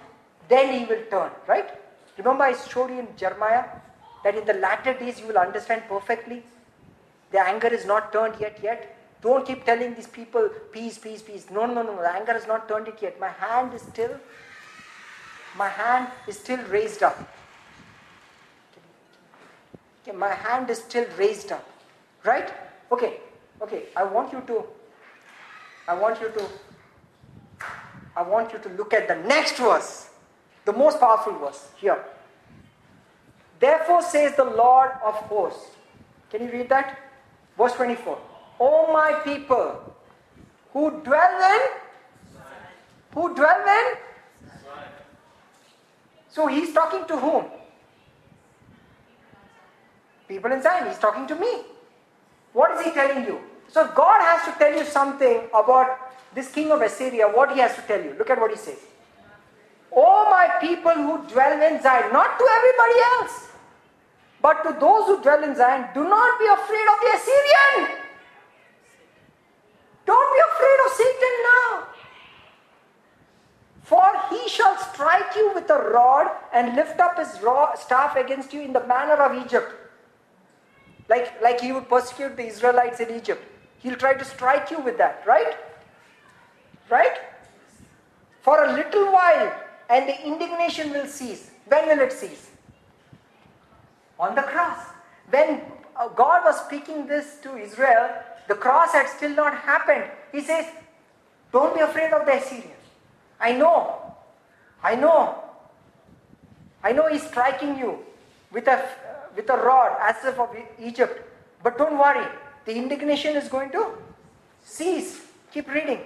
then he will turn, right? Remember, I showed you in Jeremiah that in the latter days you will understand perfectly. The anger is not turned yet, yet. Don't keep telling these people, peace, peace, peace. No, no, no, the anger has not turned it yet. My hand is still, my hand is still raised up. Okay, my hand is still raised up. Right? Okay, okay. I want you to, I want you to, I want you to look at the next verse, the most powerful verse here. Therefore says the Lord of hosts. Can you read that? Verse 24. O my people, who dwell in, who dwell in, so he's talking to whom? People in Zion. He's talking to me. What is he telling you? So God has to tell you something about this king of Assyria, what he has to tell you? Look at what he says. Oh my people who dwell in Zion, not to everybody else, but to those who dwell in Zion, do not be afraid of the Assyrian. Don't be afraid of Satan now. For he shall strike you with a rod and lift up his staff against you in the manner of Egypt. Like, like he would persecute the Israelites in Egypt. He'll try to strike you with that, right? Right? For a little while, and the indignation will cease. When will it cease? On the cross. When uh, God was speaking this to Israel, the cross had still not happened. He says, Don't be afraid of the Assyrians. I know. I know. I know he's striking you with a, with a rod as if of Egypt. But don't worry. The indignation is going to cease. Keep reading.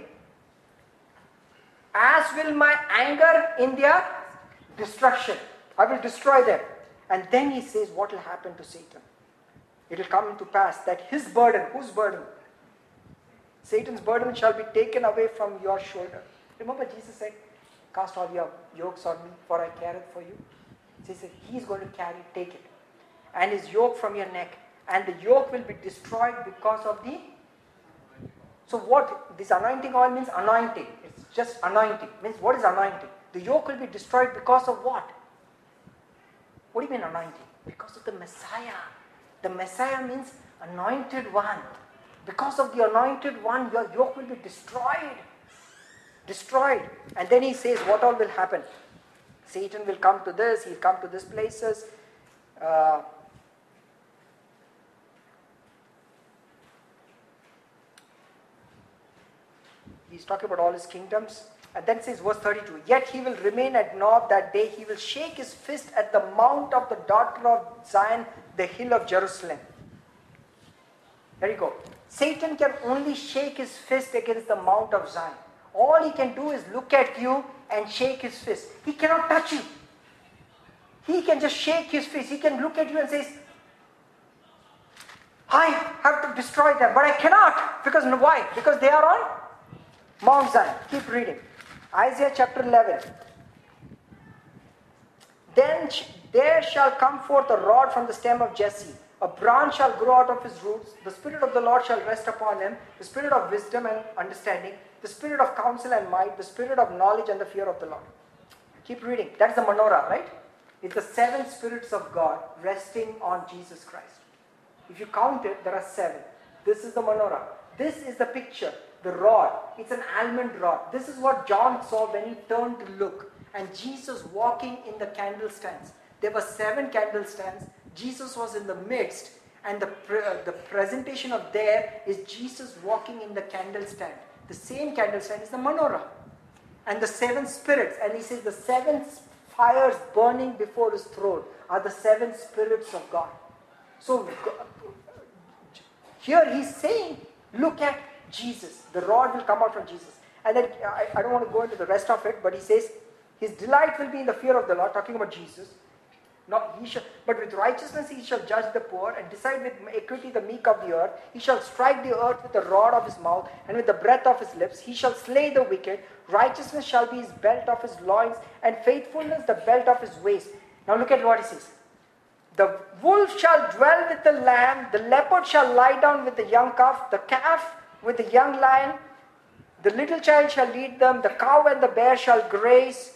As will my anger in their destruction. I will destroy them. And then he says, What will happen to Satan? It will come to pass that his burden, whose burden? Satan's burden shall be taken away from your shoulder. Remember, Jesus said, Cast all your yokes on me, for I care it for you. He said, He's going to carry, take it. And his yoke from your neck. And the yoke will be destroyed because of the. So, what this anointing oil means? Anointing. It's just anointing. Means what is anointing? The yoke will be destroyed because of what? What do you mean anointing? Because of the Messiah. The Messiah means anointed one. Because of the anointed one, your yoke will be destroyed. Destroyed. And then he says, what all will happen? Satan will come to this, he'll come to this places. Uh, he's talking about all his kingdoms. And then says verse 32, Yet he will remain at Nob that day, he will shake his fist at the mount of the daughter of Zion, the hill of Jerusalem. There you go. Satan can only shake his fist against the mount of Zion. All he can do is look at you and shake his fist. He cannot touch you. He can just shake his fist. He can look at you and say, I have to destroy them, but I cannot. Because why? Because they are on Mount Zion. Keep reading. Isaiah chapter 11. Then there shall come forth a rod from the stem of Jesse. A branch shall grow out of his roots. The Spirit of the Lord shall rest upon him. The Spirit of wisdom and understanding. The Spirit of counsel and might. The Spirit of knowledge and the fear of the Lord. Keep reading. That's the menorah, right? It's the seven spirits of God resting on Jesus Christ. If you count it, there are seven. This is the menorah. This is the picture the rod. It's an almond rod. This is what John saw when he turned to look. And Jesus walking in the candlestands. There were seven candlestands. Jesus was in the midst. And the, pre- uh, the presentation of there is Jesus walking in the candlestand. The same candlestand is the menorah. And the seven spirits. And he says the seven fires burning before his throne are the seven spirits of God. So here he's saying, look at Jesus. The rod will come out from Jesus. And then uh, I, I don't want to go into the rest of it, but he says, His delight will be in the fear of the Lord, talking about Jesus. Not he shall, but with righteousness he shall judge the poor and decide with equity the meek of the earth. He shall strike the earth with the rod of his mouth and with the breath of his lips. He shall slay the wicked. Righteousness shall be his belt of his loins, and faithfulness the belt of his waist. Now look at what he says. The wolf shall dwell with the lamb, the leopard shall lie down with the young calf, the calf with the young lion. The little child shall lead them, the cow and the bear shall graze.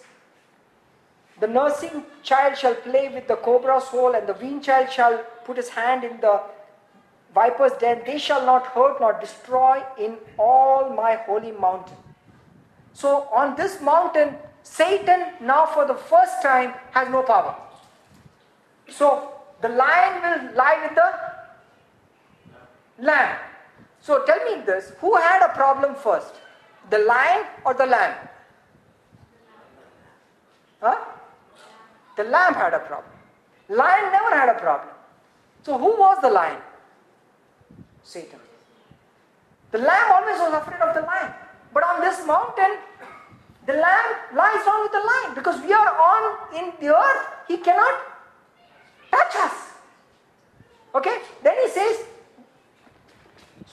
The nursing child shall play with the cobra's hole, and the weaned child shall put his hand in the viper's den. They shall not hurt nor destroy in all my holy mountain. So, on this mountain, Satan now for the first time has no power. So, the lion will lie with the lamb. So tell me this who had a problem first? The lion or the lamb? Huh? The lamb had a problem. Lion never had a problem. So who was the lion? Satan. The lamb always was afraid of the lion. But on this mountain, the lamb lies down with the lion because we are on in the earth. He cannot touch us. Okay? Then he says,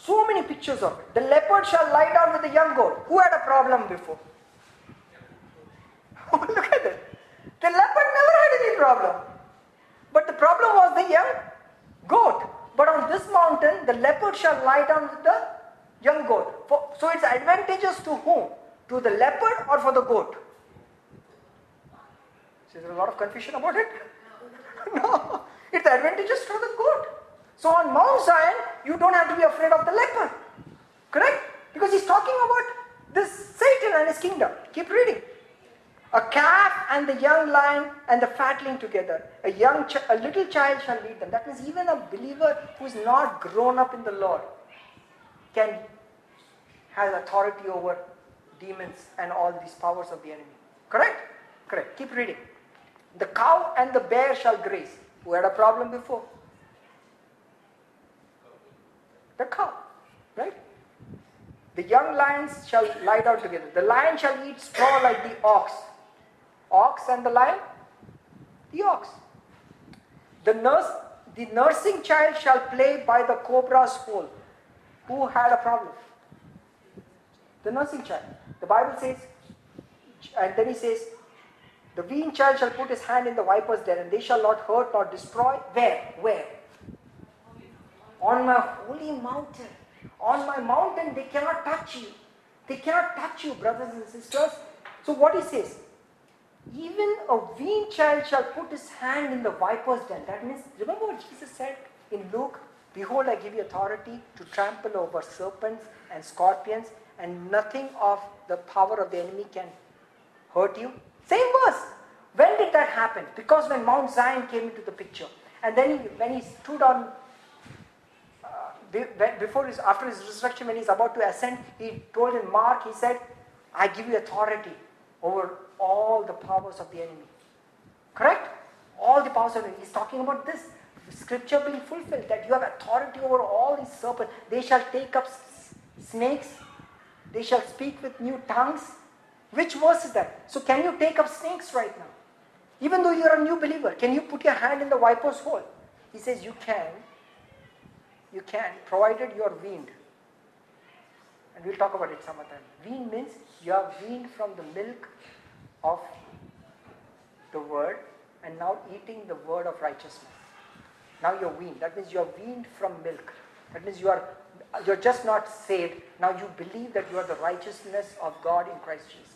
so many pictures of it. The leopard shall lie down with the young goat. Who had a problem before? Oh, look at it. The leopard never had any problem. But the problem was the young goat. But on this mountain, the leopard shall lie down with the young goat. For, so it's advantageous to whom? To the leopard or for the goat? So there's a lot of confusion about it. no, it's advantageous for the goat. So on Mount Zion, you don't have to be afraid of the leper. Correct? Because he's talking about this Satan and his kingdom. Keep reading. A calf and the young lion and the fatling together. A young, ch- a little child shall lead them. That means even a believer who is not grown up in the Lord can has authority over demons and all these powers of the enemy. Correct? Correct. Keep reading. The cow and the bear shall graze. Who had a problem before? The cow. Right? The young lions shall lie down together. The lion shall eat straw like the ox. Ox and the lion? The ox. The nurse, the nursing child shall play by the cobra's hole. Who had a problem? The nursing child. The Bible says, and then he says, the weaned child shall put his hand in the viper's den, and they shall not hurt nor destroy. Where? Where? On my holy mountain. On my mountain, they cannot touch you. They cannot touch you, brothers and sisters. So, what he says, even a weaned child shall put his hand in the viper's den. That means, remember what Jesus said in Luke? Behold, I give you authority to trample over serpents and scorpions, and nothing of the power of the enemy can hurt you. Same verse. When did that happen? Because when Mount Zion came into the picture, and then he, when he stood on before his after his resurrection, when he's about to ascend, he told in Mark, he said, "I give you authority over all the powers of the enemy." Correct? All the powers of the enemy. He's talking about this scripture being fulfilled that you have authority over all these serpents. They shall take up snakes. They shall speak with new tongues. Which verse is that? So can you take up snakes right now? Even though you're a new believer, can you put your hand in the viper's hole? He says you can. You can, provided you are weaned. And we'll talk about it some other time. Weaned means you are weaned from the milk of the word and now eating the word of righteousness. Now you're weaned. That means you're weaned from milk. That means you are you're just not saved. Now you believe that you are the righteousness of God in Christ Jesus.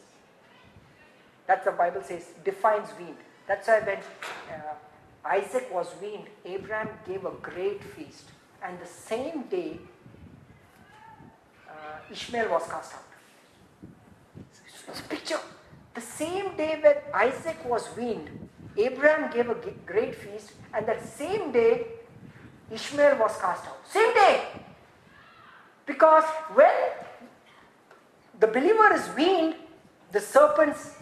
That's the Bible says, defines weaned. That's why when uh, Isaac was weaned, Abraham gave a great feast. And the same day, uh, Ishmael was cast out. Picture. The same day when Isaac was weaned, Abraham gave a great feast, and that same day, Ishmael was cast out. Same day! Because when the believer is weaned, the serpents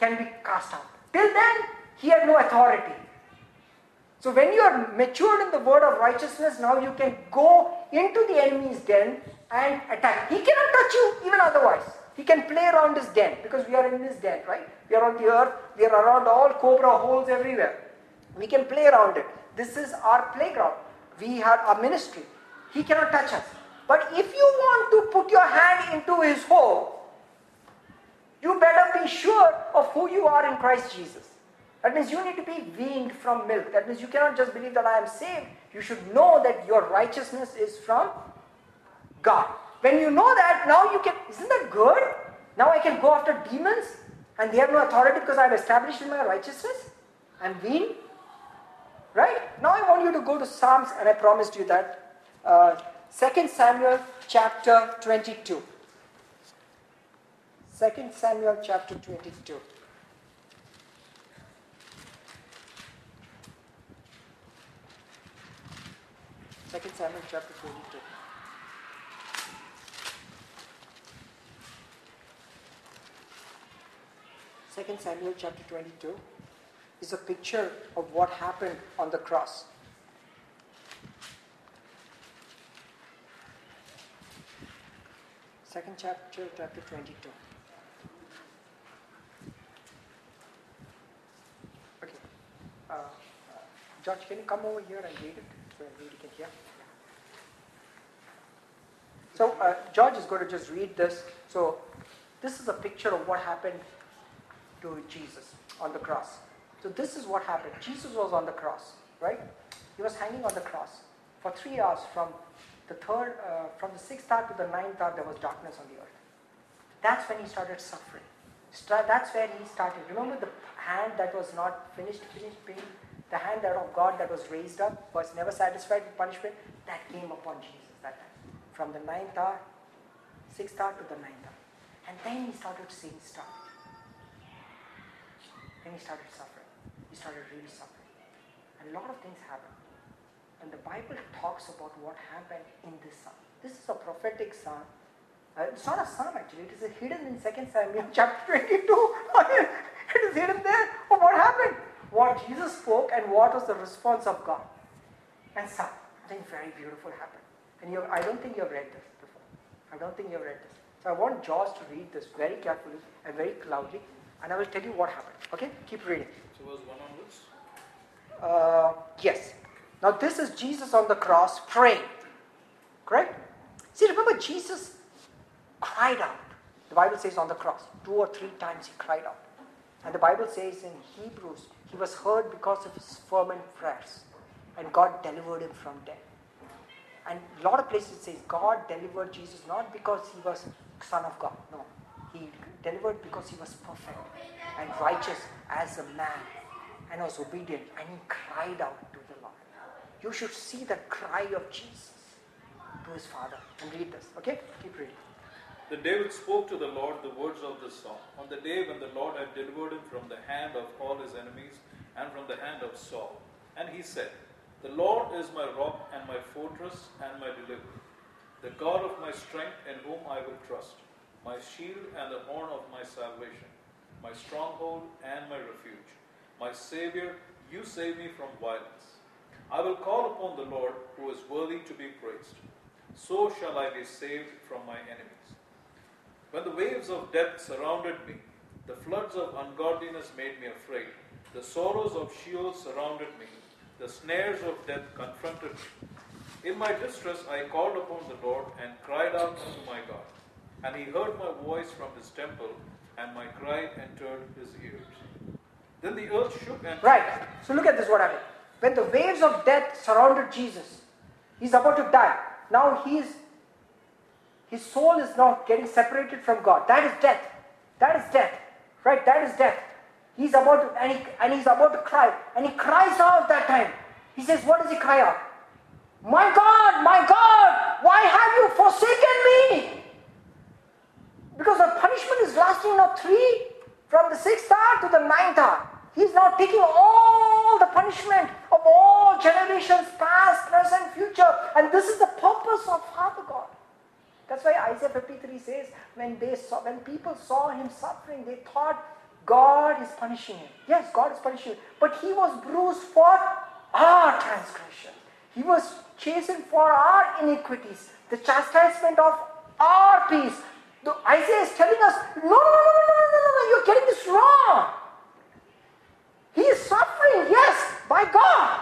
can be cast out. Till then, he had no authority. So when you are matured in the word of righteousness, now you can go into the enemy's den and attack. He cannot touch you even otherwise. He can play around his den because we are in this den, right? We are on the earth, we are around all cobra holes everywhere. We can play around it. This is our playground. We have our ministry. He cannot touch us. But if you want to put your hand into his hole, you better be sure of who you are in Christ Jesus. That means you need to be weaned from milk. That means you cannot just believe that I am saved. You should know that your righteousness is from God. When you know that, now you can, isn't that good? Now I can go after demons and they have no authority because I have established in my righteousness. I'm weaned. Right? Now I want you to go to Psalms and I promised you that. Uh, 2 Samuel chapter 22. 2 Samuel chapter 22. Second Samuel chapter 22. Second Samuel chapter 22 is a picture of what happened on the cross. Second chapter, chapter 22. Okay. Uh, uh, George, can you come over here and read it so? So uh, George is going to just read this. So this is a picture of what happened to Jesus on the cross. So this is what happened. Jesus was on the cross, right? He was hanging on the cross for three hours from the third, uh, from the sixth hour to the ninth hour. There was darkness on the earth. That's when he started suffering. That's where he started. Remember the hand that was not finished, finished pain, the hand that of God that was raised up was never satisfied with punishment. That came upon Jesus that time. From the ninth hour sixth hour to the ninth hour. And then he started seeing stuff. Then he started suffering. He started really suffering. And a lot of things happened. And the Bible talks about what happened in this psalm. This is a prophetic psalm. Uh, it's not a psalm actually, it is hidden in 2 Samuel chapter 22. it is hidden there. Oh, what happened? What Jesus spoke and what was the response of God. And something very beautiful happened. And you, have, I don't think you have read this before. I don't think you have read this. So I want Josh to read this very carefully and very loudly, and I will tell you what happened. Okay? Keep reading. So was one onwards? Uh, yes. Now this is Jesus on the cross praying. Correct? See, remember Jesus cried out. The Bible says on the cross, two or three times he cried out. And the Bible says in Hebrews, he was heard because of his fervent prayers. And God delivered him from death. And a lot of places says God delivered Jesus not because he was son of God. No. He delivered because he was perfect and righteous as a man and was obedient and he cried out to the Lord. You should see the cry of Jesus to his father and read this. Okay? Keep reading. Then David spoke to the Lord the words of this song on the day when the Lord had delivered him from the hand of all his enemies and from the hand of Saul. And he said, The Lord is my rock and my fortress and my deliverer, the God of my strength in whom I will trust, my shield and the horn of my salvation, my stronghold and my refuge, my Savior, you save me from violence. I will call upon the Lord who is worthy to be praised. So shall I be saved from my enemies. When the waves of death surrounded me, the floods of ungodliness made me afraid. The sorrows of Sheol surrounded me. The snares of death confronted me. In my distress, I called upon the Lord and cried out unto my God. And he heard my voice from his temple, and my cry entered his ears. Then the earth shook and. Right. So look at this what happened. When the waves of death surrounded Jesus, he's about to die. Now he is his soul is now getting separated from God. That is death. That is death. Right? That is death. He's about to, and, he, and he's about to cry. And he cries out that time. He says, What does he cry out? My God, my God, why have you forsaken me? Because the punishment is lasting now three, from the sixth hour to the ninth hour. He's now taking all the punishment of all generations, past, present, future. And this is the purpose of Father God. That's why Isaiah 53 says, when they saw, when people saw him suffering, they thought God is punishing him. Yes, God is punishing him. But he was bruised for our transgression. He was chastened for our iniquities. The chastisement of our peace. The, Isaiah is telling us, no, no, no, no, no, no, no, you're getting this wrong. He is suffering, yes, by God.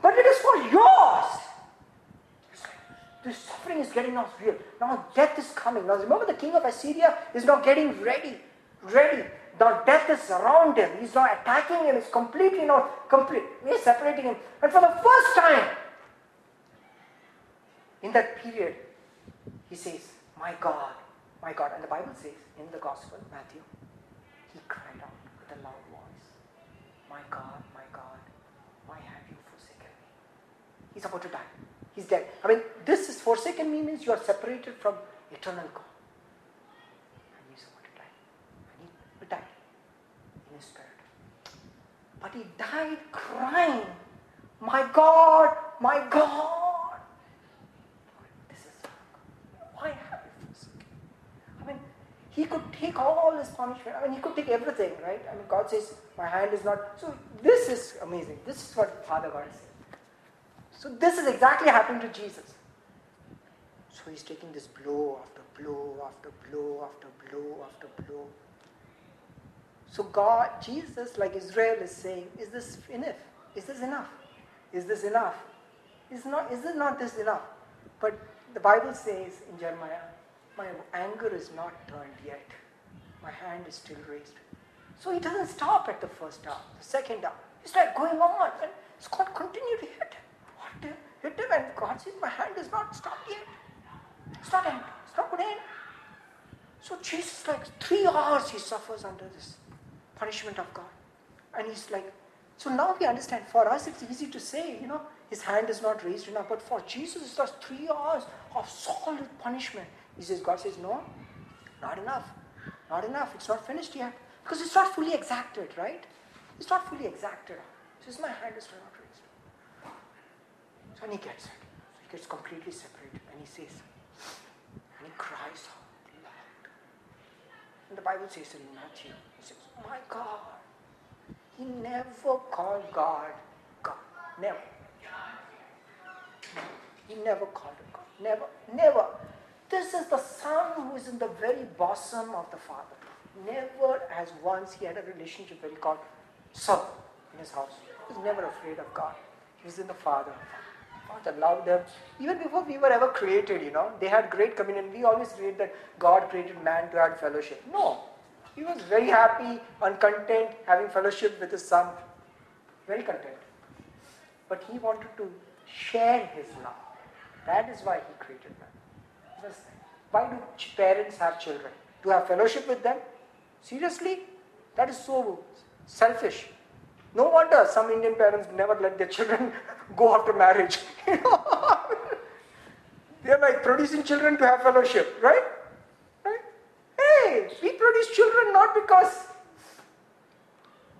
But it is for yours. The suffering is getting now real. Now death is coming. Now remember the king of Assyria is now getting ready. Ready. Now death is around him. He's now attacking him. He's completely not complete. He's separating him. And for the first time in that period, he says, My God, my God. And the Bible says in the Gospel, Matthew, he cried out with a loud voice, My God, my God, why have you forsaken me? He's about to die. He's dead. I mean, this is forsaken me means you are separated from eternal God. And he's about to die. And he died in his spirit. But he died crying, My God, my God. This is why have you forsaken? I mean, he could take all his punishment. I mean, he could take everything, right? I mean, God says, My hand is not. So, this is amazing. This is what Father God is. So this is exactly happening to Jesus. So he's taking this blow after blow after blow after blow after blow. So God, Jesus, like Israel, is saying, is this enough? Is this enough? Is this enough? Is not is not this enough? But the Bible says in Jeremiah, my anger is not turned yet. My hand is still raised. So he doesn't stop at the first hour, the second hour. It's like going on, and it's going to hit him, hit him, and God says, My hand is not stopped yet. It's not end. It's not going to end. So Jesus, like three hours, he suffers under this punishment of God. And he's like, so now we understand. For us, it's easy to say, you know, his hand is not raised enough. But for Jesus, it's just three hours of solid punishment. He says, God says, no, not enough. Not enough. It's not finished yet. Because it's not fully exacted, right? It's not fully exacted. He says, my hand is not raised. So he gets it, he gets completely separated and he says, and he cries out loud. And the Bible says in Matthew, My God. He never called God God. Never. He never called God. Never. Never. This is the Son who is in the very bosom of the Father. Never as once he had a relationship he called Son in his house. He was never afraid of God. He was in the Father. Father loved them. Even before we were ever created, you know, they had great communion. We always read that God created man to have fellowship. No. He was very happy and content having fellowship with his son. Very content. But he wanted to share his love. That is why he created man. Why do parents have children? To have fellowship with them? Seriously? That is so selfish. No wonder some Indian parents never let their children go after marriage. They are like producing children to have fellowship? Right? Hey, we produce children not because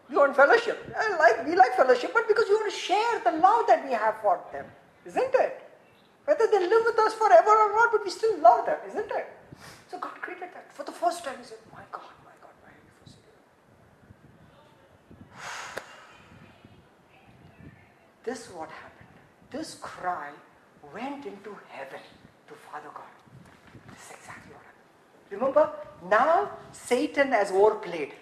we want fellowship. I like we like fellowship, but because we want to share the love that we have for them, isn't it? Whether they live with us forever or not, but we still love them, isn't it? So God created that. For the first time, He said, My God, my God, my first This is what happened. This cry went into heaven to Father God. This is exactly what happened. Remember, now Satan has overplayed.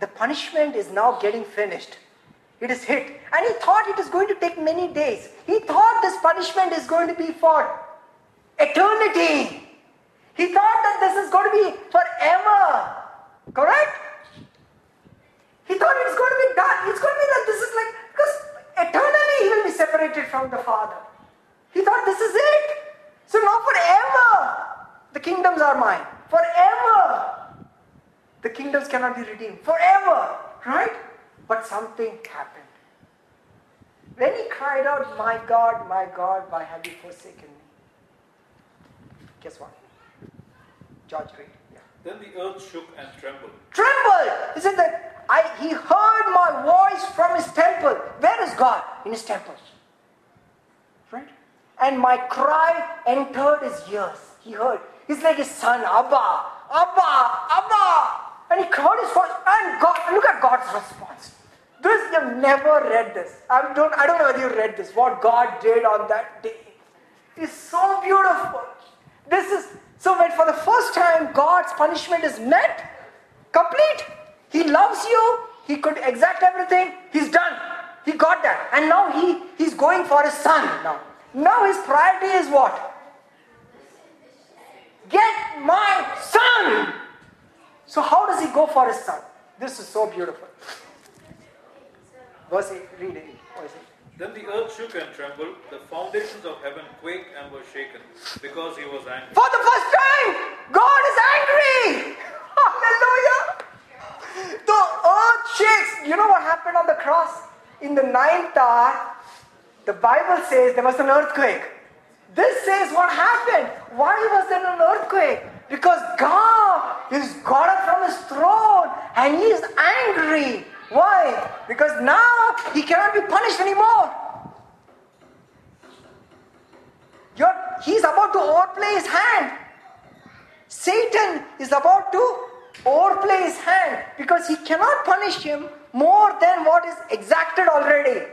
The punishment is now getting finished. It is hit. And he thought it is going to take many days. He thought this punishment is going to be for eternity. He thought that this is going to be forever. Correct? He thought it's going to be done. It's going to be like this is like because eternally he will be separated from the Father. He thought this is it. So now forever the kingdoms are mine. Forever the kingdoms cannot be redeemed. Forever. Right? But something happened. When he cried out, My God, my God, why have you forsaken me? Guess what? George read. Yeah. Then the earth shook and trembled. Trembled! Isn't that I, he heard my voice from his temple. Where is God? In his temple. Right? And my cry entered his ears. He heard. He's like his son, Abba, Abba, Abba. And he heard his voice. And God, look at God's response. This, you've never read this. I don't, I don't know whether you read this. What God did on that day is so beautiful. This is, so when for the first time God's punishment is met, complete. He loves you. He could exact everything. He's done. He got that. And now he, he's going for his son now. Now his priority is what? Get my son. So how does he go for his son? This is so beautiful. Verse 8, read it. What is it? Then the earth shook and trembled, the foundations of heaven quaked and were shaken, because he was angry. For the first time, God is angry. Hallelujah. The earth shakes. You know what happened on the cross? In the ninth hour, the Bible says there was an earthquake. This says what happened. Why was there an earthquake? Because God is got up from his throne and he is angry. Why? Because now he cannot be punished anymore. You're, he's about to overplay his hand. Satan is about to overplay his hand because he cannot punish him more than what is exacted already.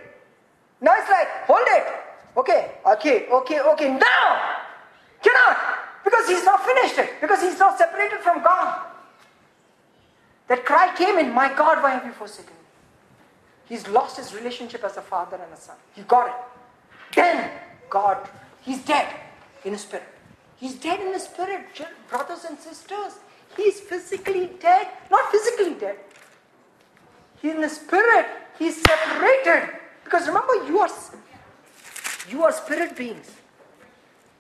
Now it's like, hold it. Okay, okay, okay, okay. Now, cannot because he's not finished it because he's not separated from God. That cry came in, My God, why have you forsaken me? He's lost his relationship as a father and a son. He got it. Then God, he's dead in his spirit. He's dead in the spirit, brothers and sisters. He's physically dead, not physically dead. He's in the spirit. He's separated. Because remember, you are you are spirit beings.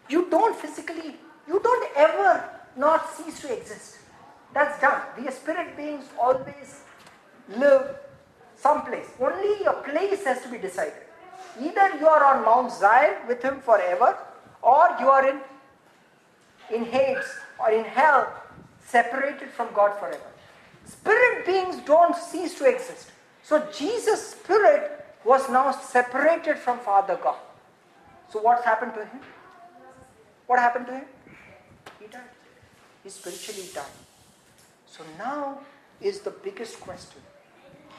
You don't physically, you don't ever not cease to exist. That's done. As spirit beings always live someplace. Only your place has to be decided. Either you are on Mount Zion with him forever, or you are in in Hades or in hell, separated from God forever. Spirit beings don't cease to exist. So Jesus' spirit was now separated from Father God. So what's happened to him? What happened to him? He died. He spiritually died. So now is the biggest question.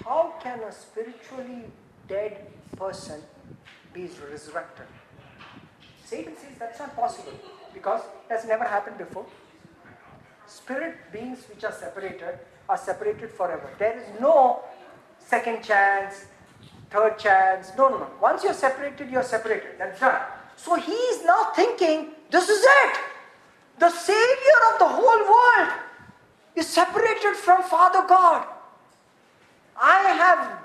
How can a spiritually dead person be resurrected? Satan says that's not possible because that's never happened before. Spirit beings which are separated are separated forever. There is no second chance, third chance. No, no, no. Once you're separated, you're separated. That's done. So he is now thinking, this is it. The Savior of the whole world is separated from Father God. I have,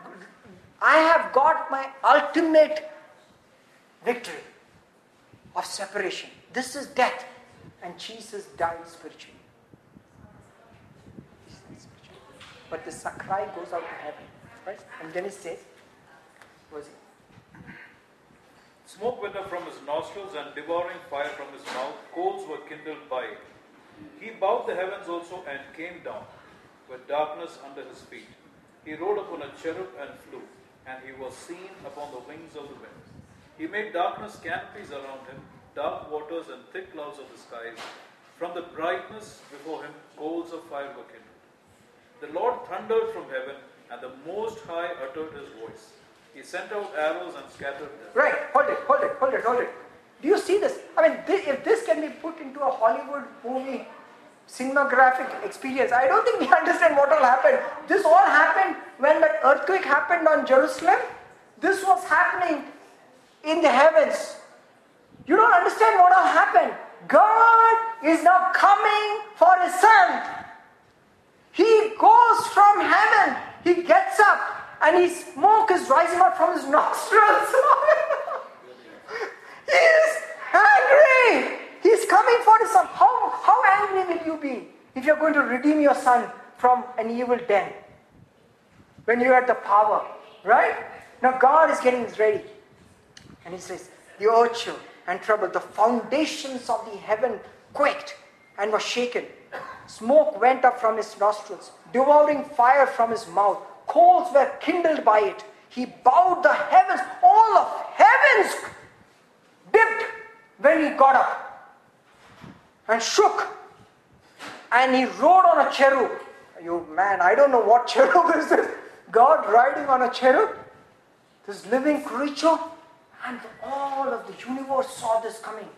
I have got my ultimate victory of separation. This is death. And Jesus died spiritually. But the cry goes out to heaven. Right? And then it says, Smoke went up from his nostrils and devouring fire from his mouth, coals were kindled by it. He bowed the heavens also and came down, with darkness under his feet. He rode upon a cherub and flew, and he was seen upon the wings of the wind. He made darkness canopies around him, dark waters and thick clouds of the skies. From the brightness before him, coals of fire were kindled. The Lord thundered from heaven, and the Most High uttered his voice. He sent out arrows and scattered them. Right, hold it, hold it, hold it, hold it. Do you see this? I mean, this, if this can be put into a Hollywood movie cinematographic experience, I don't think we understand what all happened. This all happened when that earthquake happened on Jerusalem. This was happening in the heavens. You don't understand what all happened. God is now coming for his son. He goes from heaven. He gets up and his smoke is rising up from his nostrils. he is angry. He's coming for his son. How, how angry will you be if you're going to redeem your son from an evil den? When you had the power, right? Now God is getting ready. And he says, The earth and trembled. The foundations of the heaven quaked and was shaken. Smoke went up from his nostrils, devouring fire from his mouth. Coals were kindled by it. He bowed the heavens. All of heavens dipped when he got up and shook. And he rode on a cherub. You man, I don't know what cherub is this. God riding on a cherub. This living creature. And all of the universe saw this coming.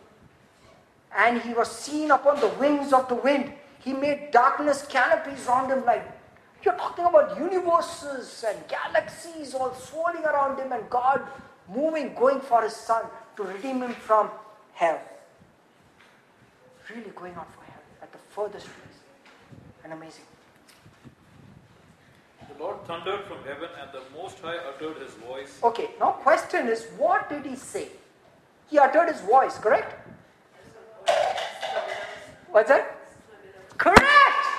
And he was seen upon the wings of the wind. He made darkness canopies round him like you're talking about universes and galaxies all swirling around him and God moving, going for his son to redeem him from hell. Really going out for hell at the furthest place. And amazing. The Lord thundered from heaven, and the Most High uttered his voice. Okay, now question is what did he say? He uttered his voice, correct? What's that? Correct!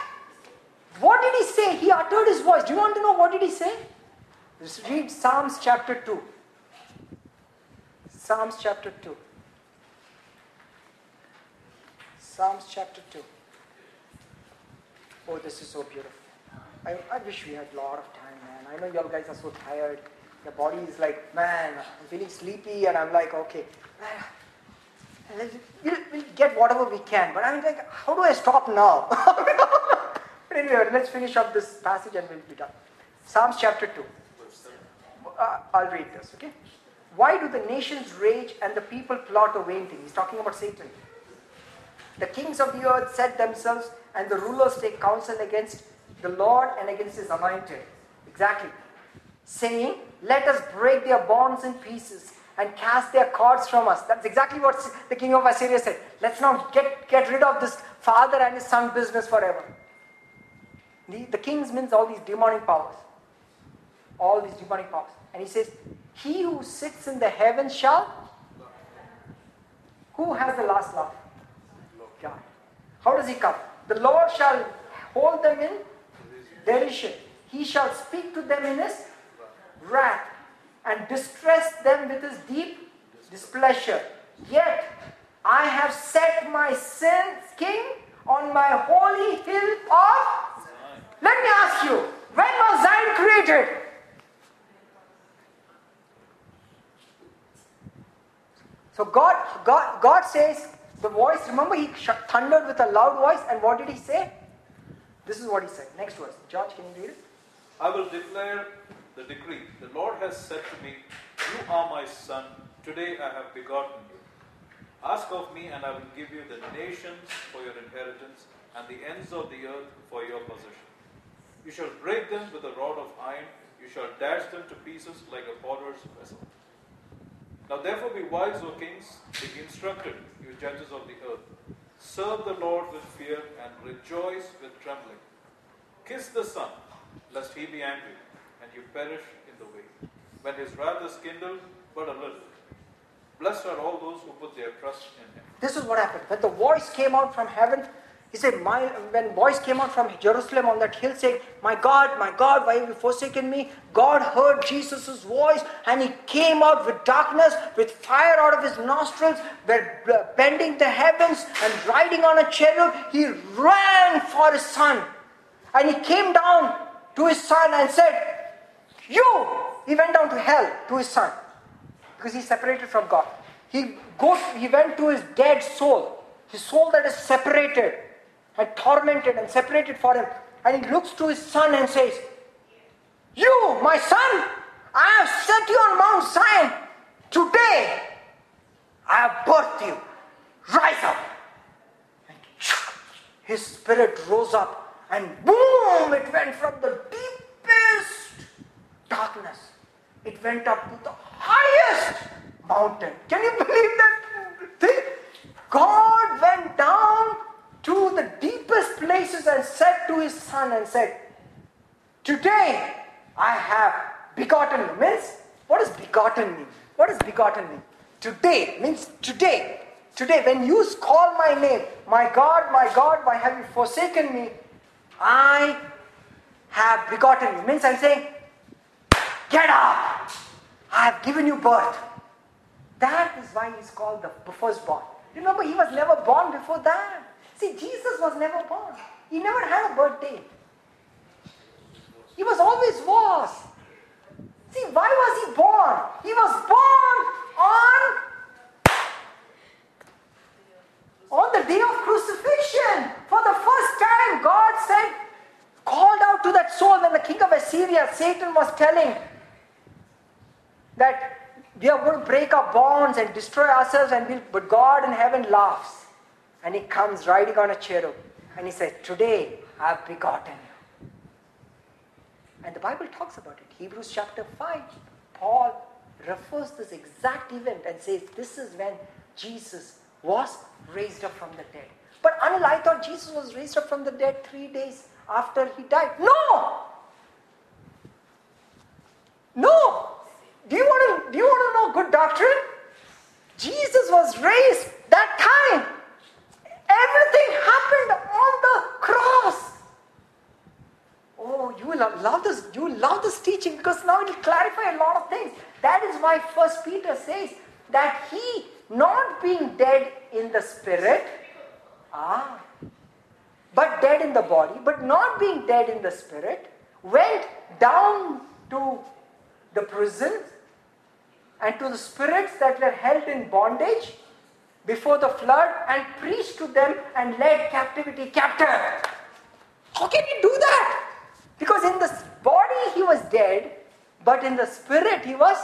What did he say? He uttered his voice. Do you want to know what did he say? Read Psalms chapter 2. Psalms chapter 2. Psalms chapter 2. Oh, this is so beautiful. I, I wish we had a lot of time, man. I know y'all guys are so tired. Your body is like, man, I'm feeling sleepy, and I'm like, okay, uh, we'll, we'll get whatever we can. But I'm like, how do I stop now? but anyway, let's finish up this passage and we'll be done. Psalms chapter 2. Uh, I'll read this, okay? Why do the nations rage and the people plot a vain thing? He's talking about Satan. The kings of the earth set themselves, and the rulers take counsel against the Lord and against his anointed. Exactly. Saying, Let us break their bonds in pieces and cast their cords from us. That's exactly what the king of Assyria said. Let's now get, get rid of this father and his son business forever. The, the kings means all these demonic powers. All these demonic powers. And he says, He who sits in the heavens shall. Who has the last laugh? God. How does he come? The Lord shall hold them in derision. He shall speak to them in his wrath and distress them with his deep displeasure. Yet I have set my sin, king on my holy hill of. Let me ask you, when was Zion created? So God, God, God says, the voice, remember he thundered with a loud voice, and what did he say? This is what he said. Next verse. George, can you read it? I will declare the decree. The Lord has said to me, You are my son. Today I have begotten you. Ask of me, and I will give you the nations for your inheritance, and the ends of the earth for your possession. You shall break them with a rod of iron, you shall dash them to pieces like a potter's vessel. Now therefore be wise, O kings, be instructed, you judges of the earth. Serve the Lord with fear and rejoice with trembling. Kiss the Son, lest he be angry, and you perish in the way, when his wrath is kindled but a little. Blessed are all those who put their trust in him. This is what happened. When the voice came out from heaven, he said, my, when voice came out from Jerusalem on that hill saying, My God, my God, why have you forsaken me? God heard Jesus' voice and he came out with darkness, with fire out of his nostrils, uh, bending the heavens and riding on a cherub. He ran for his son. And he came down to his son and said, You! He went down to hell to his son because he's separated from God. He, goes, he went to his dead soul, his soul that is separated and tormented and separated for him. And he looks to his son and says, You, my son, I have set you on Mount Zion. Today, I have birthed you. Rise up. And his spirit rose up, and boom, it went from the deepest darkness. It went up to the highest mountain. Can you believe that thing? God went down to the deepest places and said to his son and said, Today I have begotten you. Means, what does begotten mean? What does begotten mean? Today means today. Today, when you call my name, my God, my God, why have you forsaken me? I have begotten you. Means I'm saying, get up. I have given you birth. That is why he's called the firstborn. Remember, he was never born before that. See, Jesus was never born. He never had a birthday. He was always was. See, why was he born? He was born on on the day of crucifixion. For the first time, God said, called out to that soul when the king of Assyria, Satan was telling that we are going to break our bonds and destroy ourselves, and we'll, but God in heaven laughs. And he comes riding on a cherub and he says, Today I have begotten you. And the Bible talks about it. Hebrews chapter 5, Paul refers this exact event and says, This is when Jesus was raised up from the dead. But Anil, I thought Jesus was raised up from the dead three days after he died. No! No! Do you want to, do you want to know good doctrine? Jesus was raised that time. Everything happened on the cross. Oh, you will love this. You will love this teaching because now it will clarify a lot of things. That is why First Peter says that he, not being dead in the spirit, ah, but dead in the body, but not being dead in the spirit, went down to the prison and to the spirits that were held in bondage before the flood and preached to them and led captivity captive. How can he do that? Because in the body he was dead, but in the spirit he was.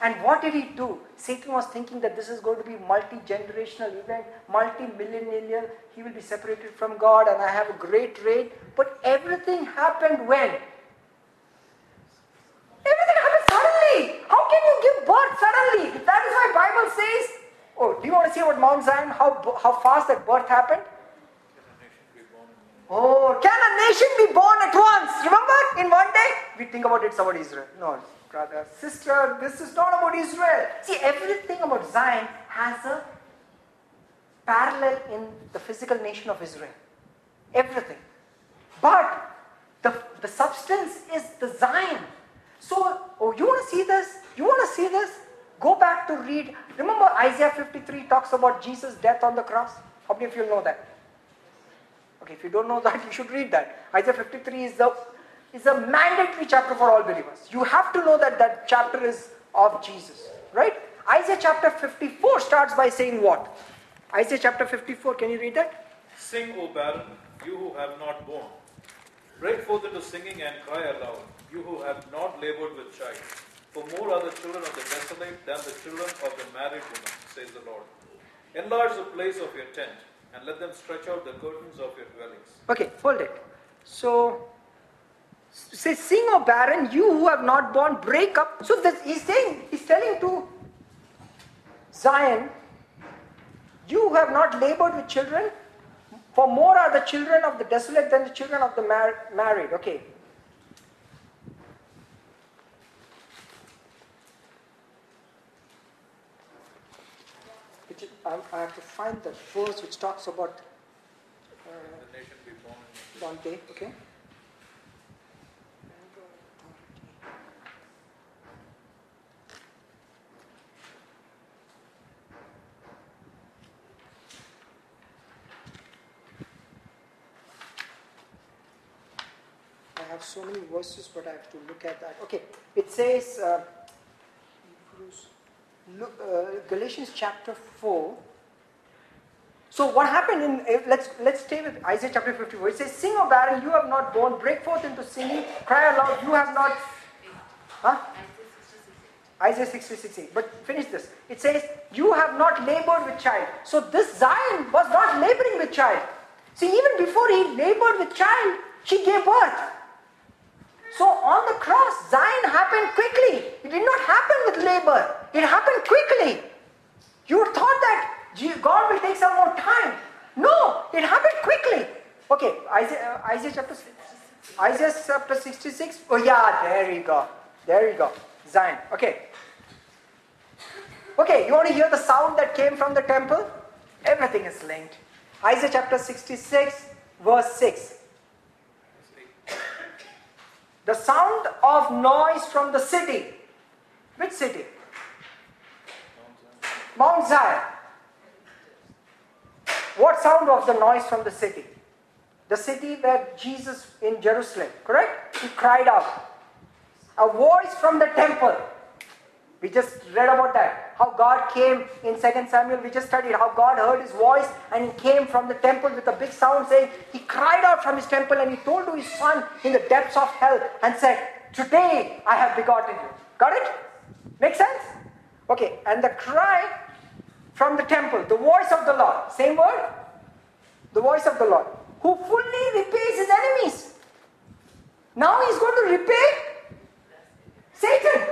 And what did he do? Satan was thinking that this is going to be multi-generational event, multi-millennial. He will be separated from God, and I have a great reign. But everything happened when? Everything happened suddenly. How can you give birth suddenly? That is why Bible says Oh, do you want to see about Mount Zion? How, how fast that birth happened? Oh, can a nation be born at once? Remember, in one day? We think about it's about Israel. No, brother, sister, this is not about Israel. See, everything about Zion has a parallel in the physical nation of Israel. Everything. But the, the substance is the Zion. So, oh, you want to see this? You want to see this? Go back to read. Remember Isaiah 53 53 talks about Jesus' death on the cross? How many of you know that? Okay, if you don't know that, you should read that. Isaiah 53 is the is a mandatory chapter for all believers. You have to know that that chapter is of Jesus, right? Isaiah chapter 54 starts by saying what? Isaiah chapter 54, can you read that? Sing, O barren, you who have not borne. Break forth into singing and cry aloud, you who have not labored with child. For more are the children of the desolate than the children of the married woman, says the Lord. Enlarge the place of your tent, and let them stretch out the curtains of your dwellings. Okay, hold it. So, say, sing, O barren, you who have not born, break up. So this, he's saying, he's telling to Zion, you who have not labored with children, for more are the children of the desolate than the children of the mar- married. Okay. Which is, I, I have to find the verse which talks about uh, The nation be born in Dante, okay? I have so many verses, but I have to look at that. Okay, it says, uh, uh, Galatians chapter 4. So what happened in let's let's stay with Isaiah chapter 54. It says, Sing, O barren, you have not born, break forth into singing, cry aloud, you have not huh? Isaiah 66 8. But finish this. It says, You have not labored with child. So this Zion was not laboring with child. See, even before he labored with child, she gave birth. So on the cross, Zion happened quickly. It did not happen with labor. It happened quickly. You thought that God will take some more time. No, it happened quickly. Okay, Isaiah, uh, Isaiah chapter Isaiah chapter 66. Oh yeah, there you go. There you go. Zion. Okay. Okay, you want to hear the sound that came from the temple? Everything is linked. Isaiah chapter 66, verse 6. The sound of noise from the city. Which city? Mount Zion. What sound of the noise from the city? The city where Jesus in Jerusalem, correct? He cried out. A voice from the temple. We just read about that. How God came in 2 Samuel. We just studied how God heard his voice and he came from the temple with a big sound saying, He cried out from his temple and he told to his son in the depths of hell and said, Today I have begotten you. Got it? Make sense? Okay, and the cry from the temple, the voice of the Lord. Same word? The voice of the Lord. Who fully repays his enemies. Now he's going to repay Satan.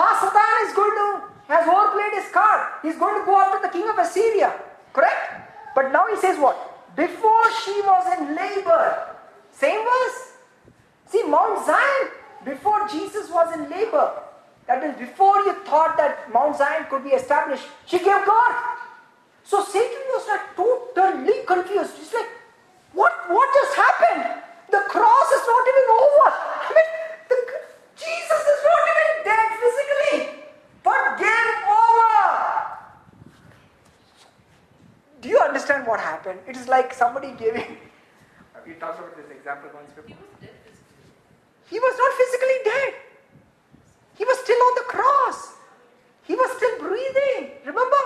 Ha-Satan is going to, has overplayed his card. He's going to go after the king of Assyria. Correct? But now he says what? Before she was in labor. Same verse. See, Mount Zion, before Jesus was in labor. That is, before you thought that Mount Zion could be established, she gave birth. So Satan was like totally confused. He's like, what, what just happened? The cross is not even over. I mean, the, Jesus is not dead physically, but gave over. Do you understand what happened? It is like somebody giving. We talked about this example once before. He was not physically dead. He was still on the cross. He was still breathing. Remember?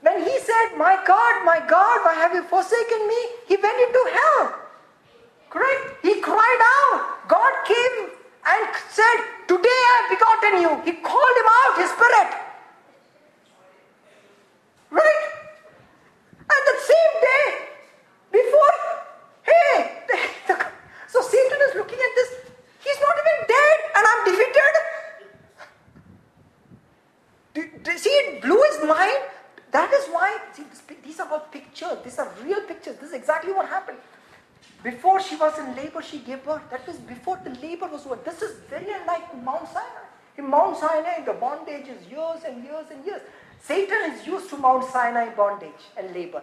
When he said, My God, my God, why have you forsaken me? He went into hell. Correct? He cried out. God came and said, Today I have begotten you. He called him out, his spirit. Right? And the same day, before, hey, the- so Satan is looking at this. He's not even dead, and I'm defeated. Do, do- see, it blew his mind. That is why, see, these are all pictures. These are real pictures. This is exactly what happened. Before she was in labor, she gave birth. That was before the labor was over. This is very unlike Mount Sinai. In Mount Sinai, the bondage is years and years and years. Satan is used to Mount Sinai bondage and labor.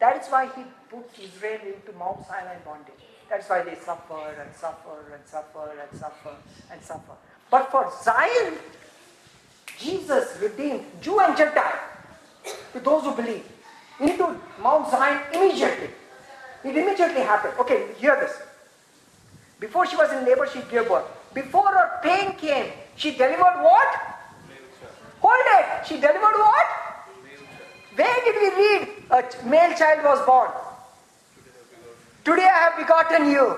That is why he put Israel into Mount Sinai bondage. That's why they suffer and suffer and suffer and suffer and suffer. But for Zion, Jesus redeemed Jew and Gentile. to those who believe. Into Mount Zion immediately. It immediately happened. Okay, hear this. Before she was in labor, she gave birth. Before her pain came, she delivered what? Hold it. She delivered what? Where did we read a male child was born? Today I have begotten you.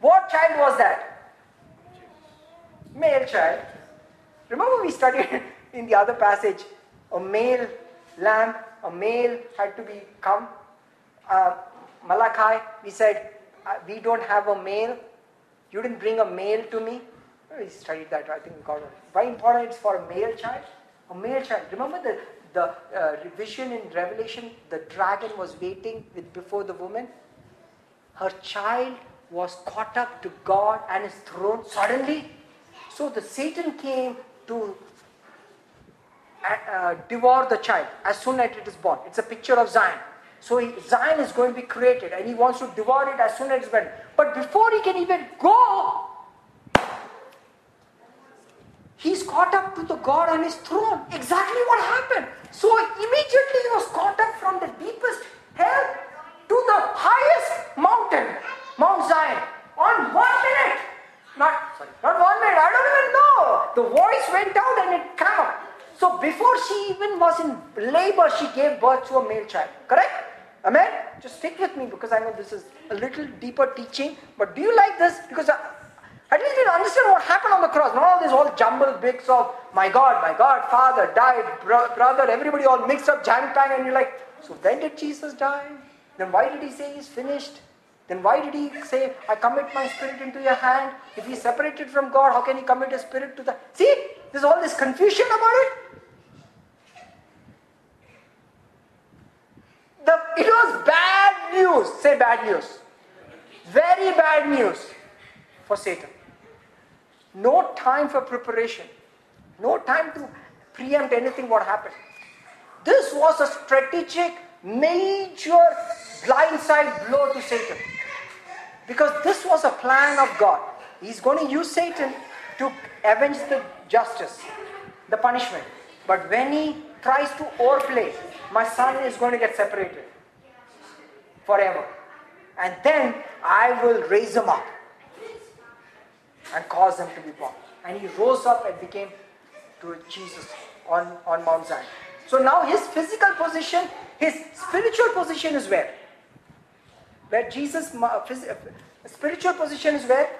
What child was that? Male child. Remember we studied in the other passage a male lamb, a male had to become. Uh, Malachi, we said, uh, we don't have a male. You didn't bring a male to me. We studied that, I think we got it. Why important it's for a male child? A male child. Remember the, the uh, vision in Revelation? The dragon was waiting with, before the woman. Her child was caught up to God and his throne suddenly. So the Satan came to uh, uh, devour the child as soon as it is born. It's a picture of Zion. So he, Zion is going to be created and he wants to devour it as soon as it's born. But before he can even go, he's caught up to the God on his throne. Exactly what happened. So immediately he was caught up from the deepest hell to the highest mountain, Mount Zion, on one minute. Not, sorry, not one minute, I don't even know. The voice went out and it came. So before she even was in labor, she gave birth to a male child. Correct? Amen? Just stick with me because I know this is a little deeper teaching. But do you like this? Because I, at least you understand what happened on the cross. Not all this all jumbled bits of my God, my God, Father died, bro- brother, everybody all mixed up, jang pang, and you're like, so when did Jesus die? Then why did he say he's finished? Then why did he say, I commit my spirit into your hand? If he's separated from God, how can he commit his spirit to the. See, there's all this confusion about it. The, it was bad news. Say bad news. Very bad news for Satan. No time for preparation. No time to preempt anything what happened. This was a strategic, major blindside blow to Satan. Because this was a plan of God. He's going to use Satan to avenge the justice, the punishment. But when he tries to overplay, my son is going to get separated forever. And then I will raise him up and cause him to be born. And he rose up and became to Jesus on, on Mount Zion. So now his physical position, his spiritual position is where? Where Jesus, uh, spiritual position is where?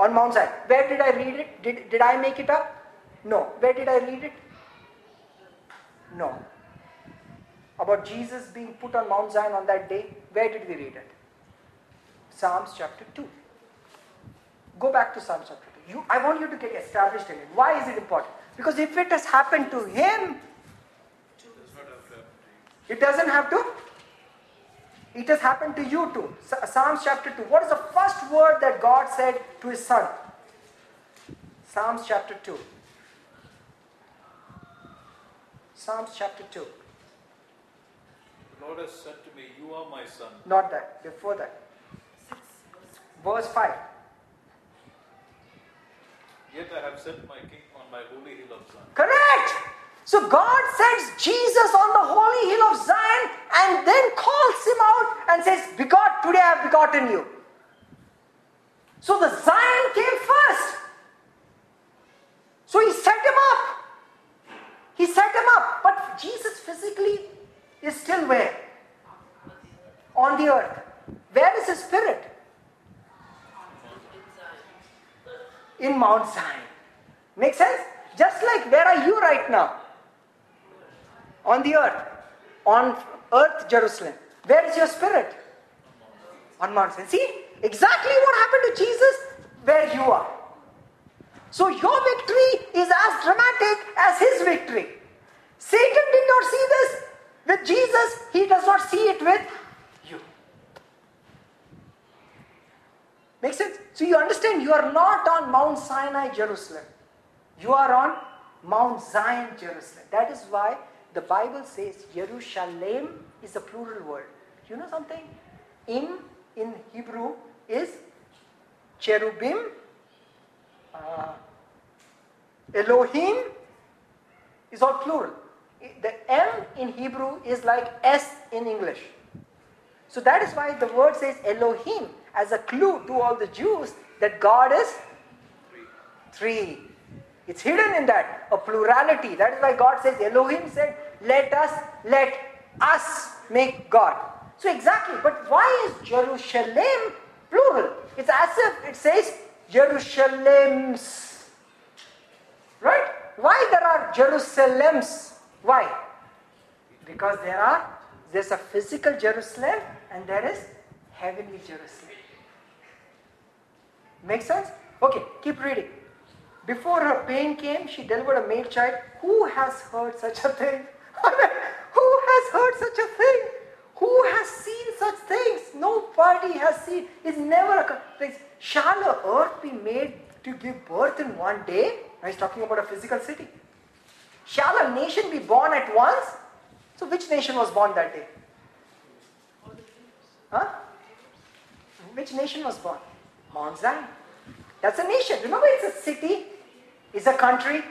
On Mount Zion. Where did I read it? Did, did I make it up? No. Where did I read it? No. About Jesus being put on Mount Zion on that day, where did we read it? Psalms chapter 2. Go back to Psalms chapter 2. You, I want you to get established in it. Why is it important? Because if it has happened to him, it doesn't have to. It has happened to you too. Psalms chapter 2. What is the first word that God said to his son? Psalms chapter 2. Psalms chapter 2. The Lord has said to me, You are my son. Not that, before that. Verse 5. Yet I have set my king on my holy hill of Zion. Correct! So God sends Jesus on the holy hill of Zion and then calls him out and says, Begot, today I have begotten you. So the Zion came first. So he set him up. He set him up. But Jesus physically is still where? On the earth. Where is his spirit? In Mount Zion. Make sense? Just like where are you right now? On the earth. On earth, Jerusalem. Where is your spirit? On Mount Zion. See? Exactly what happened to Jesus where you are. So your victory is as dramatic as his victory. Satan did not see this with Jesus, he does not see it with you. Make sense? So you understand you are not on Mount Sinai, Jerusalem. You are on Mount Zion, Jerusalem. That is why the Bible says Jerusalem is a plural word. You know something? In in Hebrew is cherubim, uh, Elohim is all plural. The M in Hebrew is like S in English. So that is why the word says Elohim as a clue to all the Jews that God is three. It's hidden in that, a plurality. That is why God says, Elohim said, Let us, let us make God. So exactly, but why is Jerusalem plural? It's as if it says Jerusalems. Right? Why there are Jerusalems? Why? Because there are there's a physical Jerusalem and there is heavenly Jerusalem. Make sense? Okay, keep reading. Before her pain came, she delivered a male child. Who has heard such a thing? Who has heard such a thing? Who has seen such things? Nobody has seen. It's never a. Shall a earth be made to give birth in one day? Now he's talking about a physical city. Shall a nation be born at once? So which nation was born that day? Huh? Which nation was born? Mount Zion. That's a nation. Remember, it's a city, it's a country,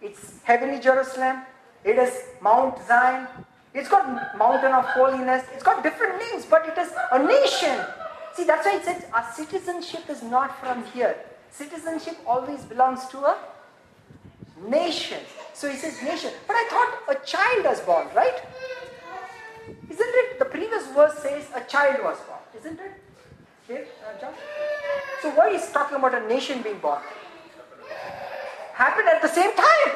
it's heavenly Jerusalem, it is Mount Zion, it's got mountain of holiness, it's got different names, but it is a nation. See, that's why it says our citizenship is not from here. Citizenship always belongs to a nation. So he says nation. But I thought a child was born, right? Isn't it? The previous verse says a child was born, isn't it? Here, uh, John? So why is talking about a nation being born? Happened at the same time.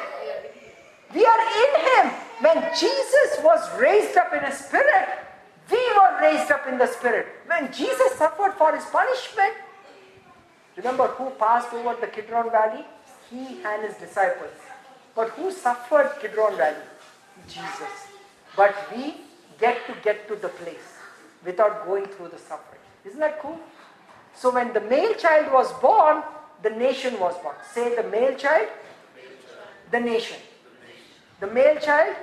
We are in him. When Jesus was raised up in a spirit, we were raised up in the spirit. When Jesus suffered for his punishment, remember who passed over the Kidron Valley? He and his disciples. But who suffered Kidron Valley? Jesus. But we get to get to the place without going through the suffering. Isn't that cool? So when the male child was born, the nation was born. Say the male child, the nation. The male child,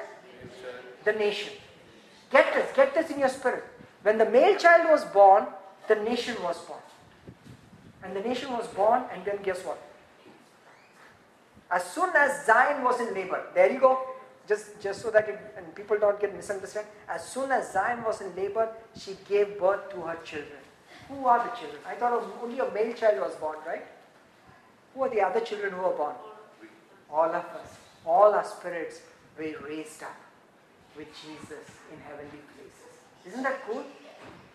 the nation. Get this, get this in your spirit. When the male child was born, the nation was born. And the nation was born, and then guess what? As soon as Zion was in labor, there you go. Just, just so that it, and people don't get misunderstood. As soon as Zion was in labor, she gave birth to her children. Who are the children? I thought only a male child was born, right? Who are the other children who were born? All of us. All our spirits were raised up with Jesus in heavenly places. Isn't that cool?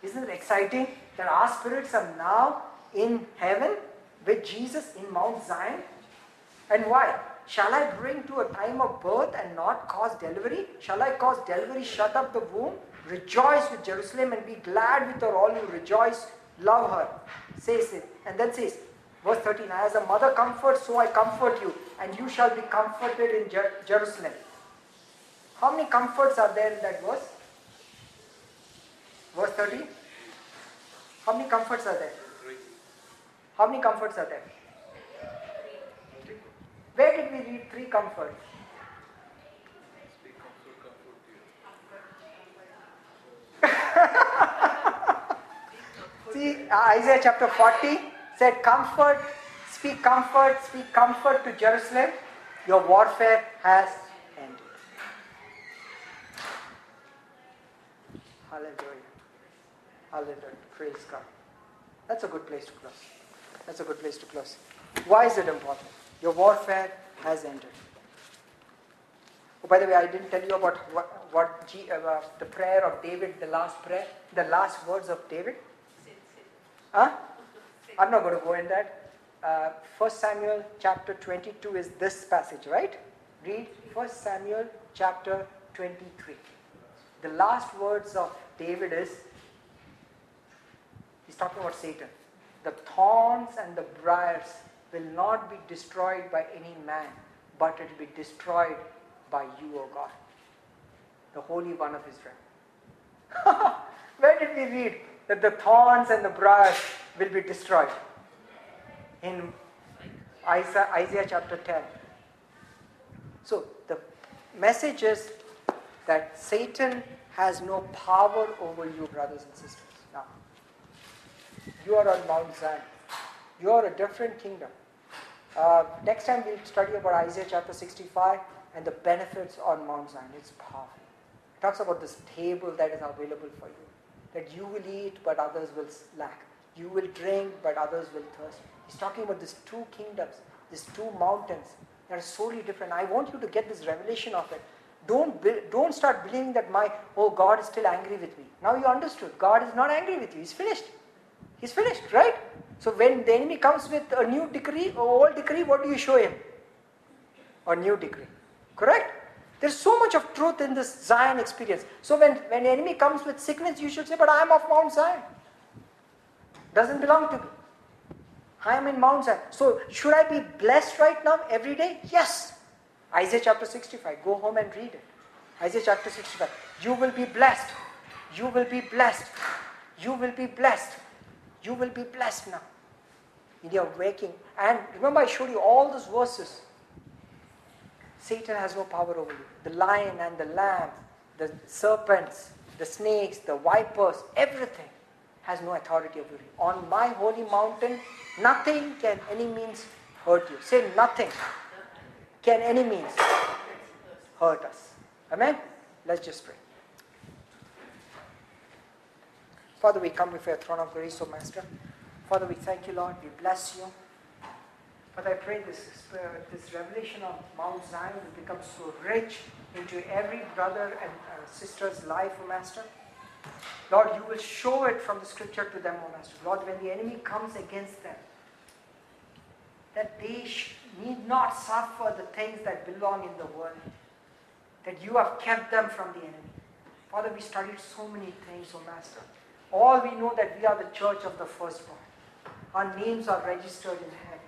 Isn't it exciting that our spirits are now in heaven with Jesus in Mount Zion? And why? Shall I bring to a time of birth and not cause delivery? Shall I cause delivery, shut up the womb? Rejoice with Jerusalem and be glad with her, all you rejoice, love her. Says it. And then says, verse 13, As a mother comforts, so I comfort you, and you shall be comforted in Jer- Jerusalem. How many comforts are there in that verse? Verse 13? How many comforts are there? How many comforts are there? Where did we read three comforts? See, uh, Isaiah chapter 40 said, Comfort, speak comfort, speak comfort to Jerusalem. Your warfare has ended. Hallelujah. Hallelujah. Praise God. That's a good place to close. That's a good place to close. Why is it important? Your warfare has ended. Oh, by the way, I didn't tell you about what, what G, uh, the prayer of David, the last prayer, the last words of David. Huh? I'm not going to go in that. Uh, 1 Samuel chapter 22 is this passage, right? Read 1 Samuel chapter 23. The last words of David is he's talking about Satan. The thorns and the briars will not be destroyed by any man, but it will be destroyed by you, O God, the Holy One of Israel. Where did we read that the thorns and the briars will be destroyed? In Isaiah, Isaiah chapter 10. So the message is that Satan has no power over you, brothers and sisters. Now, you are on Mount Zion. You are a different kingdom. Uh, next time we'll study about Isaiah chapter 65. and the benefits on Mount Zion. It's powerful. It talks about this table that is available for you. That you will eat, but others will lack. You will drink, but others will thirst. He's talking about these two kingdoms, these two mountains that are solely different. I want you to get this revelation of it. Don't, don't start believing that my, oh, God is still angry with me. Now you understood. God is not angry with you. He's finished. He's finished, right? So when the enemy comes with a new decree, a old decree, what do you show him? A new decree. Correct? There's so much of truth in this Zion experience. So when, when the enemy comes with sickness, you should say, but I am of Mount Zion. Doesn't belong to me. I am in Mount Zion. So should I be blessed right now every day? Yes. Isaiah chapter 65. Go home and read it. Isaiah chapter 65. You will be blessed. You will be blessed. You will be blessed. You will be blessed now. In your waking. And remember, I showed you all those verses. Satan has no power over you. The lion and the lamb, the serpents, the snakes, the vipers, everything has no authority over you. On my holy mountain, nothing can any means hurt you. Say nothing can any means hurt us. Amen? Let's just pray. Father, we come before your throne of grace, O Master. Father, we thank you, Lord. We bless you. But I pray this, this revelation of Mount Zion will become so rich into every brother and uh, sister's life, O Master. Lord, you will show it from the scripture to them, O Master. Lord, when the enemy comes against them, that they need not suffer the things that belong in the world, that you have kept them from the enemy. Father, we studied so many things, O Master. All we know that we are the church of the firstborn. Our names are registered in heaven.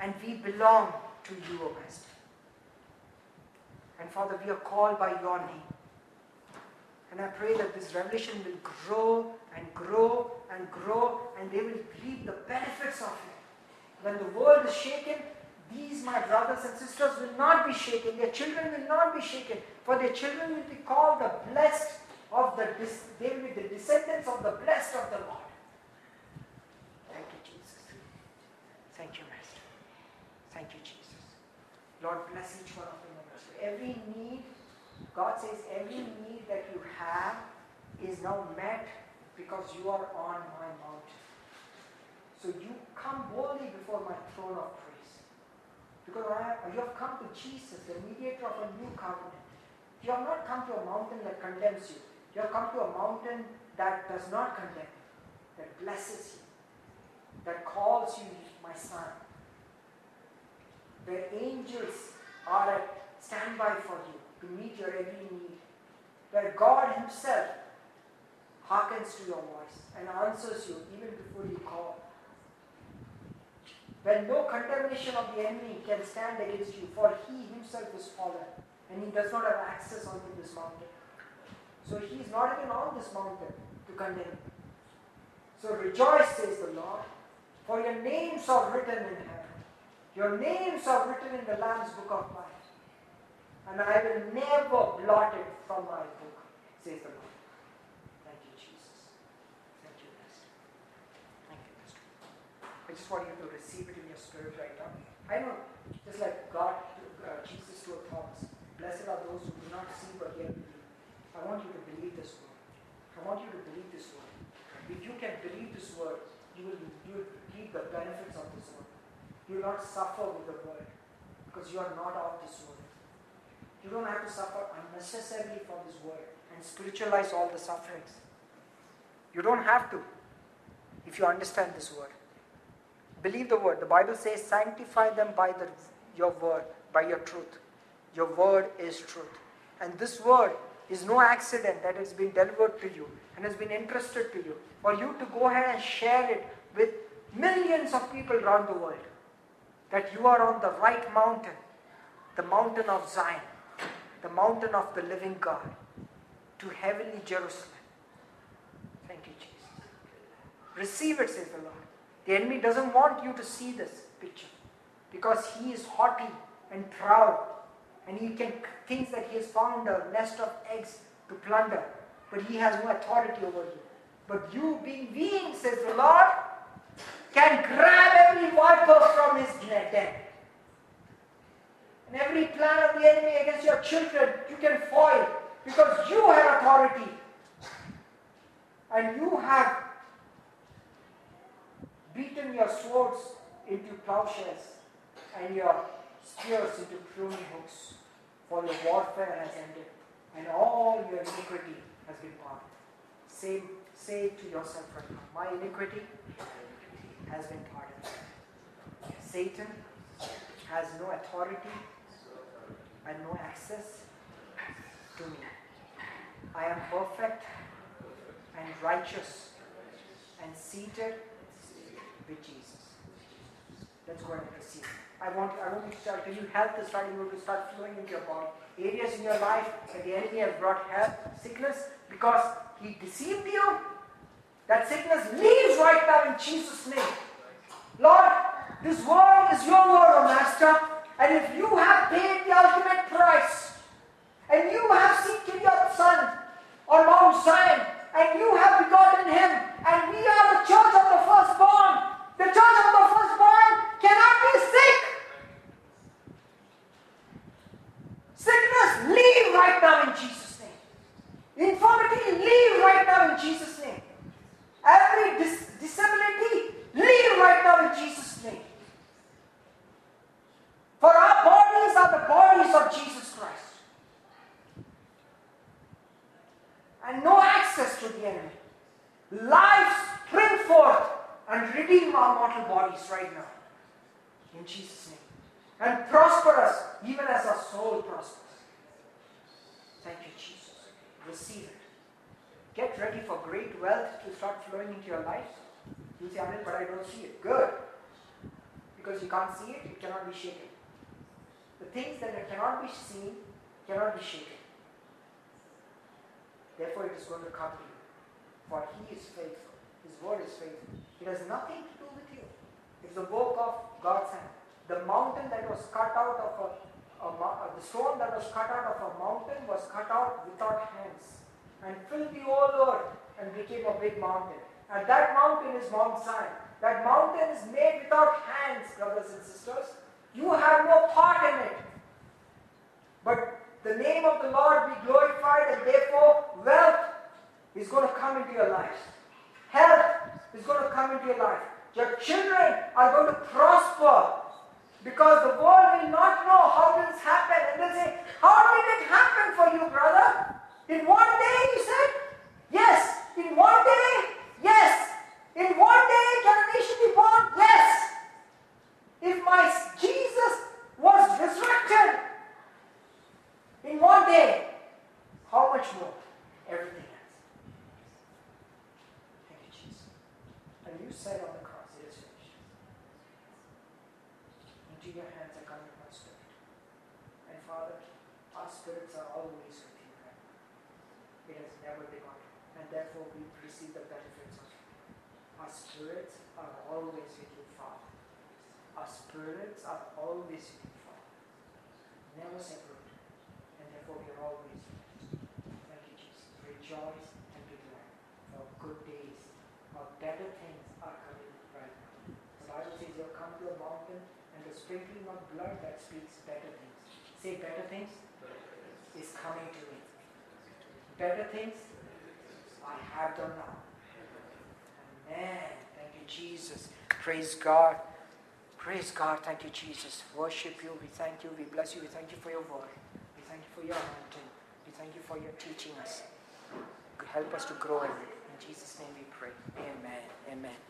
And we belong to you, O Master. And Father, we are called by your name. And I pray that this revelation will grow and grow and grow, and they will reap the benefits of it. When the world is shaken, these, my brothers and sisters, will not be shaken. Their children will not be shaken, for their children will be called the blessed of the, they will be the descendants of the blessed of the Lord. Thank you, Jesus. Thank you, Master. Thank you, Jesus. Lord, bless each one of them, Master. Every need, God says, every need that you have is now met because you are on my mountain. So you come boldly before my throne of praise. Because I, you have come to Jesus, the mediator of a new covenant. You have not come to a mountain that condemns you. You have come to a mountain that does not condemn you, that blesses you, that calls you my son. Where angels are at standby for you to meet your every need. Where God Himself hearkens to your voice and answers you even before you call. When no condemnation of the enemy can stand against you, for he himself is fallen, and he does not have access onto this mountain. So he is not even on this mountain to condemn. So rejoice, says the Lord, for your names are written in heaven. Your names are written in the Lamb's book of life. And I will never blot it from my book, says the Lord. Thank you, Jesus. Thank you, Master. Thank you, Master. I just want you to receive it in your spirit right now. I know, just like God, uh, Jesus told Thomas, blessed are those who do not see but yet believe. I want you to believe this word. I want you to believe this word. If you can believe this word, you will, you will reap the benefits of this word. You will not suffer with the world because you are not of this world. You don't have to suffer unnecessarily for this world and spiritualize all the sufferings. You don't have to if you understand this word. Believe the word. The Bible says, sanctify them by the, your word, by your truth. Your word is truth. And this word is no accident that has been delivered to you and has been entrusted to you for you to go ahead and share it with millions of people around the world. That you are on the right mountain, the mountain of Zion, the mountain of the living God, to heavenly Jerusalem. Thank you, Jesus. Receive it, says the Lord. The enemy doesn't want you to see this picture because he is haughty and proud and he can thinks that he has found a nest of eggs to plunder, but he has no authority over you. But you, being weak, says the Lord, can grab every viper from his den. And every plan of the enemy against your children, you can foil because you have authority. And you have beaten your swords into plowshares and your spears into pruning hooks. For your warfare has ended, and all your iniquity has been pardoned. Say, say to yourself right now, my iniquity has been pardoned. Satan has no authority and no access to me. I am perfect and righteous and seated with Jesus. Let's go and receive. I want, I want you to start, you health to start flowing into your body. Areas in your life that the enemy has brought health, sickness, because he deceived you. That sickness leaves right now in Jesus' name. Lord, this world is your world, O Master. And if you have paid the ultimate price, and you have seated your Son on Mount Zion, and you have begotten him, and we are the church of the firstborn, the church of the firstborn cannot be sick. Sickness, leave right now in Jesus' name. Infirmity, leave right now in Jesus' name. Every dis- disability, leave right now in Jesus' name. For our bodies are the bodies of Jesus Christ. And no access to the enemy. Life spring forth and redeem our mortal bodies right now. In Jesus' name. And prosper us even as our soul prospers. Thank you, Jesus. Receive it. Get ready for great wealth to start flowing into your life. You say, Anil, but I don't see it. Good. Because you can't see it, it cannot be shaken. The things that cannot be seen cannot be shaken. Therefore, it is going to come to you. For He is faithful. His word is faithful. It has nothing to do with you. It's the work of God's hand. The mountain that was cut out of a, a, a the stone that was cut out of a mountain was cut out without hands and filled the whole earth and became a big mountain. And that mountain is Mount Zion. That mountain is made without hands, brothers and sisters. You have no part in it. But the name of the Lord be glorified, and therefore wealth is going to come into your life. Health is going to come into your life. Your children are going to prosper because the world will not know how this happened. And they'll say, How did it happen for you, brother? In one day, you said? Yes. In one day? Yes. In one day, can a nation be born? Yes. If my Jesus was resurrected in one day, how much more? Everything else. Thank you, Jesus. And you said the cross, it is finished. Into your hands I commit my spirit. And Father, our spirits are always with you right now. It has never begun. And therefore we receive the benefits of it. Our spirits are always with you, Father. Our spirits are always with you, Father. Never separate. And therefore we are always with. Thank you, Jesus. Rejoice and be glad. For good days, for better things are coming right now. The Bible says you'll come to a mountain and the sprinkling of blood that speaks better things. Say better things is coming to me. Better things I have done now. Amen. Jesus. Praise God. Praise God. Thank you, Jesus. Worship you. We thank you. We bless you. We thank you for your word. We thank you for your anointing. We thank you for your teaching us. Help us to grow in it. In Jesus' name we pray. Amen. Amen.